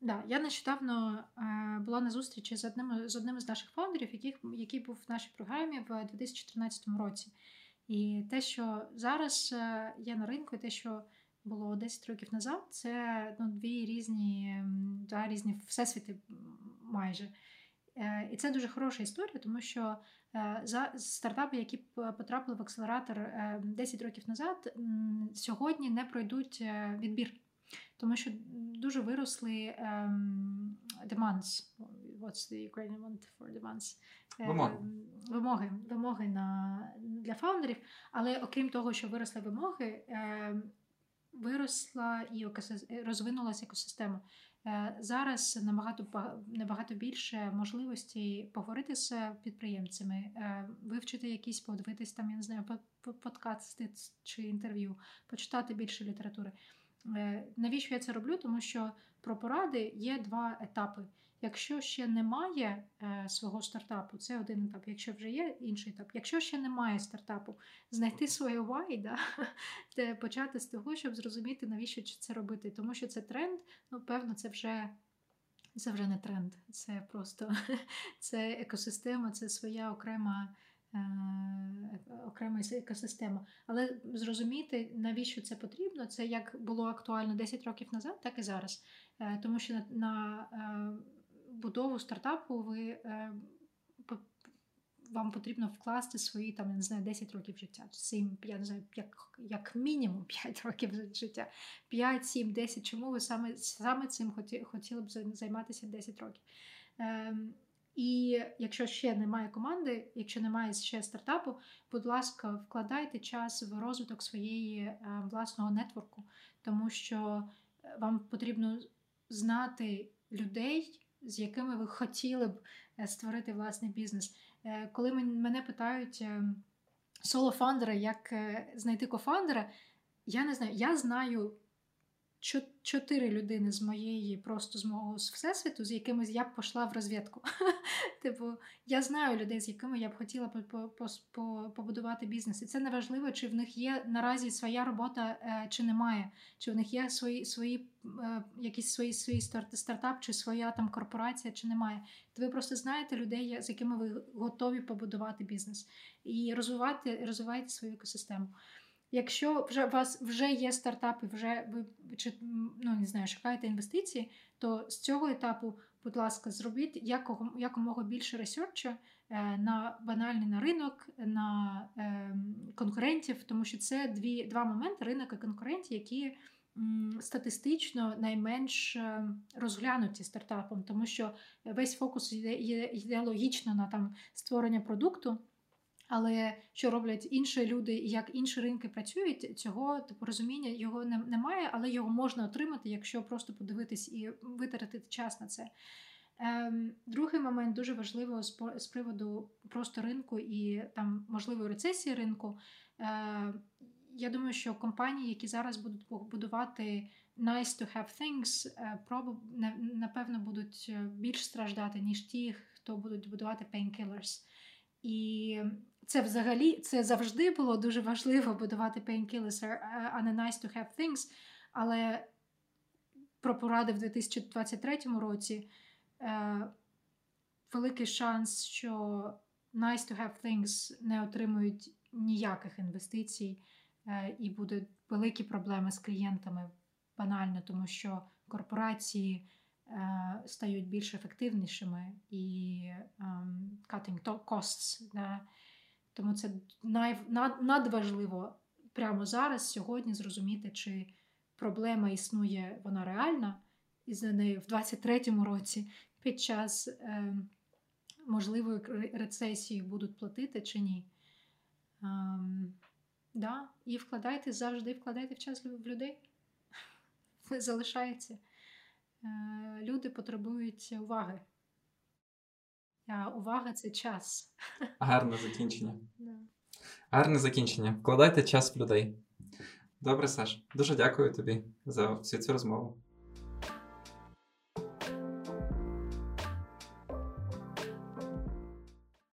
Да, я нещодавно е, була на зустрічі з одним з одним з наших фаундерів, яких який був в нашій програмі в 2013 році. І те, що зараз е, є на ринку, і те, що було 10 років назад, це ну, дві різні два різні всесвіти майже. Е, і це дуже хороша історія, тому що е, за стартапи, які потрапили в акселератор 10 років назад, сьогодні не пройдуть відбір. Тому що дуже виросли um, demands. What's the Ukrainian word for demands? Вимоги. Вимоги вимоги на, для фаундерів. Але окрім того, що виросли вимоги, ем, виросла і розвинулася екосистема. Е, зараз набагато набагато більше можливостей поговорити з підприємцями, е, вивчити якісь, подивитись там, я не знаю, подкасти чи інтерв'ю, почитати більше літератури. Е, навіщо я це роблю? Тому що про поради є два етапи. Якщо ще немає е, свого стартапу, це один етап. Якщо вже є інший етап. Якщо ще немає стартапу, знайти своє why, да? Те почати з того, щоб зрозуміти, навіщо це робити. Тому що це тренд, ну, певно, це вже це вже не тренд, це просто це екосистема, це своя окрема. Е, окрема екосистема. Але зрозуміти, навіщо це потрібно, це як було актуально 10 років назад, так і зараз. Е, тому що на, е, будову стартапу ви вам потрібно вкласти свої там, я не знаю, 10 років життя, 7, я не знаю, як як мінімум 5 років життя. 5, 7, 10. Чому ви саме саме цим хоті, хотіли б займатися 10 років? Ем, і якщо ще немає команди, якщо немає ще стартапу, будь ласка, вкладайте час в розвиток своєї е, власного нетворку, тому що е, вам потрібно знати людей, з якими ви хотіли б е, створити власний бізнес. Коли мене питають соло-фаундери, як знайти кофаундера, я не знаю, я знаю чотири людини з моєї, просто з мого всесвіту, з якими я б пішла в розвідку. Типу, я знаю людей, з якими я б хотіла побудувати бізнес. І це не важливо, чи в них є наразі своя робота, е, чи немає, чи в них є свої свої е, якісь свої свої стартап, чи своя там корпорація, чи немає. То ви просто знаєте людей, з якими ви готові побудувати бізнес і розвивати, розвивайте свою екосистему. Якщо вже у вас вже є стартапи, вже ви ну не знаю, шукаєте інвестиції, то з цього етапу, будь ласка, зробіть якого, якомога більше ресерчу е, на банальний на ринок, на е, конкурентів, тому що це дві два моменти ринок і конкурентів, які м, статистично найменш е, розглянуті стартапом, тому що весь фокус йде, йде логічно на там створення продукту. Але що роблять інші люди і як інші ринки працюють, цього типу розуміння його немає, але його можна отримати, якщо просто подивитись і витратити час на це. Ем, Другий момент дуже важливо з, з приводу просто ринку і там можливої рецесії ринку. Е, Я думаю, що компанії, які зараз будуть будувати nice to have things, е, напевно будуть е, більш страждати, ніж ті, хто будуть будувати painkillers. І це взагалі це завжди було дуже важливо будувати painkillers, а не nice to have things. Але про поради в 2023 році е, великий шанс, що nice to have things не отримують ніяких інвестицій, е, і будуть великі проблеми з клієнтами банально, тому що корпорації. Е, стають більш ефективнішими і um, cutting costs. Да? Тому це най, над, надважливо прямо зараз, сьогодні, зрозуміти, чи проблема існує, вона реальна, і за нею в 23-му році під час е, можливої рецесії будуть платити чи ні. Ем, да. І вкладайте завжди вкладайте в час в людей. Залишається. Е, люди потребують уваги. А увага це час. Гарне закінчення. Гарне закінчення. Вкладайте час в людей. Добре, Саш. Дуже дякую тобі за всю цю розмову.